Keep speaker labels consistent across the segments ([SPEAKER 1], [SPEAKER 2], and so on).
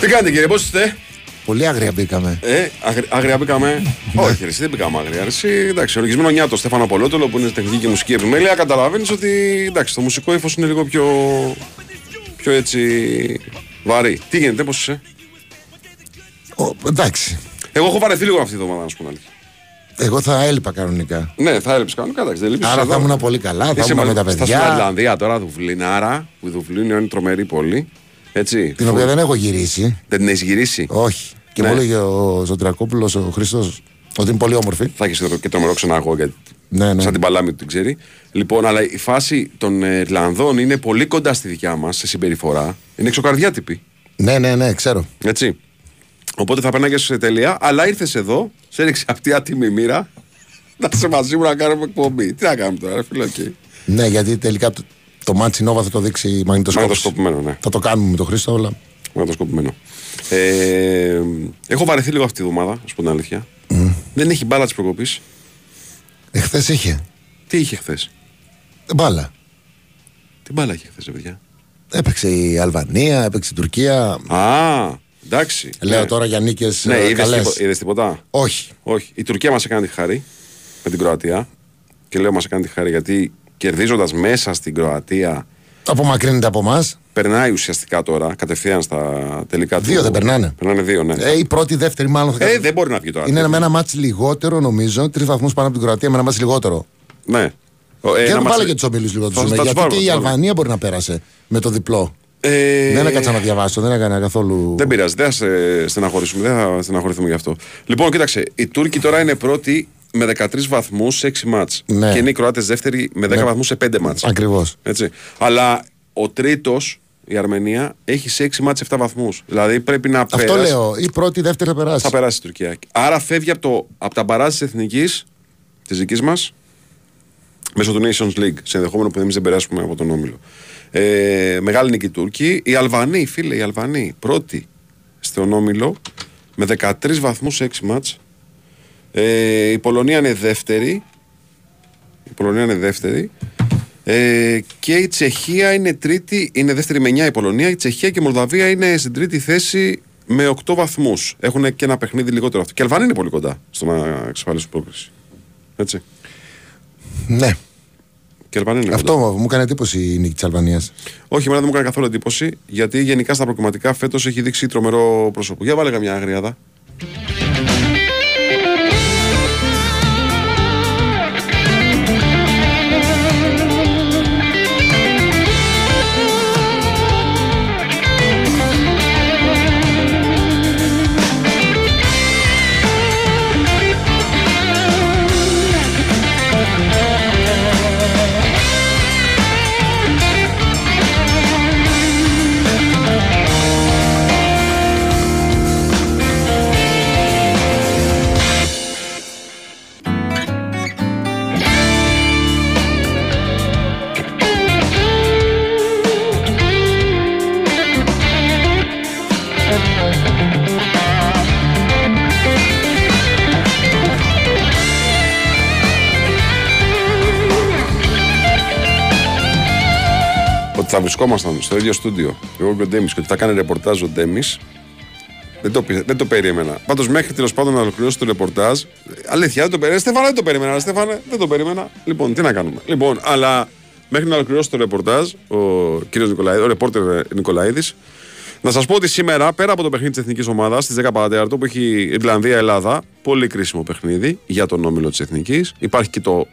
[SPEAKER 1] Τι κάνετε κύριε, πώς είστε;
[SPEAKER 2] Πολύ άγρια μπήκαμε.
[SPEAKER 1] Ε, αγρι, άγρια μπήκαμε. Όχι, ρε, εσύ δεν μπήκαμε άγρια. ρε, Εσύ, εντάξει, οργισμένο νιάτο Στέφανο Πολότολο που είναι τεχνική και μουσική επιμέλεια, καταλαβαίνεις ότι εντάξει, το μουσικό ύφος είναι λίγο πιο. πιο έτσι. βαρύ. Τι γίνεται, πώς είσαι;
[SPEAKER 2] Ο, εντάξει.
[SPEAKER 1] Εγώ έχω βαρεθεί λίγο αυτή τη εβδομάδα, να σου πω την αλήθεια.
[SPEAKER 2] Εγώ θα έλειπα κανονικά.
[SPEAKER 1] Ναι, θα έλειψε κανονικά, εντάξει, δεν λείπεις
[SPEAKER 2] Άρα
[SPEAKER 1] εδώ.
[SPEAKER 2] θα ήμουν πολύ καλά, θα
[SPEAKER 1] Είσαι
[SPEAKER 2] ήμουν με τα
[SPEAKER 1] στα
[SPEAKER 2] παιδιά.
[SPEAKER 1] Σουηδλανδία τώρα, Δουβλίναρα, που η Δουβλίνο είναι τρομερή πόλη. Έτσι.
[SPEAKER 2] Την οποία δεν έχω γυρίσει.
[SPEAKER 1] Δεν την έχεις γυρίσει;
[SPEAKER 2] Όχι. Και
[SPEAKER 1] Ναι.
[SPEAKER 2] μου έλεγε ο Σωτηρακόπουλο, ο Χρήστος, ότι είναι πολύ όμορφη.
[SPEAKER 1] Θα έχεις και τρομερό ξεναγό γιατί
[SPEAKER 2] Ναι, ναι.
[SPEAKER 1] σαν την παλάμη του την ξέρει. Λοιπόν, αλλά η φάση των ε, Ιρλανδών είναι πολύ κοντά στη δικιά μας σε συμπεριφορά. Είναι έξω καρδιά τύποι.
[SPEAKER 2] Ναι, ναι, ναι, ξέρω.
[SPEAKER 1] Έτσι. Οπότε θα περνάγες τέλεια, αλλά ήρθες εδώ, σε έριξε αυτή η άτιμη μοίρα να είσαι μαζί μου να κάνουμε εκπομπή. Τι να κάνουμε τώρα, ρε φίλε, οκ.
[SPEAKER 2] Ναι, γιατί τελικά το, το Μάτσι Νόβα θα το δείξει μαγνητοσκόπηση.
[SPEAKER 1] Μαγνητοσκοπημένο, ναι.
[SPEAKER 2] Θα το κάνουμε με τον Χρήστο, αλλά.
[SPEAKER 1] Μαγνητοσκοπημένο. Ε, έχω βαρεθεί λίγο αυτή τη βδομάδα, α πω την αλήθεια. Δεν έχει μπάλα της προκοπής.
[SPEAKER 2] Εχθές είχε.
[SPEAKER 1] Τι είχε χθες;
[SPEAKER 2] Μπάλα.
[SPEAKER 1] Τι μπάλα είχε χθες, παιδιά;
[SPEAKER 2] Έπαιξε η Αλβανία, έπαιξε η Τουρκία.
[SPEAKER 1] Α, εντάξει.
[SPEAKER 2] Λέω
[SPEAKER 1] ναι.
[SPEAKER 2] τώρα για νίκες
[SPEAKER 1] Ναι, είδες,
[SPEAKER 2] καλές.
[SPEAKER 1] τίπο- είδες τίποτα;
[SPEAKER 2] Όχι.
[SPEAKER 1] Όχι. Η Τουρκία μας έκανε τη χάρη με την Κροατία. Και λέω μας έκανε τη χάρη γιατί κερδίζοντας μέσα στην Κροατία
[SPEAKER 2] Απομακρύνεται από εμάς.
[SPEAKER 1] περνάει ουσιαστικά τώρα κατευθείαν στα τελικά του.
[SPEAKER 2] Δύο δεν περνάνε.
[SPEAKER 1] Περνάνε δύο, ναι.
[SPEAKER 2] Ε, η πρώτη, η δεύτερη, μάλλον θα
[SPEAKER 1] Ε, δεν μπορεί να βγει τώρα.
[SPEAKER 2] Είναι με ένα μάτς λιγότερο, νομίζω. Τρεις βαθμούς πάνω από την Κροατία, με ένα μάτς λιγότερο.
[SPEAKER 1] Ναι. Ο, ε,
[SPEAKER 2] και
[SPEAKER 1] να
[SPEAKER 2] να
[SPEAKER 1] μας-
[SPEAKER 2] βάλε και τους ομίλους λίγο
[SPEAKER 1] Θα-
[SPEAKER 2] του
[SPEAKER 1] θα τους
[SPEAKER 2] Γιατί
[SPEAKER 1] βάλουμε,
[SPEAKER 2] και η
[SPEAKER 1] θα τους
[SPEAKER 2] Αλβανία μπορεί να πέρασε με το διπλό.
[SPEAKER 1] Ε,
[SPEAKER 2] Δεν έκατσα να διαβάσω, δεν έκανα καθόλου.
[SPEAKER 1] Δεν πειράζει, δεν θα σε στεναχωρήσουμε, δεν θα στεναχωρηθούμε γι' αυτό. Λοιπόν, κοίταξε, οι Τούρκοι τώρα είναι πρώτοι με 13 βαθμούς σε 6 μάτς.
[SPEAKER 2] Ναι.
[SPEAKER 1] Και είναι οι Κροάτες δεύτεροι με 10
[SPEAKER 2] Ναι.
[SPEAKER 1] βαθμούς σε 5 μάτς.
[SPEAKER 2] Ακριβώς.
[SPEAKER 1] Έτσι. Αλλά ο τρίτος, η Αρμενία, έχει σε 6 μάτς 7 βαθμούς. Δηλαδή πρέπει να
[SPEAKER 2] Αυτό
[SPEAKER 1] περάσει.
[SPEAKER 2] λέω. Η πρώτη, η δεύτερη θα περάσει.
[SPEAKER 1] Θα περάσει η Τουρκία. Άρα φεύγει από, το, από τα μπαράζ της εθνικής, της δικής μας, μέσω του Nations League, σε ενδεχόμενο που εμείς δεν περάσουμε από τον Όμιλο. Ε, μεγάλη νίκη Τούρκοι. Οι Αλβανοί, φίλε, οι Αλβανοί, πρώτοι στον Όμιλο, με 13 βαθμούς σε 6 μάτς. Ε, η Πολωνία είναι δεύτερη. Η Πολωνία είναι δεύτερη. Ε, και η Τσεχία είναι τρίτη, είναι δεύτερη με 9 η Πολωνία. Η Τσεχία και η Μολδαβία είναι στην τρίτη θέση με 8 βαθμούς. Έχουν και ένα παιχνίδι λιγότερο αυτό. Και οι Αλβανοί είναι πολύ κοντά στο να εξασφαλίσουν πρόκριση. Έτσι.
[SPEAKER 2] Ναι.
[SPEAKER 1] Και οι Αλβανοί είναι
[SPEAKER 2] Αυτό
[SPEAKER 1] κοντά.
[SPEAKER 2] μου έκανε εντύπωση η νίκη της Αλβανίας.
[SPEAKER 1] Όχι, εμένα δεν μου έκανε καθόλου εντύπωση γιατί γενικά στα προκριματικά φέτος έχει δείξει τρομερό πρόσωπο. Για βάλε καμιά αγριάδα. Βρισκόμασταν στο ίδιο στούντιο εγώ και ο Ντέμις και ότι θα κάνει ρεπορτάζ ο Ντέμις. Δεν το, πι- δεν το περίμενα. Πάντως μέχρι τέλος πάντων να ολοκληρώσει το ρεπορτάζ. Αλήθεια, δεν το περίμενα. Στέφανα, δεν το περίμενα. ρε Στέφανε, δεν το περίμενα. Λοιπόν, τι να κάνουμε. Λοιπόν, αλλά μέχρι να ολοκληρώσει το ρεπορτάζ, ο κύριος Νικολαίδη, ο ρεπόρτερ Νικολαίδης, να σας πω ότι σήμερα, πέρα από το παιχνίδι της εθνικής ομάδας, στις 10 παρατέταρτο που έχει Ιρλανδία-Ελλάδα, πολύ κρίσιμο παιχνίδι για τον όμιλο της εθνικής. Υπάρχει και το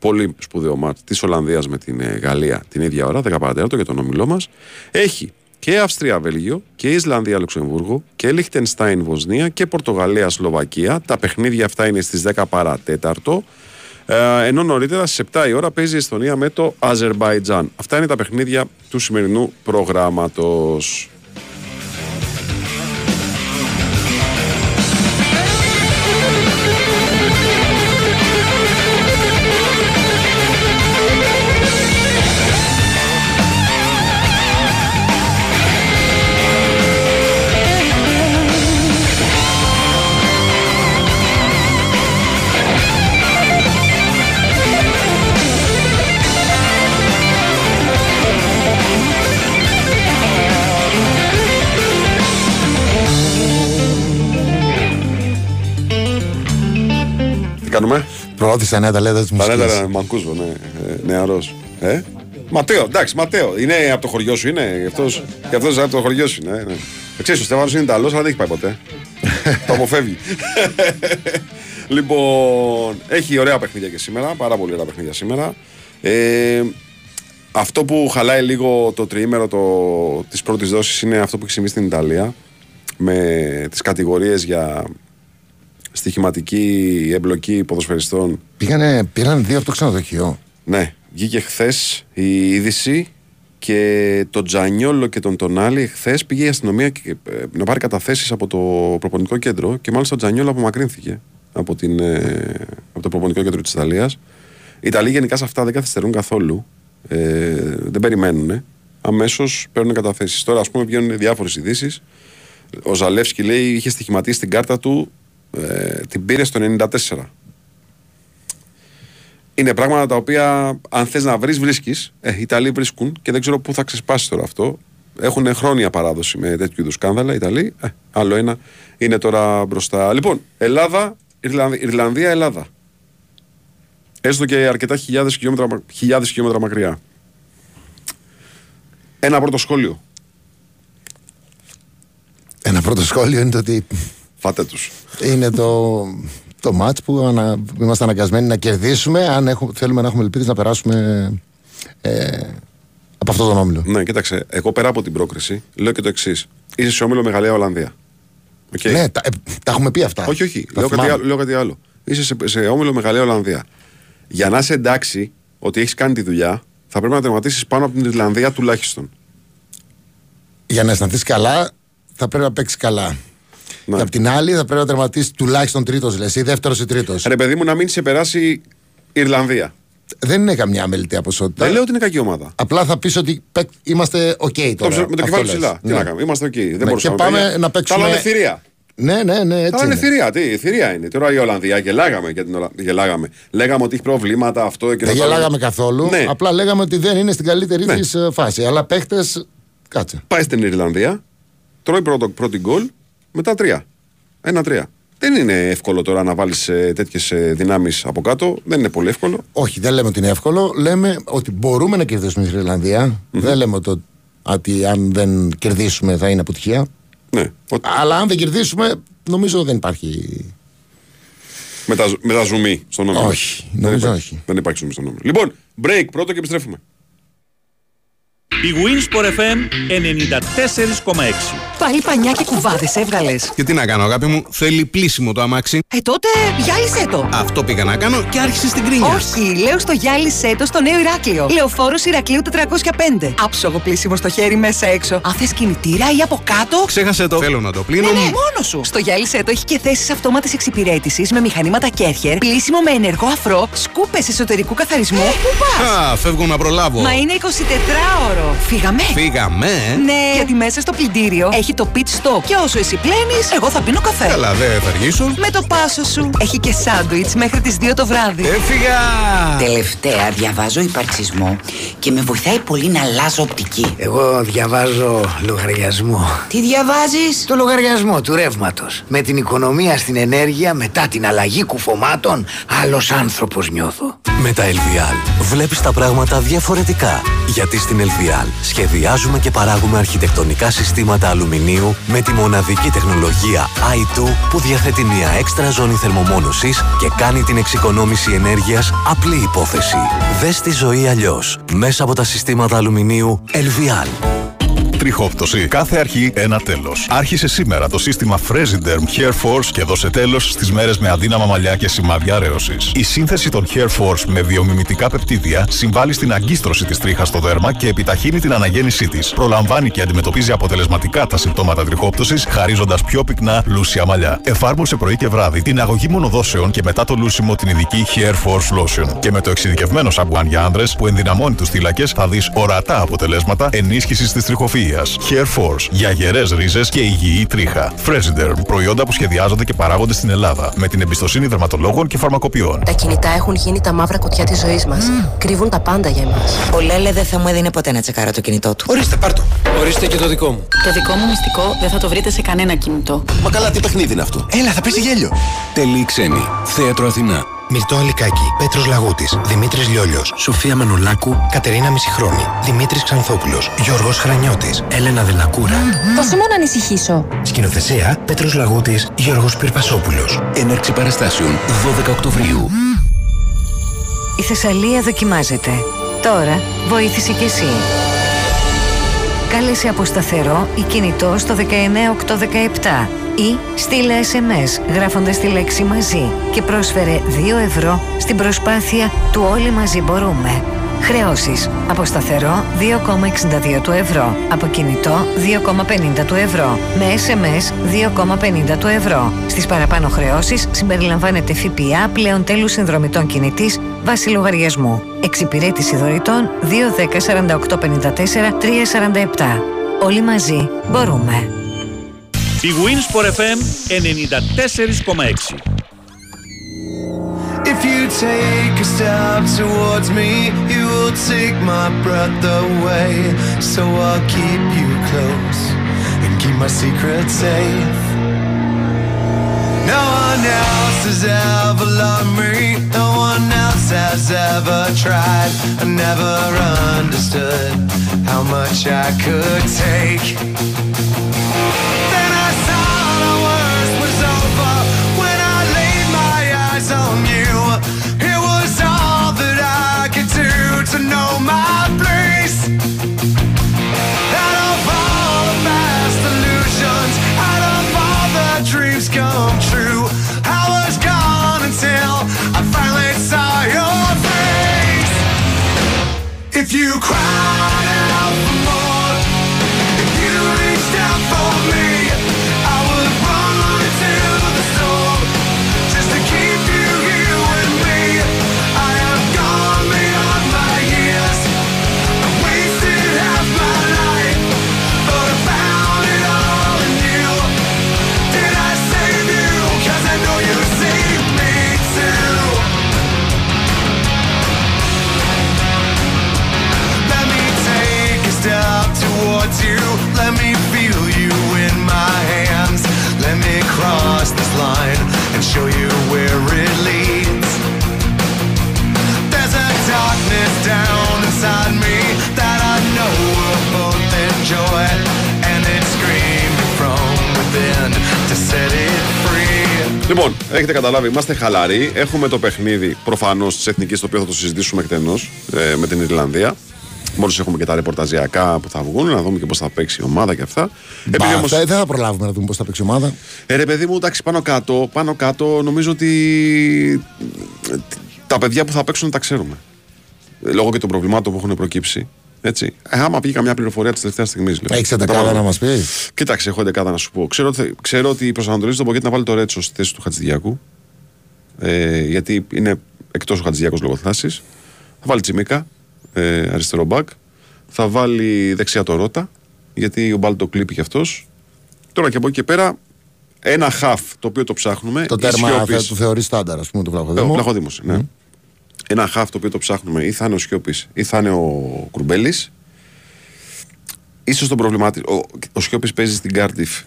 [SPEAKER 1] πολύ σπουδαίο μάτς της Ολλανδίας με την ε, Γαλλία την ίδια ώρα, 10 παρατέταρτο για τον όμιλό μας. Έχει και Αυστρία-Βέλγιο και Ισλανδία-Λουξεμβούργο και Λιχτενστάιν-Βοσνία και Πορτογαλία-Σλοβακία. Τα παιχνίδια αυτά είναι στις 10 παρατέταρτο. Ε, ενώ νωρίτερα στις 7 η ώρα παίζει η Εστονία με το Αζερβαϊτζάν. Αυτά είναι τα παιχνίδια του σημερινού προγράμματος. Κάνουμε;
[SPEAKER 2] Προώθησε τα νέα ταλέντα της
[SPEAKER 1] Τα
[SPEAKER 2] μουσικής.
[SPEAKER 1] νέα Μανκούσβο, ναι. Ε, Νεαρός. Ε; Ματέο, εντάξει, Ματέο. Είναι από το χωριό σου, είναι. Αυτός, και αυτός από το χωριό σου είναι. ναι. Ξέρεις, ο Στέφανος είναι Ιταλός, αλλά δεν έχει πάει ποτέ. το αποφεύγει. λοιπόν, έχει ωραία παιχνίδια και σήμερα. Πάρα πολύ ωραία παιχνίδια σήμερα. Ε, αυτό που χαλάει λίγο το τριήμερο το, της πρώτης δόσης είναι αυτό που έχει συμβεί στην Ιταλία με τις κατηγορίες για στοιχηματική εμπλοκή ποδοσφαιριστών
[SPEAKER 2] Πήγανε, πήραν δύο από το ξενοδοχείο.
[SPEAKER 1] ναι, βγήκε χθες η είδηση και τον Τζανιόλο και τον Τονάλι χθες πήγε η αστυνομία και, ε, να πάρει καταθέσεις από το προπονητικό κέντρο και μάλιστα ο Τζανιόλο απομακρύνθηκε από, την, ε, από το προπονητικό κέντρο της Ιταλίας. Οι Ιταλοί γενικά σε αυτά δεν καθυστερούν καθόλου. Ε, δεν περιμένουν. Αμέσως παίρνουν καταθέσεις. Τώρα, ας πούμε, βγαίνουν διάφορες ειδήσεις. Ο Ζαλεύσκι λέει είχε στοιχηματίσει την κάρτα του, ε, την πήρε στο 94 είναι πράγματα τα οποία αν θες να βρεις, βρίσκεις. Ε, οι Ιταλοί βρίσκουν και δεν ξέρω πού θα ξεσπάσει τώρα αυτό. Έχουν χρόνια παράδοση με τέτοιου είδους σκάνδαλα. Οι Ιταλοί, ε, άλλο ένα, είναι τώρα μπροστά. Λοιπόν, Ελλάδα, Ιρλανδία, Ιρλανδία Ελλάδα. Έστω και αρκετά χιλιάδες χιλιόμετρα, χιλιάδες χιλιόμετρα μακριά. Ένα πρώτο σχόλιο.
[SPEAKER 2] Ένα πρώτο σχόλιο είναι το ότι
[SPEAKER 1] Φάτε τους.
[SPEAKER 2] είναι το, το ματς που ανα, είμαστε αναγκασμένοι να κερδίσουμε αν έχουμε, θέλουμε να έχουμε ελπίδες να περάσουμε ε, από αυτόν τον όμιλο.
[SPEAKER 1] Ναι, κοίταξε. Εγώ πέρα από την πρόκριση λέω και το εξής. Είσαι σε όμιλο με Γαλλία Ολλανδία. Οκ.
[SPEAKER 2] Ναι, τα, ε, τα έχουμε πει αυτά.
[SPEAKER 1] Όχι, όχι.
[SPEAKER 2] Τα
[SPEAKER 1] Λέω κάτι,
[SPEAKER 2] θυμάμαι.
[SPEAKER 1] άλλο, λέω κάτι άλλο. Είσαι σε, σε όμιλο με Γαλλία Ολλανδία. Για να είσαι εντάξει ότι έχεις κάνει τη δουλειά, θα πρέπει να τερματίσεις πάνω από την Ιρλανδία τουλάχιστον.
[SPEAKER 2] Για να αισθανθείς καλά, θα πρέπει να παίξεις καλά.
[SPEAKER 1] Ναι.
[SPEAKER 2] Και απ' την άλλη, θα πρέπει να τερματίσει τουλάχιστον τρίτος, λες, ή δεύτερος ή τρίτος.
[SPEAKER 1] Ρε παιδί μου, να μην σε περάσει η Ιρλανδία.
[SPEAKER 2] Δεν είναι καμιά αμελητέα ποσότητα.
[SPEAKER 1] Δεν λέω ότι είναι κακή ομάδα.
[SPEAKER 2] Απλά θα πεις ότι παίκ- είμαστε οκ
[SPEAKER 1] Το
[SPEAKER 2] τώρα.
[SPEAKER 1] ψε- με το
[SPEAKER 2] Αυτό
[SPEAKER 1] κεφάλι
[SPEAKER 2] λες.
[SPEAKER 1] ψηλά. Τι
[SPEAKER 2] Ναι.
[SPEAKER 1] να κάνουμε. Είμαστε εκεί. Δεν
[SPEAKER 2] Ναι,
[SPEAKER 1] μπορούσαμε
[SPEAKER 2] και πάμε
[SPEAKER 1] παιδιά.
[SPEAKER 2] να παίξουμε-
[SPEAKER 1] Τα άλλα είναι θηρία.
[SPEAKER 2] Ναι, ναι, ναι,
[SPEAKER 1] Τα
[SPEAKER 2] έτσι.
[SPEAKER 1] άλλα είναι
[SPEAKER 2] είναι.
[SPEAKER 1] θηρία. Τι, θηρία είναι. Τώρα η Ολλανδία γελάγαμε για την Ολλα- γελάγαμε. Λέγαμε ότι έχει προβλήματα αυτό και
[SPEAKER 2] Δεν
[SPEAKER 1] το άλλο.
[SPEAKER 2] γελάγαμε καθόλου.
[SPEAKER 1] Ναι.
[SPEAKER 2] Απλά λέγαμε ότι δεν είναι στην καλύτερη
[SPEAKER 1] Ναι.
[SPEAKER 2] της ε, φάση. Αλλά παίχτες. Κάτσε.
[SPEAKER 1] Πάει στην Ιρλανδία, τρώει πρώτο, πρώτη γκολ, μετά τρία. Ένα-τρία. Δεν είναι εύκολο τώρα να βάλεις τέτοιες δυνάμεις από κάτω. Δεν είναι πολύ εύκολο.
[SPEAKER 2] Όχι, δεν λέμε ότι είναι εύκολο. Λέμε ότι μπορούμε να κερδίσουμε στην Ιρλανδία. Δεν λέμε ότι, ότι αν δεν κερδίσουμε θα είναι αποτυχία.
[SPEAKER 1] Ναι. Ο-
[SPEAKER 2] Αλλά αν δεν κερδίσουμε, νομίζω δεν υπάρχει.
[SPEAKER 1] Με τα, με τα ζουμί στον νόμο.
[SPEAKER 2] Όχι, νομίζω όχι.
[SPEAKER 1] Δεν υπάρχει ζουμί στον νόμο. Λοιπόν, break πρώτο και επιστρέφουμε.
[SPEAKER 3] Η Winsport FM 94,6.
[SPEAKER 4] Πάλι πανιά και κουβάδες έβγαλες.
[SPEAKER 5] Και τι να κάνω, αγάπη μου, θέλει πλήσιμο το αμάξι.
[SPEAKER 4] Ε, τότε γυάλισέ το.
[SPEAKER 5] Αυτό πήγα να κάνω και άρχισε στην κρίνια.
[SPEAKER 4] Όχι, λέω στο γυάλισέ το στο νέο Ηράκλειο. Λεωφόρος Ηρακλείου 405. Άψογο πλήσιμο στο χέρι μέσα έξω. Αν θες κινητήρα ή από κάτω.
[SPEAKER 5] Ξέχασε το. Θέλω να το πλύνω.
[SPEAKER 4] Ναι, ναι, μόνος σου. Στο γυάλισέ το έχει και θέσεις αυτόματης εξυπηρέτησης με μηχανήματα Κέρχερ, πλήσιμο με ενεργό αφρό, σκούπες εσωτερικού καθαρισμού. Πού πας!
[SPEAKER 5] Α, φεύγω να προλάβω.
[SPEAKER 4] Μα είναι 24ωρο. Φύγαμε.
[SPEAKER 5] Φύγαμε, ε.
[SPEAKER 4] Ναι, γιατί μέσα στο πλυντήριο έχει το pit stop. Και όσο εσύ πλένεις, εγώ θα πίνω καφέ.
[SPEAKER 5] Καλά, δεν θα αργήσω.
[SPEAKER 4] Με το πάσο σου. Έχει και σάντουιτς μέχρι τις 2 το βράδυ.
[SPEAKER 5] Έφυγα!
[SPEAKER 6] Τελευταία διαβάζω υπαρξισμό και με βοηθάει πολύ να αλλάζω οπτική.
[SPEAKER 7] Εγώ διαβάζω λογαριασμό.
[SPEAKER 6] Τι διαβάζεις;
[SPEAKER 7] Το λογαριασμό του ρεύματος. Με την οικονομία στην ενέργεια μετά την αλλαγή κουφωμάτων, άλλος άνθρωπος νιώθω.
[SPEAKER 8] Με τα LVL βλέπεις τα πράγματα διαφορετικά. Γιατί στην LVL σχεδιάζουμε και παράγουμε αρχιτεκτονικά συστήματα αλουμινίου με τη μοναδική τεχνολογία i2 που διαθέτει μια έξτρα ζώνη θερμομόνωσης και κάνει την εξοικονόμηση ενέργειας απλή υπόθεση. Δες τη ζωή αλλιώς μέσα από τα συστήματα αλουμινίου LVL.
[SPEAKER 9] Τριχόπτωση. Κάθε αρχή ένα τέλος. Άρχισε σήμερα το σύστημα Fresiderm Hair Force και δώσε τέλος στις μέρες με αδύναμα μαλλιά και σημάδια αρέωσης. Η σύνθεση των Hair Force με βιομιμητικά πεπτίδια συμβάλλει στην αγκίστρωση της τρίχας στο δέρμα και επιταχύνει την αναγέννησή της. Προλαμβάνει και αντιμετωπίζει αποτελεσματικά τα συμπτώματα τριχόπτωσης, χαρίζοντας πιο πυκνά λούσια μαλλιά. Εφάρμοσε πρωί και βράδυ την αγωγή μονοδόσεων και μετά το λούσιμο την ειδική Hair Force Lotion. Και με το εξειδικευμένο σαμπουάν για άνδρες που ενδυναμώνει τους θύλακες θα δεις ορατά αποτελέσματα ενίσχυσης της τριχοφυα. Hair Force για γερέ ρίζες και υγιή τρίχα. Fresiderm προϊόντα που σχεδιάζονται και παράγονται στην Ελλάδα με την εμπιστοσύνη δερματολόγων και φαρμακοποιών.
[SPEAKER 10] Τα κινητά έχουν γίνει τα μαύρα κουτιά της ζωής μας. Κρύβουν τα πάντα για εμάς.
[SPEAKER 6] Ο Λέλε δεν θα μου έδινε ποτέ να τσεκάρω το κινητό του.
[SPEAKER 11] Ορίστε, πάρτο. Ορίστε και το δικό μου.
[SPEAKER 10] Το δικό μου μυστικό δεν θα το βρείτε σε κανένα κινητό.
[SPEAKER 8] Μα καλά, τι παιχνίδι είναι αυτό;
[SPEAKER 11] Έλα, θα πέσει γέλιο.
[SPEAKER 8] Τελή ξένη. Θέατρο Αθηνά.
[SPEAKER 12] Μυρτό Αλικάκη, Πέτρος Λαγούτης, Δημήτρης Λιόλιος, Σοφία Μανολάκου, Κατερίνα Μισηχρόνη, Δημήτρης Ξανθόπουλος, Γιώργος Χρανιώτης, Έλενα Δελακούρα.
[SPEAKER 13] Πόσο μόνο ανησυχήσω.
[SPEAKER 12] Σκηνοθεσία Πέτρος Λαγούτης, Γιώργος Πυρπασόπουλος.
[SPEAKER 8] Έναρξη παραστάσεων 12 Οκτωβρίου.
[SPEAKER 14] Η Θεσσαλία δοκιμάζεται. Τώρα βοήθησε κι εσύ. Κάλεσε από σταθερό ή κινητό στο 19817 ή στείλε SMS γράφοντας τη λέξη μαζί και πρόσφερε 2 ευρώ στην προσπάθεια του Όλοι μαζί μπορούμε. Χρεώσεις. Από σταθερό 2,62 του ευρώ. Από κινητό 2,50 του ευρώ. Με SMS 2,50 του ευρώ. Στις παραπάνω χρεώσεις συμπεριλαμβάνεται ΦΠΑ πλέον τέλους συνδρομητών κινητής βάση λογαριασμού. Εξυπηρέτηση δωρητών 210 48 54 347. Όλοι μαζί μπορούμε.
[SPEAKER 3] Η Winsport FM 94,6
[SPEAKER 15] If you take a step towards me, you will take my breath away. So I'll keep you close and keep my secrets safe. No one else has ever loved me, no one else has ever tried. I never understood how much I could take.
[SPEAKER 1] Λοιπόν, έχετε καταλάβει, είμαστε χαλαροί. Έχουμε το παιχνίδι προφανώς της Εθνικής, το οποίο θα το συζητήσουμε εκτενώς ε, με την Ιρλανδία. Μόλις έχουμε και τα ρεπορταζιακά που θα βγουν, να δούμε και πώς θα παίξει η ομάδα και αυτά.
[SPEAKER 2] Μπα,
[SPEAKER 1] όμως-
[SPEAKER 2] αυτά Δεν θα προλάβουμε να δούμε πώς θα παίξει η ομάδα.
[SPEAKER 1] Ε, ρε παιδί μου, εντάξει, πάνω κάτω, πάνω κάτω νομίζω ότι ε, τα παιδιά που θα παίξουν τα ξέρουμε. Ε, Λόγω και των προβλημάτων που έχουν προκύψει. Έτσι. Ε, άμα βγει καμιά πληροφορία της τελευταίας στιγμής.
[SPEAKER 2] Έχεις εντεκάδα να μας πεις;
[SPEAKER 1] Κοίταξε, έχω εντεκάδα να σου πω. Ξέρω, ότι- ξέρω ότι προσανατολίζει τον Πογκέτη να βάλει το Ρέτσο στη θέση του Χατζηδιάκου. Ε, γιατί είναι εκτός ο Χατζηδιάκος λόγω θάση. Θα βάλει Τσιμίκα, ε, αριστερό μπακ. Θα βάλει δεξιά το Ρότα, γιατί ο Μπάλ το κλείπει κι αυτός. Τώρα και από εκεί και πέρα, ένα χαφ το οποίο το ψάχνουμε.
[SPEAKER 2] Το
[SPEAKER 1] η
[SPEAKER 2] τέρμα
[SPEAKER 1] Σιώπης.
[SPEAKER 2] θα του θεωρεί στάνταρ, ας πούμε, το
[SPEAKER 1] Ε, Ο
[SPEAKER 2] Βλαχοδήμο.
[SPEAKER 1] Πλαχοδήμος, ναι. Ένα χαφ το οποίο το ψάχνουμε ή θα είναι ο Σιώπης ή θα είναι ο Κουρμπέλης. σω τον προβλημάτι. Ο, ο Σιώπης παίζει στην Κάρντιφ.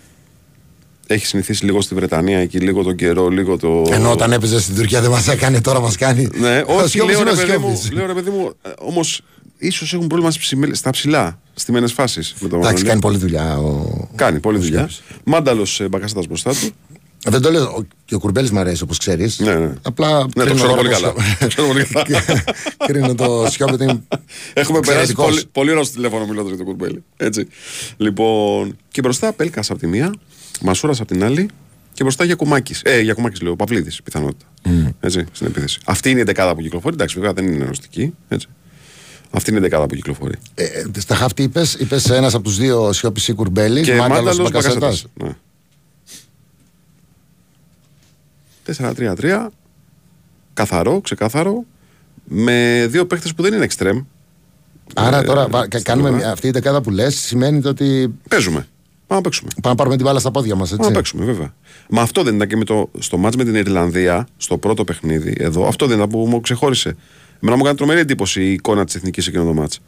[SPEAKER 1] Έχει συνηθίσει λίγο στη Βρετανία εκεί, λίγο τον καιρό, λίγο το.
[SPEAKER 2] Ενώ όταν έπαιζε στην Τουρκία δεν μας έκανε, τώρα μας κάνει.
[SPEAKER 1] Ναι,
[SPEAKER 2] Ο
[SPEAKER 1] όχι,
[SPEAKER 2] Σιώπης
[SPEAKER 1] λέω
[SPEAKER 2] είναι
[SPEAKER 1] ρε,
[SPEAKER 2] ο
[SPEAKER 1] παιδί μου,
[SPEAKER 2] Σιώπης.
[SPEAKER 1] λέω ρε παιδί μου, όμως ίσως έχουν πρόβλημα στις ψημέ- στα ψηλά, στιμένε φάσεις.
[SPEAKER 2] Εντάξει, κάνει πολλή δουλειά. Ο...
[SPEAKER 1] Κάνει πολλή δουλειά. Μάνταλος μπακασέτα μπροστά του.
[SPEAKER 2] Δεν το λέω. ο- Και ο Κουρμπέλης μου αρέσει όπως ξέρεις.
[SPEAKER 1] Ναι, ναι.
[SPEAKER 2] Απλά.
[SPEAKER 1] Ναι, το
[SPEAKER 2] κρίνω
[SPEAKER 1] ξέρω
[SPEAKER 2] τώρα
[SPEAKER 1] πολύ
[SPEAKER 2] το
[SPEAKER 1] καλά.
[SPEAKER 2] Σιώπη.
[SPEAKER 1] Το ξέρω πολύ καλά.
[SPEAKER 2] Κρίνω το Σιώπη ότι είναι
[SPEAKER 1] Έχουμε περάσει
[SPEAKER 2] εξαιρετικός.
[SPEAKER 1] πολύ, πολύ ώρα στο τηλέφωνο μιλώντας για τον Κουρμπέλη. Έτσι. Λοιπόν, και μπροστά Πέλκας από τη μία, Μασούρας από την άλλη και μπροστά Γιακουμάκης. Ε, Γιακουμάκης λέω, Παυλίδης πιθανότητα. Έτσι, στην επίθεση. Αυτή είναι η δεκάδα που κυκλοφορεί. Εντάξει, βέβαια δεν είναι ερωτική. Έτσι. Αυτή είναι η δεκάδα που κυκλοφορεί.
[SPEAKER 2] Ε, ε, στα χάφτη είπες, είπες ένας από τους δύο Σιώπης ή Κουρμπέλης.
[SPEAKER 1] Και
[SPEAKER 2] Μάνταλος
[SPEAKER 1] Μάνταλο
[SPEAKER 2] Μπακασέτας.
[SPEAKER 1] Μπακασέτας. Ναι. 4-3-3. Καθαρό, ξεκάθαρο. Με δύο παίχτε που δεν είναι εξτρέμ.
[SPEAKER 2] Άρα
[SPEAKER 1] Ε,
[SPEAKER 2] τώρα βα- κα-
[SPEAKER 1] στην
[SPEAKER 2] κάνουμε
[SPEAKER 1] ομάδα.
[SPEAKER 2] μια- αυτή η δεκάδα που λες σημαίνει το ότι.
[SPEAKER 1] Παίζουμε. Πάμε να παίξουμε.
[SPEAKER 2] Πάμε να πάρουμε την μπάλα στα πόδια μας,
[SPEAKER 1] Πάμε
[SPEAKER 2] έτσι.
[SPEAKER 1] να παίξουμε, βέβαια. Μα αυτό δεν ήταν και με το, στο ματς με την Ιρλανδία, στο πρώτο παιχνίδι εδώ, αυτό δεν ήταν που μου ξεχώρισε. Εμένα μου έκανε τρομερή εντύπωση η εικόνα της εθνικής εκείνο το ματς.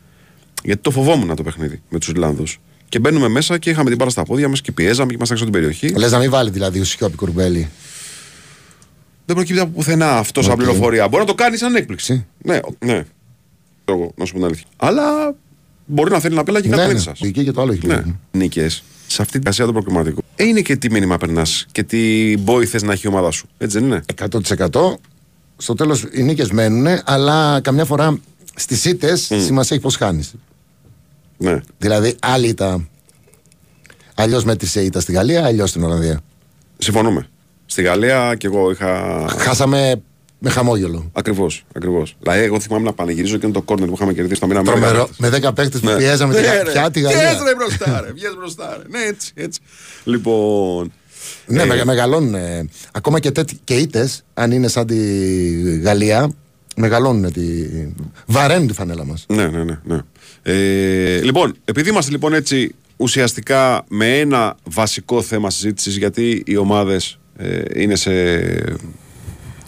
[SPEAKER 1] Γιατί το φοβόμουν το παιχνίδι με τους Ιρλανδούς. Και μπαίνουμε μέσα και είχαμε την μπάλα στα πόδια μας και πιέζαμε και ήμασταν έξω από την περιοχή.
[SPEAKER 2] Λες να μην βάλει δηλαδή ο Σιώπη Κουρμπέλη.
[SPEAKER 1] Δεν προκύπτει από πουθενά αυτός σαν
[SPEAKER 2] Οκ.
[SPEAKER 1] πληροφορία. Μπορεί να το κάνεις σαν έκπληξη. Ναι, ναι. Εγώ, να σου πω την αλήθεια. Αλλά μπορεί να θέλει να πέλα και κάτι
[SPEAKER 2] Ναι,
[SPEAKER 1] ναι,
[SPEAKER 2] ναι.
[SPEAKER 1] σας.
[SPEAKER 2] Εκεί και το άλλο έχει
[SPEAKER 1] Ναι.
[SPEAKER 2] πλέον.
[SPEAKER 1] Νίκες σε αυτή την ασία του προκριματικού. Ε, είναι και τι μήνυμα περνάς και τι μπόι θες να έχει η ομάδα σου. Έτσι δεν είναι;
[SPEAKER 2] 100%. Στο τέλος οι νίκες μένουν, αλλά καμιά φορά στις ήττες σημασία έχει πώς χάνεις.
[SPEAKER 1] Ναι.
[SPEAKER 2] Δηλαδή, άλλη ήταν. Αλλιώς μέτρησε η ήττα στη Γαλλία, αλλιώς στην Ολλανδία.
[SPEAKER 1] Συμφωνούμε. Στη Γαλλία και εγώ είχα.
[SPEAKER 2] Χάσαμε με χαμόγελο.
[SPEAKER 1] Ακριβώς. Ακριβώς. Δηλαδή, εγώ θυμάμαι να πανηγυρίζω και είναι το κόρνερ που είχαμε κερδίσει το μήνα με
[SPEAKER 2] Τρομερό.
[SPEAKER 1] δέκα
[SPEAKER 2] Με 10 παίκτες που
[SPEAKER 1] Ναι.
[SPEAKER 2] πιέζαμε τη
[SPEAKER 1] Ναι,
[SPEAKER 2] Γα-
[SPEAKER 1] ρε.
[SPEAKER 2] πια τη
[SPEAKER 1] Βγες,
[SPEAKER 2] Γαλλία.
[SPEAKER 1] ρε μπροστά, ρε. Βγες μπροστά, ρε. Ναι, έτσι, έτσι. Λοιπόν.
[SPEAKER 2] Ναι,
[SPEAKER 1] ε,
[SPEAKER 2] μεγα- μεγαλώνουν. ε, ακόμα και, τέτοι- και ήττες, αν είναι σαν τη Γαλλία, μεγαλώνουν. Τη... Βαραίνουν τη φανέλα μας.
[SPEAKER 1] Ναι, ναι, ναι. ναι. Ε, λοιπόν, επειδή είμαστε λοιπόν έτσι ουσιαστικά με ένα βασικό θέμα συζήτησης, γιατί οι ομάδες ε, είναι σε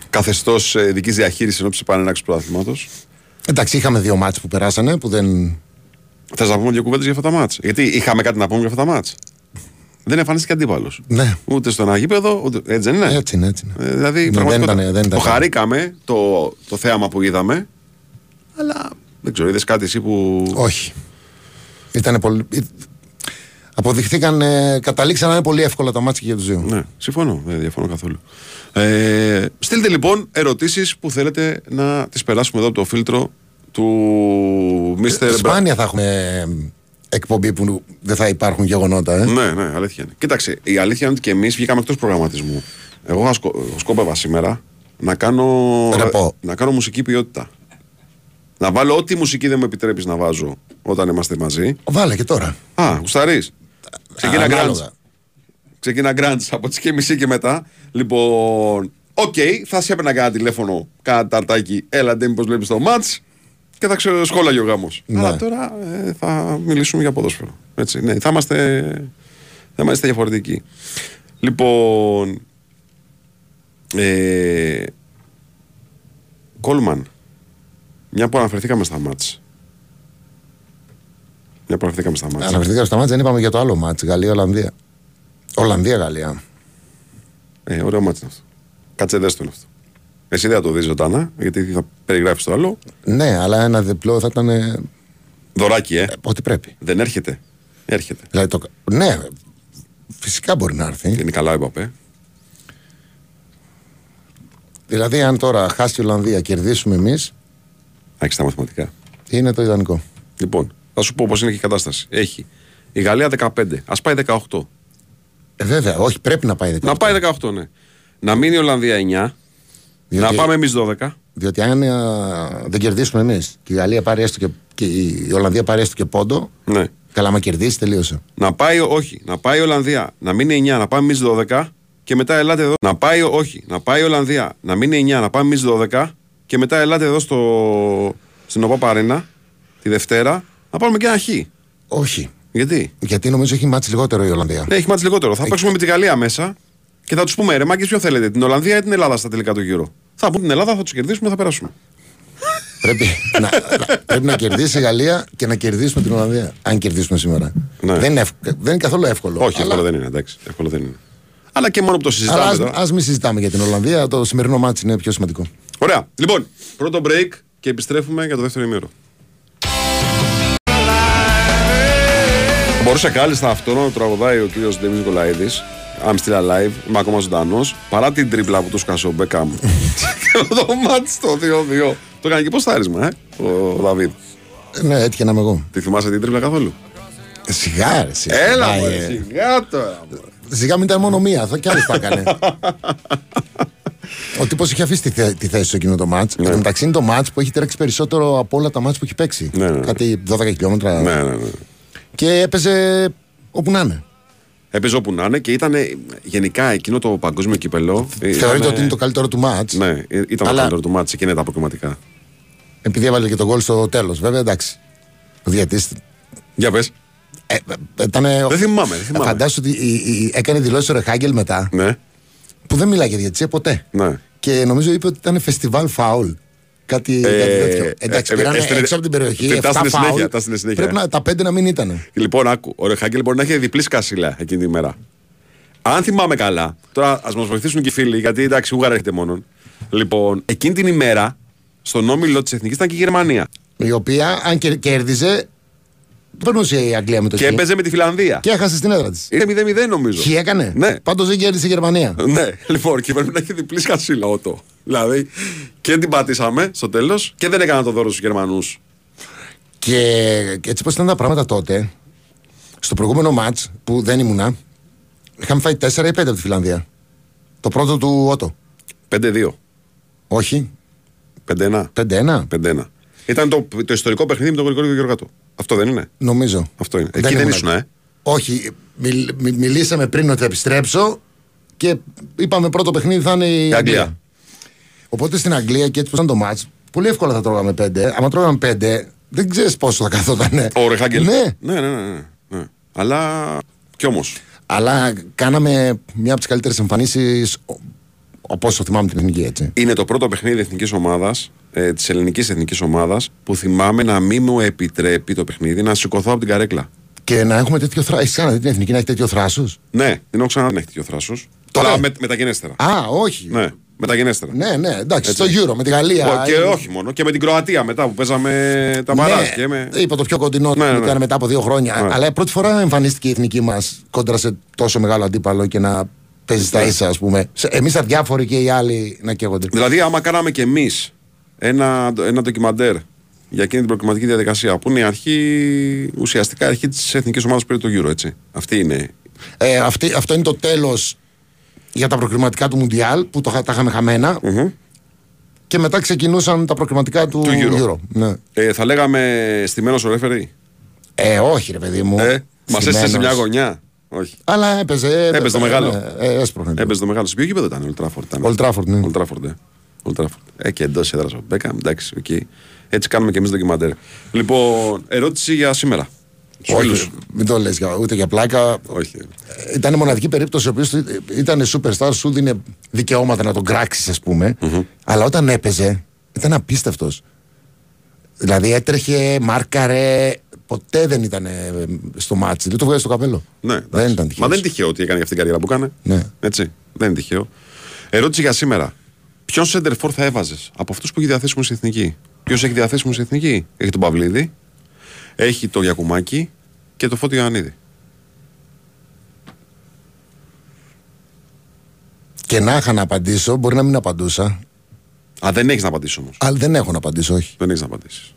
[SPEAKER 1] καθεστώς ε, δική διαχείρισης ενώ πάνε ένα του πρωταθλήματος.
[SPEAKER 2] Εντάξει, είχαμε δύο μάτς που περάσανε που δεν.
[SPEAKER 1] Θες να πούμε δύο κουβέντες για αυτά τα μάτς; Γιατί είχαμε κάτι να πούμε για αυτά τα μάτς Δεν εμφανίστηκε αντίπαλος.
[SPEAKER 2] Ναι.
[SPEAKER 1] Ούτε στο ένα γήπεδο, ούτε. Έτσι δεν είναι;
[SPEAKER 2] Έτσι είναι, έτσι είναι.
[SPEAKER 1] Ε, δηλαδή,
[SPEAKER 2] Ναι,
[SPEAKER 1] πραγματικότητα,
[SPEAKER 2] δεν ήταν- δεν ήταν.
[SPEAKER 1] το χαρήκαμε το, το θέαμα που είδαμε. Αλλά δεν ξέρω, είδες κάτι εσύ που.
[SPEAKER 2] Όχι. Ήταν πολύ. Ε, Αποδειχθήκαν, ε, καταλήξαν να είναι πολύ εύκολα τα μάτια και για τους δύο.
[SPEAKER 1] Ναι, συμφωνώ. Δεν διαφωνώ καθόλου. Ε, στείλτε λοιπόν ερωτήσεις που θέλετε να τις περάσουμε εδώ από το φίλτρο του Mr.
[SPEAKER 2] Σπάνια θα έχουμε ε, εκπομπή που δεν θα υπάρχουν γεγονότα. Ε.
[SPEAKER 1] Ναι, ναι, αλήθεια είναι. Κοίταξε, η αλήθεια είναι ότι και εμείς βγήκαμε εκτός προγραμματισμού. Εγώ θα σκο- σκόπευα σήμερα να κάνω,
[SPEAKER 2] Ρεπό.
[SPEAKER 1] να κάνω μουσική ποιότητα. Να βάλω ό,τι μουσική δεν μου επιτρέπεις να βάζω όταν είμαστε μαζί.
[SPEAKER 2] Βάλε και τώρα.
[SPEAKER 1] Α, γουσταρείς. Ξεκίνα
[SPEAKER 2] Ανάλογα.
[SPEAKER 1] γκραντ. Ξεκίνα γκραντ από τις και μισή και μετά. Λοιπόν, οκ, θα σε έπαιρνα κανένα τηλέφωνο, κάνα ταρτάκι. Έλα, ντε, μήπω βλέπεις το ματ και θα ξεσχόλαγε ο γάμος.
[SPEAKER 2] Ναι.
[SPEAKER 1] Αλλά τώρα ε, θα μιλήσουμε για ποδόσφαιρο. Έτσι, ναι, θα είμαστε, θα είμαστε διαφορετικοί. Λοιπόν. Ε, Κόλμαν, μια που αναφερθήκαμε στα μάτς Μια που αναφερθήκαμε στα μάτς
[SPEAKER 2] Αναφερθήκαμε στα μάτια, δεν είπαμε για το άλλο μάτς. Γαλλία-Ολλανδία. Ολλανδία-Γαλλία.
[SPEAKER 1] Ε, ωραίο μάτι είναι αυτό. Κάτσε δες το είναι αυτό. Εσύ δεν θα το δεις ζωντανά, γιατί θα περιγράφεις το άλλο.
[SPEAKER 2] Ναι, αλλά ένα διπλό θα ήταν. ε,
[SPEAKER 1] Δωράκι, ε.
[SPEAKER 2] Ό,τι πρέπει.
[SPEAKER 1] Δεν έρχεται. Έρχεται.
[SPEAKER 2] Δηλαδή το... Ναι, φυσικά μπορεί να έρθει.
[SPEAKER 1] Είναι καλά η Παπέ.
[SPEAKER 2] Δηλαδή, αν τώρα χάσει η Ολλανδία, κερδίσουμε εμείς,
[SPEAKER 1] Άρχισε τα μαθηματικά.
[SPEAKER 2] είναι το ιδανικό.
[SPEAKER 1] Λοιπόν, θα σου πω πώς είναι και η κατάσταση. Έχει η Γαλλία 15, ας πάει 18.
[SPEAKER 2] Ε, βέβαια, όχι, πρέπει να πάει 18.
[SPEAKER 1] Να πάει 18, ναι. Να μείνει η Ολλανδία 9.
[SPEAKER 2] Διότι-
[SPEAKER 1] Να πάμε εμείς 12.
[SPEAKER 2] Διότι αν ε, δεν κερδίσουμε εμείς και η Γαλλία πάρει έστω και, και η Ολλανδία πάρει έστω και πόντο,
[SPEAKER 1] Ναι.
[SPEAKER 2] καλά, μα κερδίσει, τελείωσε.
[SPEAKER 1] Να πάει, όχι, να πάει η Ολλανδία, να μείνει 9, να πάμε εμείς 12 και μετά ελάτε εδώ. Να πάει, όχι, να πάει η Ολλανδία, να μείνει 9, να πάμε εμείς 12 και μετά ελάτε εδώ στο, στην ΟΠΑ Παρένα τη Δευτέρα να πάρουμε και ένα χ.
[SPEAKER 2] Όχι.
[SPEAKER 1] Γιατί;
[SPEAKER 2] Γιατί νομίζω έχει μάτσει λιγότερο η Ολλανδία.
[SPEAKER 1] Ναι, έχει μάτσει λιγότερο. Θα παίξουμε με τη Γαλλία μέσα και θα τους πούμε ρε Μάγκε, ποιο θέλετε, την Ολλανδία ή την Ελλάδα στα τελικά του γύρω. Θα πούν την Ελλάδα, θα τους κερδίσουμε, θα περάσουμε.
[SPEAKER 2] πρέπει, να, να- πρέπει να κερδίσει η Γαλλία και να κερδίσουμε την Ολλανδία. Αν κερδίσουμε σήμερα.
[SPEAKER 1] Ναι.
[SPEAKER 2] Δεν, είναι ευ- δεν είναι καθόλου εύκολο.
[SPEAKER 1] Όχι,
[SPEAKER 2] αλλά,
[SPEAKER 1] εύκολο δεν είναι, εντάξει. Εύκολο δεν είναι. Αλλά και μόνο που το συζητάμε
[SPEAKER 2] Αλλά
[SPEAKER 1] τώρα.
[SPEAKER 2] ας, ας μην συζητάμε για την Ολλανδία. Το σημερινό μάτι είναι πιο σημαντικό.
[SPEAKER 1] Ωραία. Λοιπόν, πρώτο break και επιστρέφουμε για το δεύτερο ημίρο. Μπορούσε κάλλιστα αυτό να το τραγουδάει ο κύριος Ντέμι Νικολαίδης. I'm still alive, είμαι ακόμα ζωντανός. Παρά την τρίπλα που του σκάσε ο Μπέκαμ. το μάτι στο 2-2. Το έκανε και ποστάρισμα, ε, ο Δαβίδ.
[SPEAKER 2] Ναι, έτυχε να είμαι εγώ.
[SPEAKER 1] Τη θυμάσαι την τρίπλα καθόλου;
[SPEAKER 2] Σιγά, ρε, σιγά.
[SPEAKER 1] Έλα,
[SPEAKER 2] Ε,
[SPEAKER 1] μωρέ, σιγά τώρα.
[SPEAKER 2] Σιγά μην ήταν μόνο μία, θα κι άλλες τα έκανε. Ο τύπος είχε αφήσει τη, θέ- τη θέση σε εκείνο το μάτς. Εν τω μεταξύ είναι το μάτς που έχει τρέξει περισσότερο από όλα τα μάτς που έχει παίξει.
[SPEAKER 1] Ναι, ναι.
[SPEAKER 2] Κάτι 12 χιλιόμετρα.
[SPEAKER 1] Ναι, ναι, ναι.
[SPEAKER 2] Και έπαιζε όπου να είναι.
[SPEAKER 1] Έπαιζε όπου να είναι και ήταν γενικά εκείνο το παγκόσμιο κύπελο.
[SPEAKER 2] Θεωρείται
[SPEAKER 1] ήταν-
[SPEAKER 2] ότι είναι το καλύτερο του μάτ.
[SPEAKER 1] Ναι, ήταν το
[SPEAKER 2] Αλλά-
[SPEAKER 1] καλύτερο του μάτς εκείνα τα αποκριματικά.
[SPEAKER 2] Επειδή έβαλε και τον γκολ στο τέλος. Βέβαια εντάξει. Ο διατής
[SPEAKER 1] Για πες.
[SPEAKER 2] Ε, ε, ήτανε-
[SPEAKER 1] Δεν θυμάμαι, δεν θυμάμαι.
[SPEAKER 2] Φαντάσου ότι η- η- έκανε δηλώσεις ο Ρεχάγκελ μετά
[SPEAKER 1] Ναι,
[SPEAKER 2] που δεν μιλάει για διατησία ποτέ.
[SPEAKER 1] ναι.
[SPEAKER 2] Και νομίζω είπε ότι ήταν φεστιβάλ φάουλ. Κάτι,
[SPEAKER 1] Ε,
[SPEAKER 2] κάτι τέτοιο. Εντάξει,
[SPEAKER 1] ε, ε,
[SPEAKER 2] πήρανε
[SPEAKER 1] έστειλε-
[SPEAKER 2] έξω από την περιοχή.
[SPEAKER 1] τα
[SPEAKER 2] 7
[SPEAKER 1] έστειλε συνέχεια,
[SPEAKER 2] φάουλ.
[SPEAKER 1] τα έστειλε συνέχεια.
[SPEAKER 2] Πρέπει να, τα πέντε να μην ήταν.
[SPEAKER 1] Λοιπόν, άκου. Ο Ρεχάγκελ μπορεί να έχει διπλή σκασίλα εκείνη τη μέρα. Αν θυμάμαι καλά, τώρα ας μας βοηθήσουν και οι φίλοι, γιατί εντάξει, Ούγαρα έρχεται μόνο. Λοιπόν, εκείνη την ημέρα στον όμιλο της Εθνικής ήταν και η Γερμανία.
[SPEAKER 2] Η οποία, αν και κέρδιζε, περνούσε η Αγγλία με το
[SPEAKER 1] Και
[SPEAKER 2] χ.
[SPEAKER 1] έπαιζε με τη Φιλανδία.
[SPEAKER 2] Και έχασε στην έδρα της.
[SPEAKER 1] Είναι 0-0 νομίζω.
[SPEAKER 2] Χ έκανε.
[SPEAKER 1] Ναι.
[SPEAKER 2] Πάντως δεν κέρδισε η Γερμανία.
[SPEAKER 1] Ναι, λοιπόν, και πρέπει να έχει διπλή σκασίλα ότο. Δηλαδή, και την πατήσαμε στο τέλος και δεν έκανα το δώρο στους Γερμανούς.
[SPEAKER 2] Και, και έτσι πώ ήταν τα πράγματα τότε, στο προηγούμενο ματ που δεν ήμουνα, είχαμε φάει 4 ή 5 από τη Φιλανδία. Το πρώτο του Ότο.
[SPEAKER 1] 5-2.
[SPEAKER 2] Όχι.
[SPEAKER 1] 5-1.
[SPEAKER 2] 5-1.
[SPEAKER 1] 5-1. Ήταν το, το ιστορικό παιχνίδι με τον Γρηγόριο Γεωργάτο. Αυτό δεν είναι;
[SPEAKER 2] Νομίζω.
[SPEAKER 1] Αυτό είναι. Εκεί δεν
[SPEAKER 2] ήμουν
[SPEAKER 1] ήσουν,
[SPEAKER 2] εκεί.
[SPEAKER 1] ε;
[SPEAKER 2] Όχι. Μιλ- μι- μιλήσαμε πριν ότι θα επιστρέψω και είπαμε πρώτο παιχνίδι θα είναι η,
[SPEAKER 1] Η
[SPEAKER 2] Αγγλία.
[SPEAKER 1] Αγγλία.
[SPEAKER 2] Οπότε στην Αγγλία και έτσι που ήταν το μάτς, πολύ εύκολα θα τρώγαμε πέντε. Άμα τρώγαμε πέντε, δεν ξέρεις πόσο θα καθόταν.
[SPEAKER 1] Ο Ρεχάγκελ.
[SPEAKER 2] Ναι.
[SPEAKER 1] Ναι, ναι, ναι, ναι, ναι. Αλλά κι όμως.
[SPEAKER 2] Αλλά κάναμε μια από τις καλύτερες εμφανίσεις από όσο θυμάμαι την εθνική έτσι.
[SPEAKER 1] Είναι το πρώτο παιχνίδι εθνικής ομάδας, ε, της ελληνικής εθνικής ομάδας, που θυμάμαι να μην μου επιτρέπει το παιχνίδι να σηκωθώ από την καρέκλα.
[SPEAKER 2] Και να έχουμε τέτοιο θράσο. Έχεις ξαναδεί την εθνική να έχει τέτοιο θράσος;
[SPEAKER 1] Ναι, δεν έχω ξανά να έχει τέτοιο θράσος.
[SPEAKER 2] Τώρα-
[SPEAKER 1] Τώρα με, μεταγενέστερα.
[SPEAKER 2] Α, όχι.
[SPEAKER 1] Ναι, μεταγενέστερα.
[SPEAKER 2] Ναι, ναι, εντάξει,
[SPEAKER 1] Έτσι.
[SPEAKER 2] στο Euro με τη Γαλλία.
[SPEAKER 1] Ω, Και όχι μόνο, και με την Κροατία μετά που παίζαμε τα μπαράζ.
[SPEAKER 2] Ναι,
[SPEAKER 1] και με...
[SPEAKER 2] είπα το πιο κοντινό
[SPEAKER 1] Ναι,
[SPEAKER 2] που
[SPEAKER 1] ναι, ναι.
[SPEAKER 2] ήταν μετά από δύο χρόνια.
[SPEAKER 1] Ναι.
[SPEAKER 2] Αλλά πρώτη φορά εμφανίστηκε η εθνική μας κόντρα σε τόσο μεγάλο αντίπαλο και να παίζεις στα
[SPEAKER 1] Ναι.
[SPEAKER 2] ίσα, ας πούμε. Εμείς αδιάφοροι και οι άλλοι να καίγονται.
[SPEAKER 1] Δηλαδή, άμα κάναμε κι εμείς ένα, ένα ντοκιμαντέρ για εκείνη την προκριματική διαδικασία, που είναι η αρχή, ουσιαστικά η αρχή της εθνικής ομάδας που πήρε το Euro, έτσι. Αυτή είναι.
[SPEAKER 2] Ε, αυτή, αυτό είναι το τέλος για τα προκριματικά του Μουντιάλ που το, χα- τα είχαμε χαμένα. Και μετά ξεκινούσαν τα προκριματικά του,
[SPEAKER 1] Του Euro.
[SPEAKER 2] Ναι.
[SPEAKER 1] Ε, θα λέγαμε στημένος ο ρέφερι.
[SPEAKER 2] Ε, όχι, ρε παιδί μου.
[SPEAKER 1] Ε, Μας έστειλε σε
[SPEAKER 2] Στημένος.
[SPEAKER 1] μια γωνιά. Όχι.
[SPEAKER 2] Αλλά έπαιζε.
[SPEAKER 1] Έπαιζε το μεγάλο.
[SPEAKER 2] Ναι, ε, έσπρωχνε.
[SPEAKER 1] Έπαιζε το μεγάλο. Σε ποιο γήπεδο ήταν, Old Trafford. Ήταν.
[SPEAKER 2] Old Trafford, ναι.
[SPEAKER 1] Old Trafford, ε. Old Trafford. Ε, και εντός έδρας ο Μπέκαμ. Εντάξει, οκ. Έτσι κάνουμε κι εμείς ντοκιμαντέρ. Λοιπόν, ερώτηση για σήμερα. Στους φίλους.
[SPEAKER 2] Όχι, μην το λες ούτε για πλάκα.
[SPEAKER 1] Όχι.
[SPEAKER 2] Ήταν η μοναδική περίπτωση ο οποίος ήταν superstar, σου δίνει δικαιώματα να τον κράξεις, ας πούμε. Αλλά όταν έπαιζε, ήταν απίστευτος. Δηλαδή έτρεχε, μάρκαρε. Ποτέ δεν ήταν ε, στο μάτσι. Δεν το βγάζει στο καπέλο.
[SPEAKER 1] Ναι,
[SPEAKER 2] δεν
[SPEAKER 1] εντάξει.
[SPEAKER 2] ήταν
[SPEAKER 1] Μα
[SPEAKER 2] τυχαίο.
[SPEAKER 1] δεν είναι τυχαίο ότι έκανε αυτή την καριέρα που έκανε.
[SPEAKER 2] Ναι.
[SPEAKER 1] Έτσι. Δεν είναι τυχαίο. Ερώτηση για σήμερα. Ποιον σέντερφορ θα έβαζες από αυτούς που έχει διαθέσιμο στην εθνική; Ποιος έχει διαθέσιμο στην εθνική; Έχει τον Παυλίδη, έχει τον Γιακουμάκη και τον Φώτιο Ιωαννίδη.
[SPEAKER 2] Και να είχα να απαντήσω, μπορεί να μην απαντούσα.
[SPEAKER 1] Α, δεν έχεις να απαντήσεις όμως.
[SPEAKER 2] Αλλά δεν έχω να απαντήσω, όχι.
[SPEAKER 1] Δεν έχεις να απαντήσεις.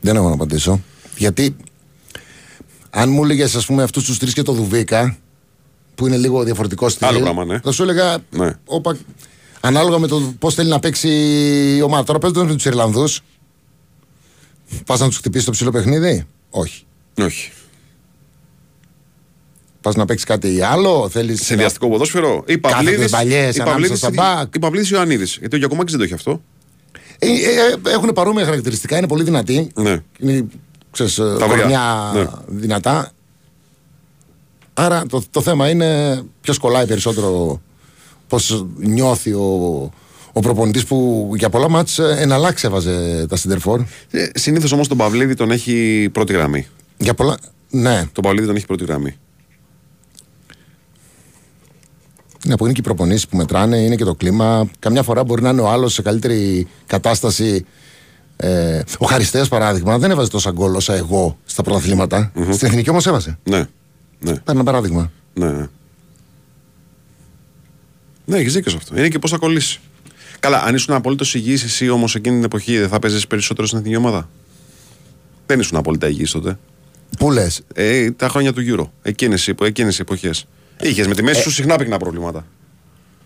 [SPEAKER 2] Δεν έχω να απαντήσω. Γιατί αν μου έλεγες, ας πούμε, αυτούς τους τρεις και το Δουβίκα, που είναι λίγο διαφορετικό στυλ.
[SPEAKER 1] Άλλο πράγμα, ναι.
[SPEAKER 2] Θα σου έλεγα.
[SPEAKER 1] Ναι.
[SPEAKER 2] Όπα, ανάλογα με το πώς θέλει να παίξει η ομάδα. Τώρα παίζοντα με τους Ιρλανδούς, πας να τους χτυπήσεις το ψηλό παιχνίδι; Όχι.
[SPEAKER 1] Όχι.
[SPEAKER 2] Πας να παίξεις κάτι άλλο, θέλεις.
[SPEAKER 1] Σε διαστικό ποδόσφαιρο; Ή
[SPEAKER 2] Κάθεται
[SPEAKER 1] Παυλίδη.
[SPEAKER 2] παλιές ανάμεσα στα μπακ.
[SPEAKER 1] Ή Παυλίδης Ιωαννίδης. Γιατί ο Γιακουμάκης δεν το έχει αυτό.
[SPEAKER 2] Ε, ε, έχουν παρόμοια χαρακτηριστικά, είναι πολύ δυνατοί.
[SPEAKER 1] Ναι.
[SPEAKER 2] Είναι, ξέρεις, ε,
[SPEAKER 1] Τα
[SPEAKER 2] κορμιά
[SPEAKER 1] Ναι.
[SPEAKER 2] δυνατά. Άρα το, το θέμα είναι ποιος κολλάει περισσότερο, πώς νιώθει ο, ο προπονητής που για πολλά μάτς ε, εναλλάξει έβαζε τα Σιντερφόρ.
[SPEAKER 1] Ε, Συνήθως όμως τον Παυλίδη τον έχει πρώτη γραμμή.
[SPEAKER 2] Για πολλά. Ναι,
[SPEAKER 1] Τον Παυλίδη τον έχει πρώτη γραμμή.
[SPEAKER 2] είναι που είναι και οι προπονήσεις που μετράνε, είναι και το κλίμα. Καμιά φορά μπορεί να είναι ο άλλος σε καλύτερη κατάσταση. Ε, ο Χαριστέας παράδειγμα δεν έβαζε τόσα γκολ όσα εγώ στα πρωταθληματα Στην εθνική όμως έβαζε.
[SPEAKER 1] Ναι. Ναι.
[SPEAKER 2] Πάρε ένα παράδειγμα.
[SPEAKER 1] Ναι, ναι. Ναι, έχεις δίκιο σε αυτό. Είναι και πώς θα κολλήσει. Καλά, αν ήσουν απολύτω υγιής εσύ όμως εκείνη την εποχή, δεν θα παίζει περισσότερο στην εθνική ομάδα; Δεν ήσουν απόλυτα υγιής τότε.
[SPEAKER 2] Πού λες;
[SPEAKER 1] Ε, τα χρόνια του Euro. Εκείνες οι εποχές. Είχες με τη μέση σου συχνά πυκνά προβλήματα.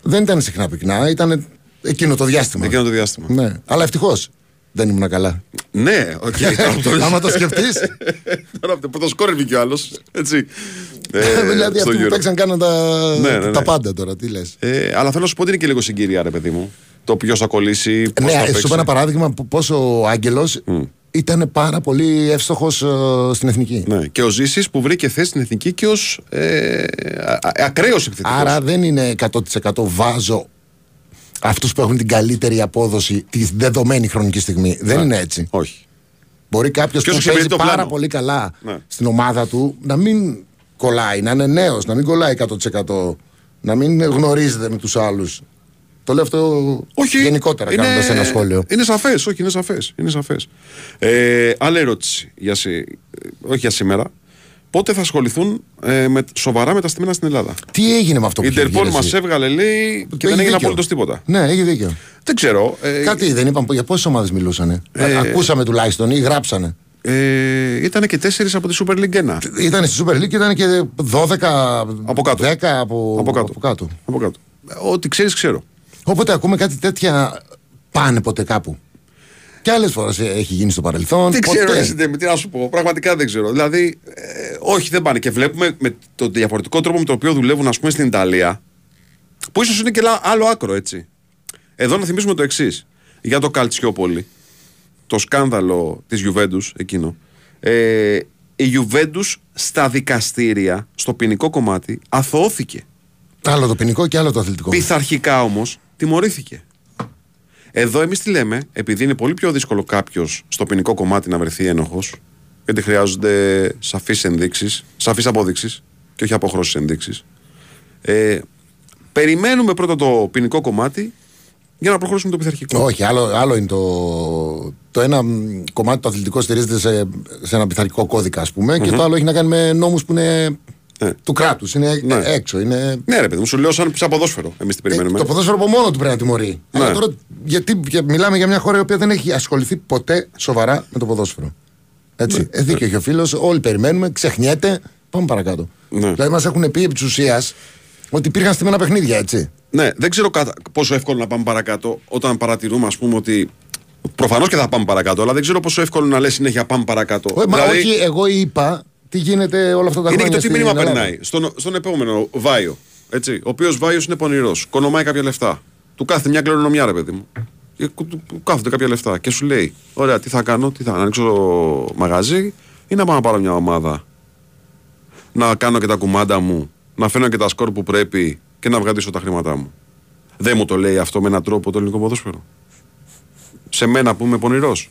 [SPEAKER 2] Δεν ήταν συχνά πυκνά, ήταν εκείνο το διάστημα.
[SPEAKER 1] Εκείνο το διάστημα.
[SPEAKER 2] Ναι. Αλλά ευτυχώς δεν ήμουν καλά.
[SPEAKER 1] Ναι, οκ.
[SPEAKER 2] Άμα το σκεφτείς.
[SPEAKER 1] Τώρα που το σκόρευε κι ο άλλο. Έτσι. Ε,
[SPEAKER 2] δηλαδή
[SPEAKER 1] στο
[SPEAKER 2] αυτοί που
[SPEAKER 1] Euro.
[SPEAKER 2] παίξαν κάναν τα,
[SPEAKER 1] Ναι, ναι, ναι.
[SPEAKER 2] τα πάντα τώρα. Τι λες.
[SPEAKER 1] Ε, αλλά θέλω να σου πω ότι είναι και λίγο συγκυρία, ρε παιδί μου. Το ποιος θα κολλήσει. Πώς θα
[SPEAKER 2] Ναι, σου
[SPEAKER 1] παίξει.
[SPEAKER 2] είπα ένα παράδειγμα που πόσο ο Άγγελος ήταν πάρα πολύ εύστοχος στην εθνική.
[SPEAKER 1] Ναι. Και ο Ζήσης που βρήκε θέση στην εθνική και ως ε, ακραίος επιθετικός.
[SPEAKER 2] Άρα δεν είναι 100% βάζω αυτούς που έχουν την καλύτερη απόδοση τη δεδομένη χρονική στιγμή. Δεν
[SPEAKER 1] Ναι.
[SPEAKER 2] είναι έτσι.
[SPEAKER 1] Όχι.
[SPEAKER 2] Μπορεί κάποιος
[SPEAKER 1] Ποιος
[SPEAKER 2] που
[SPEAKER 1] εξυπηρετεί
[SPEAKER 2] παίζει
[SPEAKER 1] το
[SPEAKER 2] πάρα
[SPEAKER 1] πλάνο;
[SPEAKER 2] πολύ καλά
[SPEAKER 1] Ναι.
[SPEAKER 2] στην ομάδα του να μην κολλάει, να είναι νέος, να μην κολλάει 100%. Να μην γνωρίζεται με τους άλλους. Το λέω αυτό
[SPEAKER 1] Όχι.
[SPEAKER 2] γενικότερα
[SPEAKER 1] είναι-
[SPEAKER 2] κάνοντας ένα σχόλιο.
[SPEAKER 1] Είναι σαφές, όχι, είναι σαφές. Είναι σαφές. Ε, άλλη ερώτηση. Για σι- ε, όχι για σήμερα. Πότε θα ασχοληθούν ε, με, σοβαρά με τα στημένα στην Ελλάδα.
[SPEAKER 2] Τι έγινε με αυτό
[SPEAKER 1] Η
[SPEAKER 2] που είχε
[SPEAKER 1] Ιντερπόλ
[SPEAKER 2] βγει,
[SPEAKER 1] μας
[SPEAKER 2] εσύ;
[SPEAKER 1] έβγαλε, λέει, και δεν
[SPEAKER 2] έχει
[SPEAKER 1] έγινε
[SPEAKER 2] δίκιο.
[SPEAKER 1] απολύτως τίποτα.
[SPEAKER 2] Ναι, έχει δίκιο.
[SPEAKER 1] Δεν ξέρω. Ε,
[SPEAKER 2] Κάτι δεν είπαν για πόσες ομάδες μιλούσαν.
[SPEAKER 1] Ε,
[SPEAKER 2] Ακούσαμε τουλάχιστον ή γράψανε;
[SPEAKER 1] Ε, ήταν και τέσσερις από τη Super League 1.
[SPEAKER 2] Ήταν στη Super League και ήταν και 12
[SPEAKER 1] Από κάτω.
[SPEAKER 2] 10 από,
[SPEAKER 1] Από κάτω.
[SPEAKER 2] από κάτω.
[SPEAKER 1] Από κάτω. Ό,τι ξέρεις, ξέρω.
[SPEAKER 2] Οπότε ακούμε κάτι τέτοια πάνε ποτέ κάπου. Και άλλες φορές έχει γίνει στο παρελθόν.
[SPEAKER 1] Δεν
[SPEAKER 2] ποτέ.
[SPEAKER 1] ξέρω, ρε, Συντέμι, τι να σου πω. Πραγματικά δεν ξέρω. Δηλαδή, ε, όχι, δεν πάνε. Και βλέπουμε με τον διαφορετικό τρόπο με τον οποίο δουλεύουν, ας πούμε, στην Ιταλία, που ίσως είναι και λα- άλλο άκρο, έτσι. Εδώ να θυμίσουμε το εξής. Για το Καλτσιόπολη, το σκάνδαλο της Γιουβέντους, εκείνο. Ε, η Γιουβέντους στα δικαστήρια, στο ποινικό κομμάτι, αθωώθηκε.
[SPEAKER 2] Άλλο το ποινικό και άλλο το αθλητικό.
[SPEAKER 1] Πειθαρχικά όμως τιμωρήθηκε. Εδώ εμείς τι λέμε, επειδή είναι πολύ πιο δύσκολο κάποιος στο ποινικό κομμάτι να βρεθεί ένοχος, γιατί χρειάζονται σαφείς ενδείξεις, σαφείς απόδειξεις και όχι αποχρώσεις ενδείξεις. Ε, περιμένουμε πρώτα το ποινικό κομμάτι για να προχωρήσουμε το πειθαρχικό.
[SPEAKER 2] Όχι, άλλο, άλλο είναι το. Το ένα μ, κομμάτι το αθλητικό στηρίζεται σε, σε ένα πειθαρχικό κώδικα, ας πούμε, και
[SPEAKER 1] Μμμ.
[SPEAKER 2] το άλλο έχει να κάνει με νόμους που είναι
[SPEAKER 1] Ναι.
[SPEAKER 2] του κράτους. Είναι
[SPEAKER 1] Ναι.
[SPEAKER 2] έξω. Είναι...
[SPEAKER 1] Ναι, ρε παιδί μου, σου λέω σαν, σαν ποδόσφαιρο. Εμείς τι περιμένουμε.
[SPEAKER 2] Το ποδόσφαιρο από μόνο του πρέπει να τιμωρεί.
[SPEAKER 1] Ναι.
[SPEAKER 2] Αλλά τώρα, γιατί για- μιλάμε για μια χώρα η οποία δεν έχει ασχοληθεί ποτέ σοβαρά με το ποδόσφαιρο. Έτσι. Ε, δίκιο έχει ο φίλος, όλοι περιμένουμε, ξεχνιέται. Πάμε παρακάτω.
[SPEAKER 1] Ναι.
[SPEAKER 2] Δηλαδή, μας έχουν πει επί της ουσίας ότι υπήρχαν στημένα παιχνίδια, έτσι.
[SPEAKER 1] Ναι, δεν ξέρω κατα... πόσο εύκολο να πάμε παρακάτω όταν παρατηρούμε, ας πούμε, ότι. Προφανώς και θα πάμε παρακάτω, αλλά δεν ξέρω πόσο εύκολο να λες συνέχεια πάμε παρακάτω.
[SPEAKER 2] Ε, Μα
[SPEAKER 1] Δηλαδή,
[SPEAKER 2] όχι, εγώ είπα τι γίνεται όλα αυτά τα
[SPEAKER 1] είναι και
[SPEAKER 2] χρόνια.
[SPEAKER 1] το τι
[SPEAKER 2] στην
[SPEAKER 1] μήνυμα
[SPEAKER 2] Ελλάδα;
[SPEAKER 1] περνάει. Στον, στον επόμενο Βάιο. Έτσι, ο οποίος Βάιος είναι πονηρός, κονομάει κάποια λεφτά. Του κάθεται μια κληρονομιά, ρε παιδί μου. Και κου- του- του κάθονται κάποια λεφτά και σου λέει: Ωραία, τι θα κάνω, τι θα να ανοίξω μαγαζί ή να πάω να πάρω μια ομάδα. Να κάνω και τα κουμάντα μου, να φέρνω και τα σκορ που πρέπει και να βγαδίσω τα χρήματά μου. Δεν μου το λέει αυτό με έναν τρόπο το ελληνικό ποδόσφαιρο. Σε μένα που είμαι πονηρός.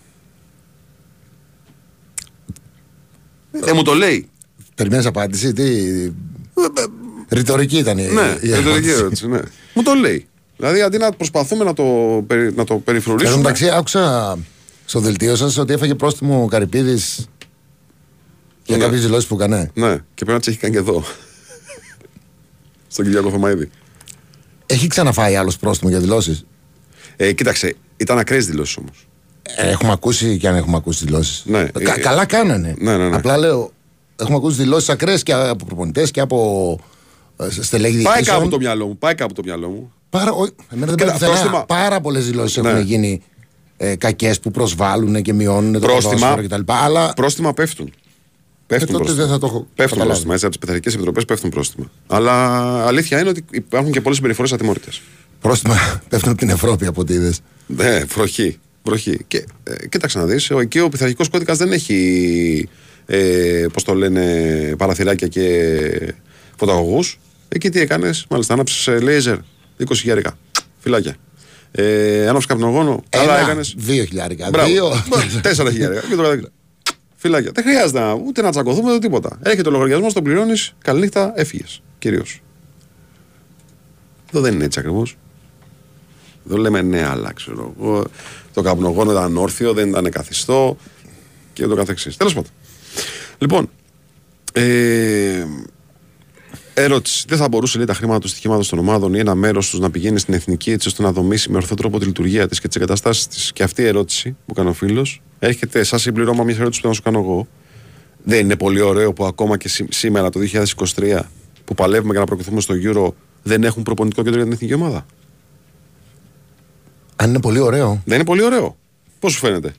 [SPEAKER 1] Δεν μου το λέει.
[SPEAKER 2] Περιμένεις απάντηση, τι; Ρητορική ήταν η.
[SPEAKER 1] Ναι,
[SPEAKER 2] η
[SPEAKER 1] ρητορική
[SPEAKER 2] ερώτηση.
[SPEAKER 1] ερώτηση, ναι. Μου το λέει. Δηλαδή αντί να προσπαθούμε να το, περι- να το
[SPEAKER 2] Εν τω
[SPEAKER 1] περιφρουρήσουμε.
[SPEAKER 2] μεταξύ, άκουσα στο δελτίο σας ότι έφαγε πρόστιμο ο Καρυπίδης για
[SPEAKER 1] Ναι.
[SPEAKER 2] κάποιες δηλώσεις που έκανε.
[SPEAKER 1] Ναι, και πρέπει να τις έχει κάνει και εδώ. Στον Κυριακό Θωμαίδη.
[SPEAKER 2] Έχει ξαναφάει άλλος πρόστιμο για δηλώσεις;
[SPEAKER 1] Ε, κοίταξε, ήταν ακραίες δηλώσεις όμως.
[SPEAKER 2] Έχουμε ακούσει και αν έχουμε ακούσει δηλώσεις.
[SPEAKER 1] Ναι, ε,
[SPEAKER 2] καλά κάνανε.
[SPEAKER 1] Ναι, ναι, ναι.
[SPEAKER 2] Απλά λέω, έχουμε ακούσει δηλώσεις ακραίες και από προπονητές και από ε, στελέχη
[SPEAKER 1] Πάει
[SPEAKER 2] διοικήσεων.
[SPEAKER 1] κάπου το μυαλό μου. Πάει κάπου το μυαλό μου.
[SPEAKER 2] Πάρα, ο, εμένα δεν
[SPEAKER 1] Κοίτα,
[SPEAKER 2] πάει πουθενά.
[SPEAKER 1] πρόστιμα.
[SPEAKER 2] Πάρα πολλές δηλώσεις
[SPEAKER 1] Ναι.
[SPEAKER 2] έχουν γίνει ε, κακές που προσβάλλουν και μειώνουν το
[SPEAKER 1] Πρόστιμα,
[SPEAKER 2] ποδόσφαιρο κτλ. Αλλά
[SPEAKER 1] πρόστιμα πέφτουν. Πέφτουν
[SPEAKER 2] Ε, τότε
[SPEAKER 1] πρόστιμα.
[SPEAKER 2] δεν θα το έχω
[SPEAKER 1] Πέφτουν
[SPEAKER 2] καταλάβει.
[SPEAKER 1] πρόστιμα. Έτσι, από τις πειθαρχικέ επιτροπές πέφτουν πρόστιμα. Αλλά αλήθεια είναι ότι υπάρχουν και πολλές συμπεριφορές ατιμόρυτες.
[SPEAKER 2] πρόστιμα πέφτουν από την Ευρώπη από ό,τι είδες.
[SPEAKER 1] Ναι, βροχή. Βροχή. Και ε, κοίταξε να δεις, εκεί ο πειθαρχικός κώδικας δεν έχει. Ε, Πώς το λένε, παραθυράκια και φωταγωγούς. Εκεί τι έκανες, μάλιστα, άναψε λέιζερ 20 χιλιάρικα. Φυλάκια. Ε, άναψε καπνογόνο. Καλά
[SPEAKER 2] Ένα,
[SPEAKER 1] έκανες.
[SPEAKER 2] δύο χιλιάρικα.
[SPEAKER 1] Μπράβο.
[SPEAKER 2] Δύο.
[SPEAKER 1] Τέσσερα χιλιάρικα. Και το κατάκρινα. Φυλάκια. Δεν χρειάζεται να, ούτε να τσακωθούμε ούτε τίποτα. Έρχεται ο λογαριασμός, τον πληρώνεις, καληνύχτα, έφυγες. Κυρίως. Εδώ δεν είναι έτσι ακριβώς. Εδώ λέμε ναι, αλλά ξέρω εγώ. Το καπνογόνο ήταν όρθιο, δεν ήταν καθιστό και το καθεξής. Τέλος πάντων. Λοιπόν, ε, ερώτηση. Δεν θα μπορούσε λέει, τα χρήματα του στοιχήματος των ομάδων ή ένα μέρος τους να πηγαίνει στην εθνική έτσι ώστε να δομήσει με ορθό τρόπο τη λειτουργία της και τις εγκαταστάσεις της. Και αυτή η ερώτηση που κάνει ο φίλος έρχεται σαν συμπληρώμα μια ερώτηση που θα σου κάνω εγώ. Δεν είναι πολύ ωραίο που ακόμα και σή- σήμερα το 2023 που παλεύουμε για να προκριθούμε στο Euro δεν έχουν προπονητικό κέντρο για την εθνική ομάδα;
[SPEAKER 2] Αν είναι πολύ ωραίο.
[SPEAKER 1] Δεν είναι πολύ ωραίο. Πώς σου φαίνεται;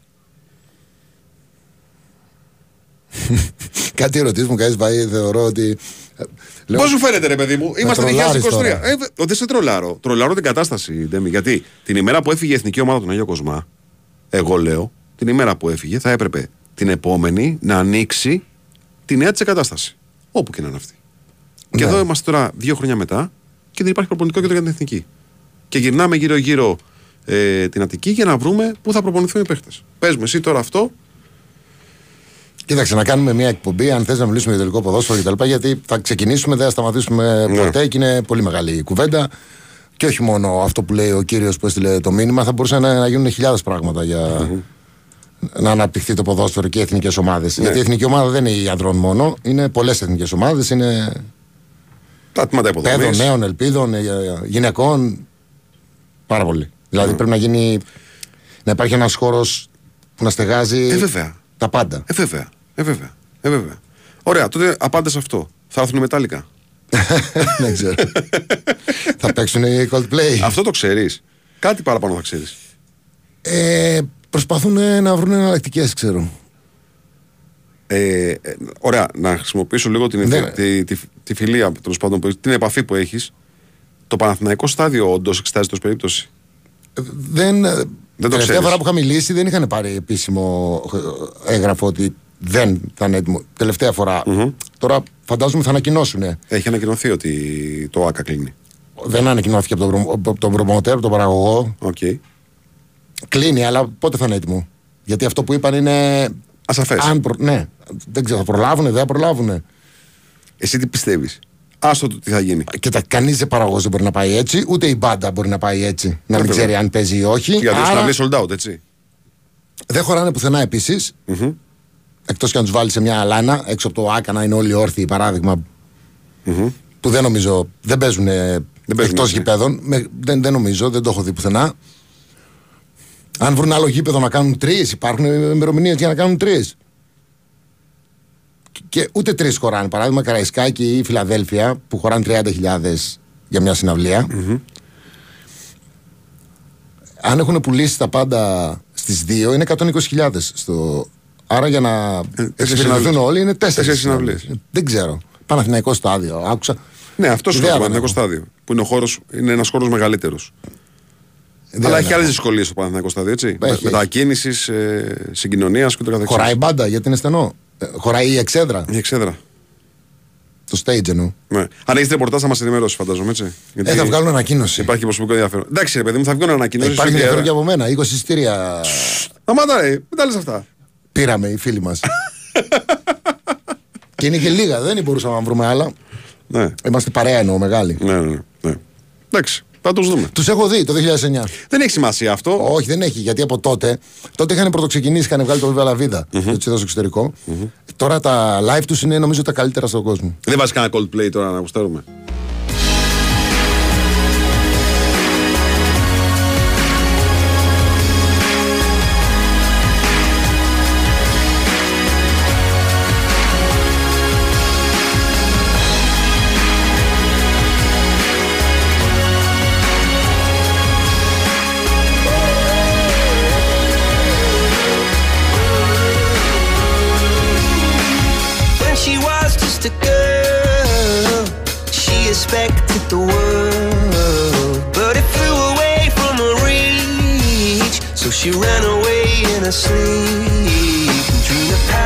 [SPEAKER 2] Κάτι ερωτήσεις μου κάνεις πάει, θεωρώ ότι. ε, λέω-
[SPEAKER 1] Πώς σου φαίνεται, ρε παιδί μου, είμαστε το
[SPEAKER 2] τρολάρεις
[SPEAKER 1] 2023.
[SPEAKER 2] τώρα.
[SPEAKER 1] Ε, βε- δεν σε τρολάρω. Τρολάρω την κατάσταση, Ντέμι. Γιατί την ημέρα που έφυγε η εθνική ομάδα του Αγίου Κοσμά, εγώ λέω, την ημέρα που έφυγε θα έπρεπε την επόμενη να ανοίξει τη νέα της εγκατάσταση. Όπου και να είναι αυτή. Και
[SPEAKER 2] Ναι.
[SPEAKER 1] εδώ είμαστε τώρα δύο χρόνια μετά και δεν υπάρχει προπονητικό κέντρο για την εθνική. Και γυρνάμε γύρω-γύρω ε, την Αττική για να βρούμε πού θα προπονηθούν οι παίχτες. Πες μου, εσύ τώρα αυτό.
[SPEAKER 2] Κοίταξε, να κάνουμε μια εκπομπή, αν θες να μιλήσουμε για τελικό ποδόσφαιρο κτλ. Γιατί θα ξεκινήσουμε, δεν θα σταματήσουμε
[SPEAKER 1] Ναι.
[SPEAKER 2] ποτέ και είναι πολύ μεγάλη η κουβέντα. Και όχι μόνο αυτό που λέει ο κύριος που έστειλε το μήνυμα, θα μπορούσαν να, να γίνουν χιλιάδες πράγματα για να αναπτυχθεί το ποδόσφαιρο και οι εθνικές ομάδες. Γιατί η εθνική ομάδα δεν είναι οι ανδρών μόνο, είναι πολλές εθνικές ομάδες. Είναι
[SPEAKER 1] Τα τμήματα υποδομής.
[SPEAKER 2] παιδών, νέων, ελπίδων, ε, γυναικών. Πάρα πολύ. Δηλαδή πρέπει να γίνει. να υπάρχει ένας χώρος που να στεγάζει
[SPEAKER 1] Ε, βέβαια.
[SPEAKER 2] τα πάντα.
[SPEAKER 1] Ε, βέβαια. Ε, βέβαια. Ε, βέβαια. Ωραία, τότε απάντα σε αυτό. Θα έρθουν οι μετάλλικα.
[SPEAKER 2] Δεν ξέρω. θα παίξουν οι Coldplay.
[SPEAKER 1] Αυτό το ξέρεις. Κάτι παραπάνω θα ξέρεις.
[SPEAKER 2] Ε, προσπαθούν ε, να βρουν εναλλακτικές, ξέρω.
[SPEAKER 1] Ε, ε, ωραία, να χρησιμοποιήσω λίγο την,
[SPEAKER 2] Ναι.
[SPEAKER 1] τη, τη, τη φιλία, τέλος πάντων, που έχεις, την επαφή που έχεις. Το Παναθηναϊκό στάδιο όντως εξετάζεται ως περίπτωση.
[SPEAKER 2] Δεν,
[SPEAKER 1] το
[SPEAKER 2] τελευταία
[SPEAKER 1] ξέρεις.
[SPEAKER 2] φορά που είχα μιλήσει δεν είχαν πάρει επίσημο ε, έγγραφο ότι δεν θα είναι έτοιμο. Τελευταία φορά. Τώρα φαντάζομαι θα ανακοινώσουν.
[SPEAKER 1] Έχει ανακοινωθεί ότι το ΑΚΑ κλείνει.
[SPEAKER 2] Δεν ανακοινώθηκε από τον, προμο- από τον προμοτέρ, από τον παραγωγό.
[SPEAKER 1] Okay.
[SPEAKER 2] Κλείνει, αλλά πότε θα είναι έτοιμο; Γιατί αυτό που είπαν είναι.
[SPEAKER 1] Ασαφές.
[SPEAKER 2] Αν προ... Ναι, δεν ξέρω, θα προλάβουν, δεν θα προλάβουν.
[SPEAKER 1] Εσύ τι πιστεύεις; Άστο το τι θα γίνει.
[SPEAKER 2] Κοίτα, κανείς δεν παραγωγός δεν μπορεί να πάει έτσι, ούτε η μπάντα μπορεί να πάει έτσι. Να μην
[SPEAKER 1] βέβαια.
[SPEAKER 2] ξέρει αν παίζει ή όχι.
[SPEAKER 1] Γιατί
[SPEAKER 2] Άρα,
[SPEAKER 1] Άρα... να sold out, έτσι.
[SPEAKER 2] δεν χωράνε πουθενά επίσης, Εκτός και αν τους βάλεις σε μια αλάνα, έξω από το άκα να είναι όλοι όρθιοι, παράδειγμα. Που δεν νομίζω. Δεν παίζουν
[SPEAKER 1] παίζουν,
[SPEAKER 2] εκτός
[SPEAKER 1] ναι.
[SPEAKER 2] γηπέδων. Με- δεν, δεν νομίζω, δεν το έχω δει πουθενά. Αν βρουν άλλο γήπεδο να κάνουν τρεις, υπάρχουν ημερομηνίες για να κάνουν τρεις. Και ούτε τρεις χωράνε. Παράδειγμα, Καραϊσκάκη ή Φιλαδέλφια που χωράνε 30.000 για μια συναυλία. Αν έχουν πουλήσει τα πάντα στις δύο, είναι 120.000. Στο... Άρα για να εξυπηρετηθούν
[SPEAKER 1] συναυλίες.
[SPEAKER 2] όλοι είναι τέσσερι
[SPEAKER 1] Τέσσερις συναυλίες.
[SPEAKER 2] Δεν ξέρω. Παναθηναϊκό στάδιο. Άκουσα.
[SPEAKER 1] Ναι, αυτός είναι
[SPEAKER 2] Ιδέα
[SPEAKER 1] το
[SPEAKER 2] δεν
[SPEAKER 1] Παναθηναϊκό
[SPEAKER 2] έχω.
[SPEAKER 1] στάδιο. Που είναι, ο χώρος, είναι ένας χώρος μεγαλύτερος.
[SPEAKER 2] Δεν
[SPEAKER 1] Αλλά έχει
[SPEAKER 2] έχω.
[SPEAKER 1] άλλες δυσκολίες το Παναθηναϊκό στάδιο, έτσι.
[SPEAKER 2] Έχει,
[SPEAKER 1] Μετακίνησης, ε, συγκοινωνίας και το καθεξής.
[SPEAKER 2] Χωράει μπάντα γιατί είναι στενό. Ε, Χωράει η εξέδρα;
[SPEAKER 1] Η εξέδρα.
[SPEAKER 2] Το stage εννοώ.
[SPEAKER 1] Ναι. Αν έχεις ρεπορτάζ θα μας ενημερώσεις, φαντάζομαι, έτσι. Γιατί
[SPEAKER 2] Ε, θα βγάλουν ανακοίνωση.
[SPEAKER 1] Υπάρχει προσωπικό ενδιαφέρον. Εντάξει, ρε παιδί μου, θα βγουν ανακοινώσεις.
[SPEAKER 2] Υπάρχει ενδιαφέρον και από μένα. 20 εισιτήρια
[SPEAKER 1] Σταμάτα, ρε, μην τα λες αυτά.
[SPEAKER 2] πήραμε οι φίλοι μας. και είναι και λίγα, δεν μπορούσαμε να βρούμε άλλα.
[SPEAKER 1] Ναι,
[SPEAKER 2] Είμαστε παρέα εννοώ, μεγάλη.
[SPEAKER 1] ναι, ναι. ναι. Εντάξει, θα τους δούμε.
[SPEAKER 2] Τους έχω δει το 2009.
[SPEAKER 1] Δεν έχει σημασία αυτό.
[SPEAKER 2] Όχι, δεν έχει, γιατί από τότε. Τότε είχαν πρωτοξεκινήσει, είχαν βγάλει το βιβλίο Λαβίδα. Mm-hmm. Το στο εξωτερικο Τώρα τα live τους είναι νομίζω τα καλύτερα στον κόσμο.
[SPEAKER 1] Δεν βάζει κανένα Coldplay τώρα να γουστάρουμε.
[SPEAKER 15] She ran away in her sleep. And dreamed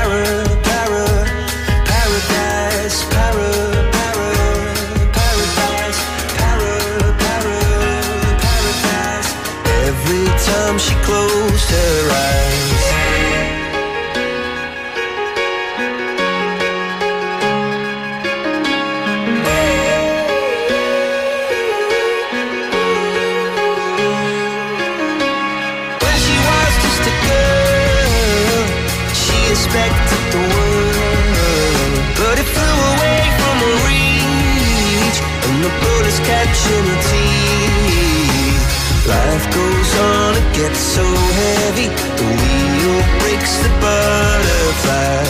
[SPEAKER 15] teeth. Life goes on, it gets so heavy. The wheel breaks the butterfly.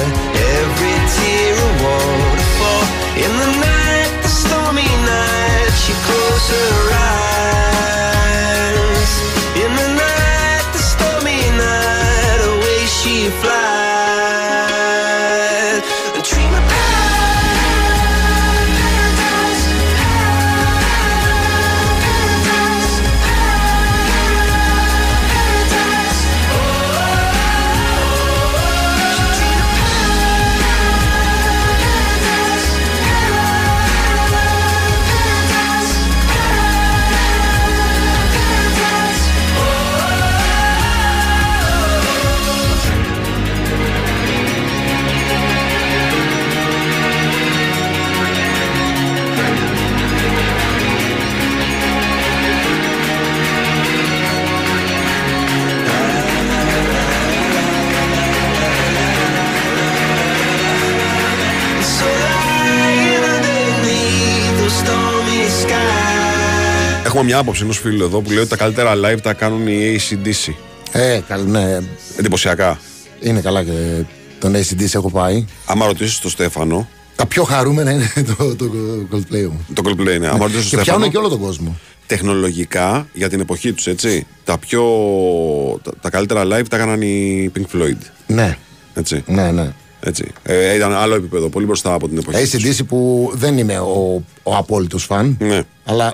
[SPEAKER 15] Every tear a waterfall. In the night, the stormy night, she closed her eyes. In the night, the stormy night, away she flies.
[SPEAKER 1] Έχουμε μια άποψη ενός φίλου εδώ που λέει ότι τα καλύτερα live τα κάνουν οι ACDC.
[SPEAKER 2] Ε, καλ, ναι.
[SPEAKER 1] Εντυπωσιακά.
[SPEAKER 2] Είναι καλά και τον ACDC έχω πάει.
[SPEAKER 1] Άμα ρωτήσεις τον Στέφανο.
[SPEAKER 2] Τα πιο χαρούμενα είναι το, το Coldplay. μου.
[SPEAKER 1] Το Coldplay είναι. Άμα ρωτήσεις
[SPEAKER 2] Και
[SPEAKER 1] τον
[SPEAKER 2] πιάνουν
[SPEAKER 1] Στέφανο.
[SPEAKER 2] και όλο τον κόσμο.
[SPEAKER 1] Τεχνολογικά για την εποχή τους, έτσι. Τα πιο. Τα, τα καλύτερα live τα έκαναν οι Pink Floyd.
[SPEAKER 2] Ναι,
[SPEAKER 1] Έτσι.
[SPEAKER 2] ναι, ναι.
[SPEAKER 1] έτσι. Ε, ήταν άλλο επίπεδο, πολύ μπροστά από την εποχή. τους.
[SPEAKER 2] ACDC που δεν είμαι ο, ο απόλυτος φαν,
[SPEAKER 1] Ναι.
[SPEAKER 2] αλλά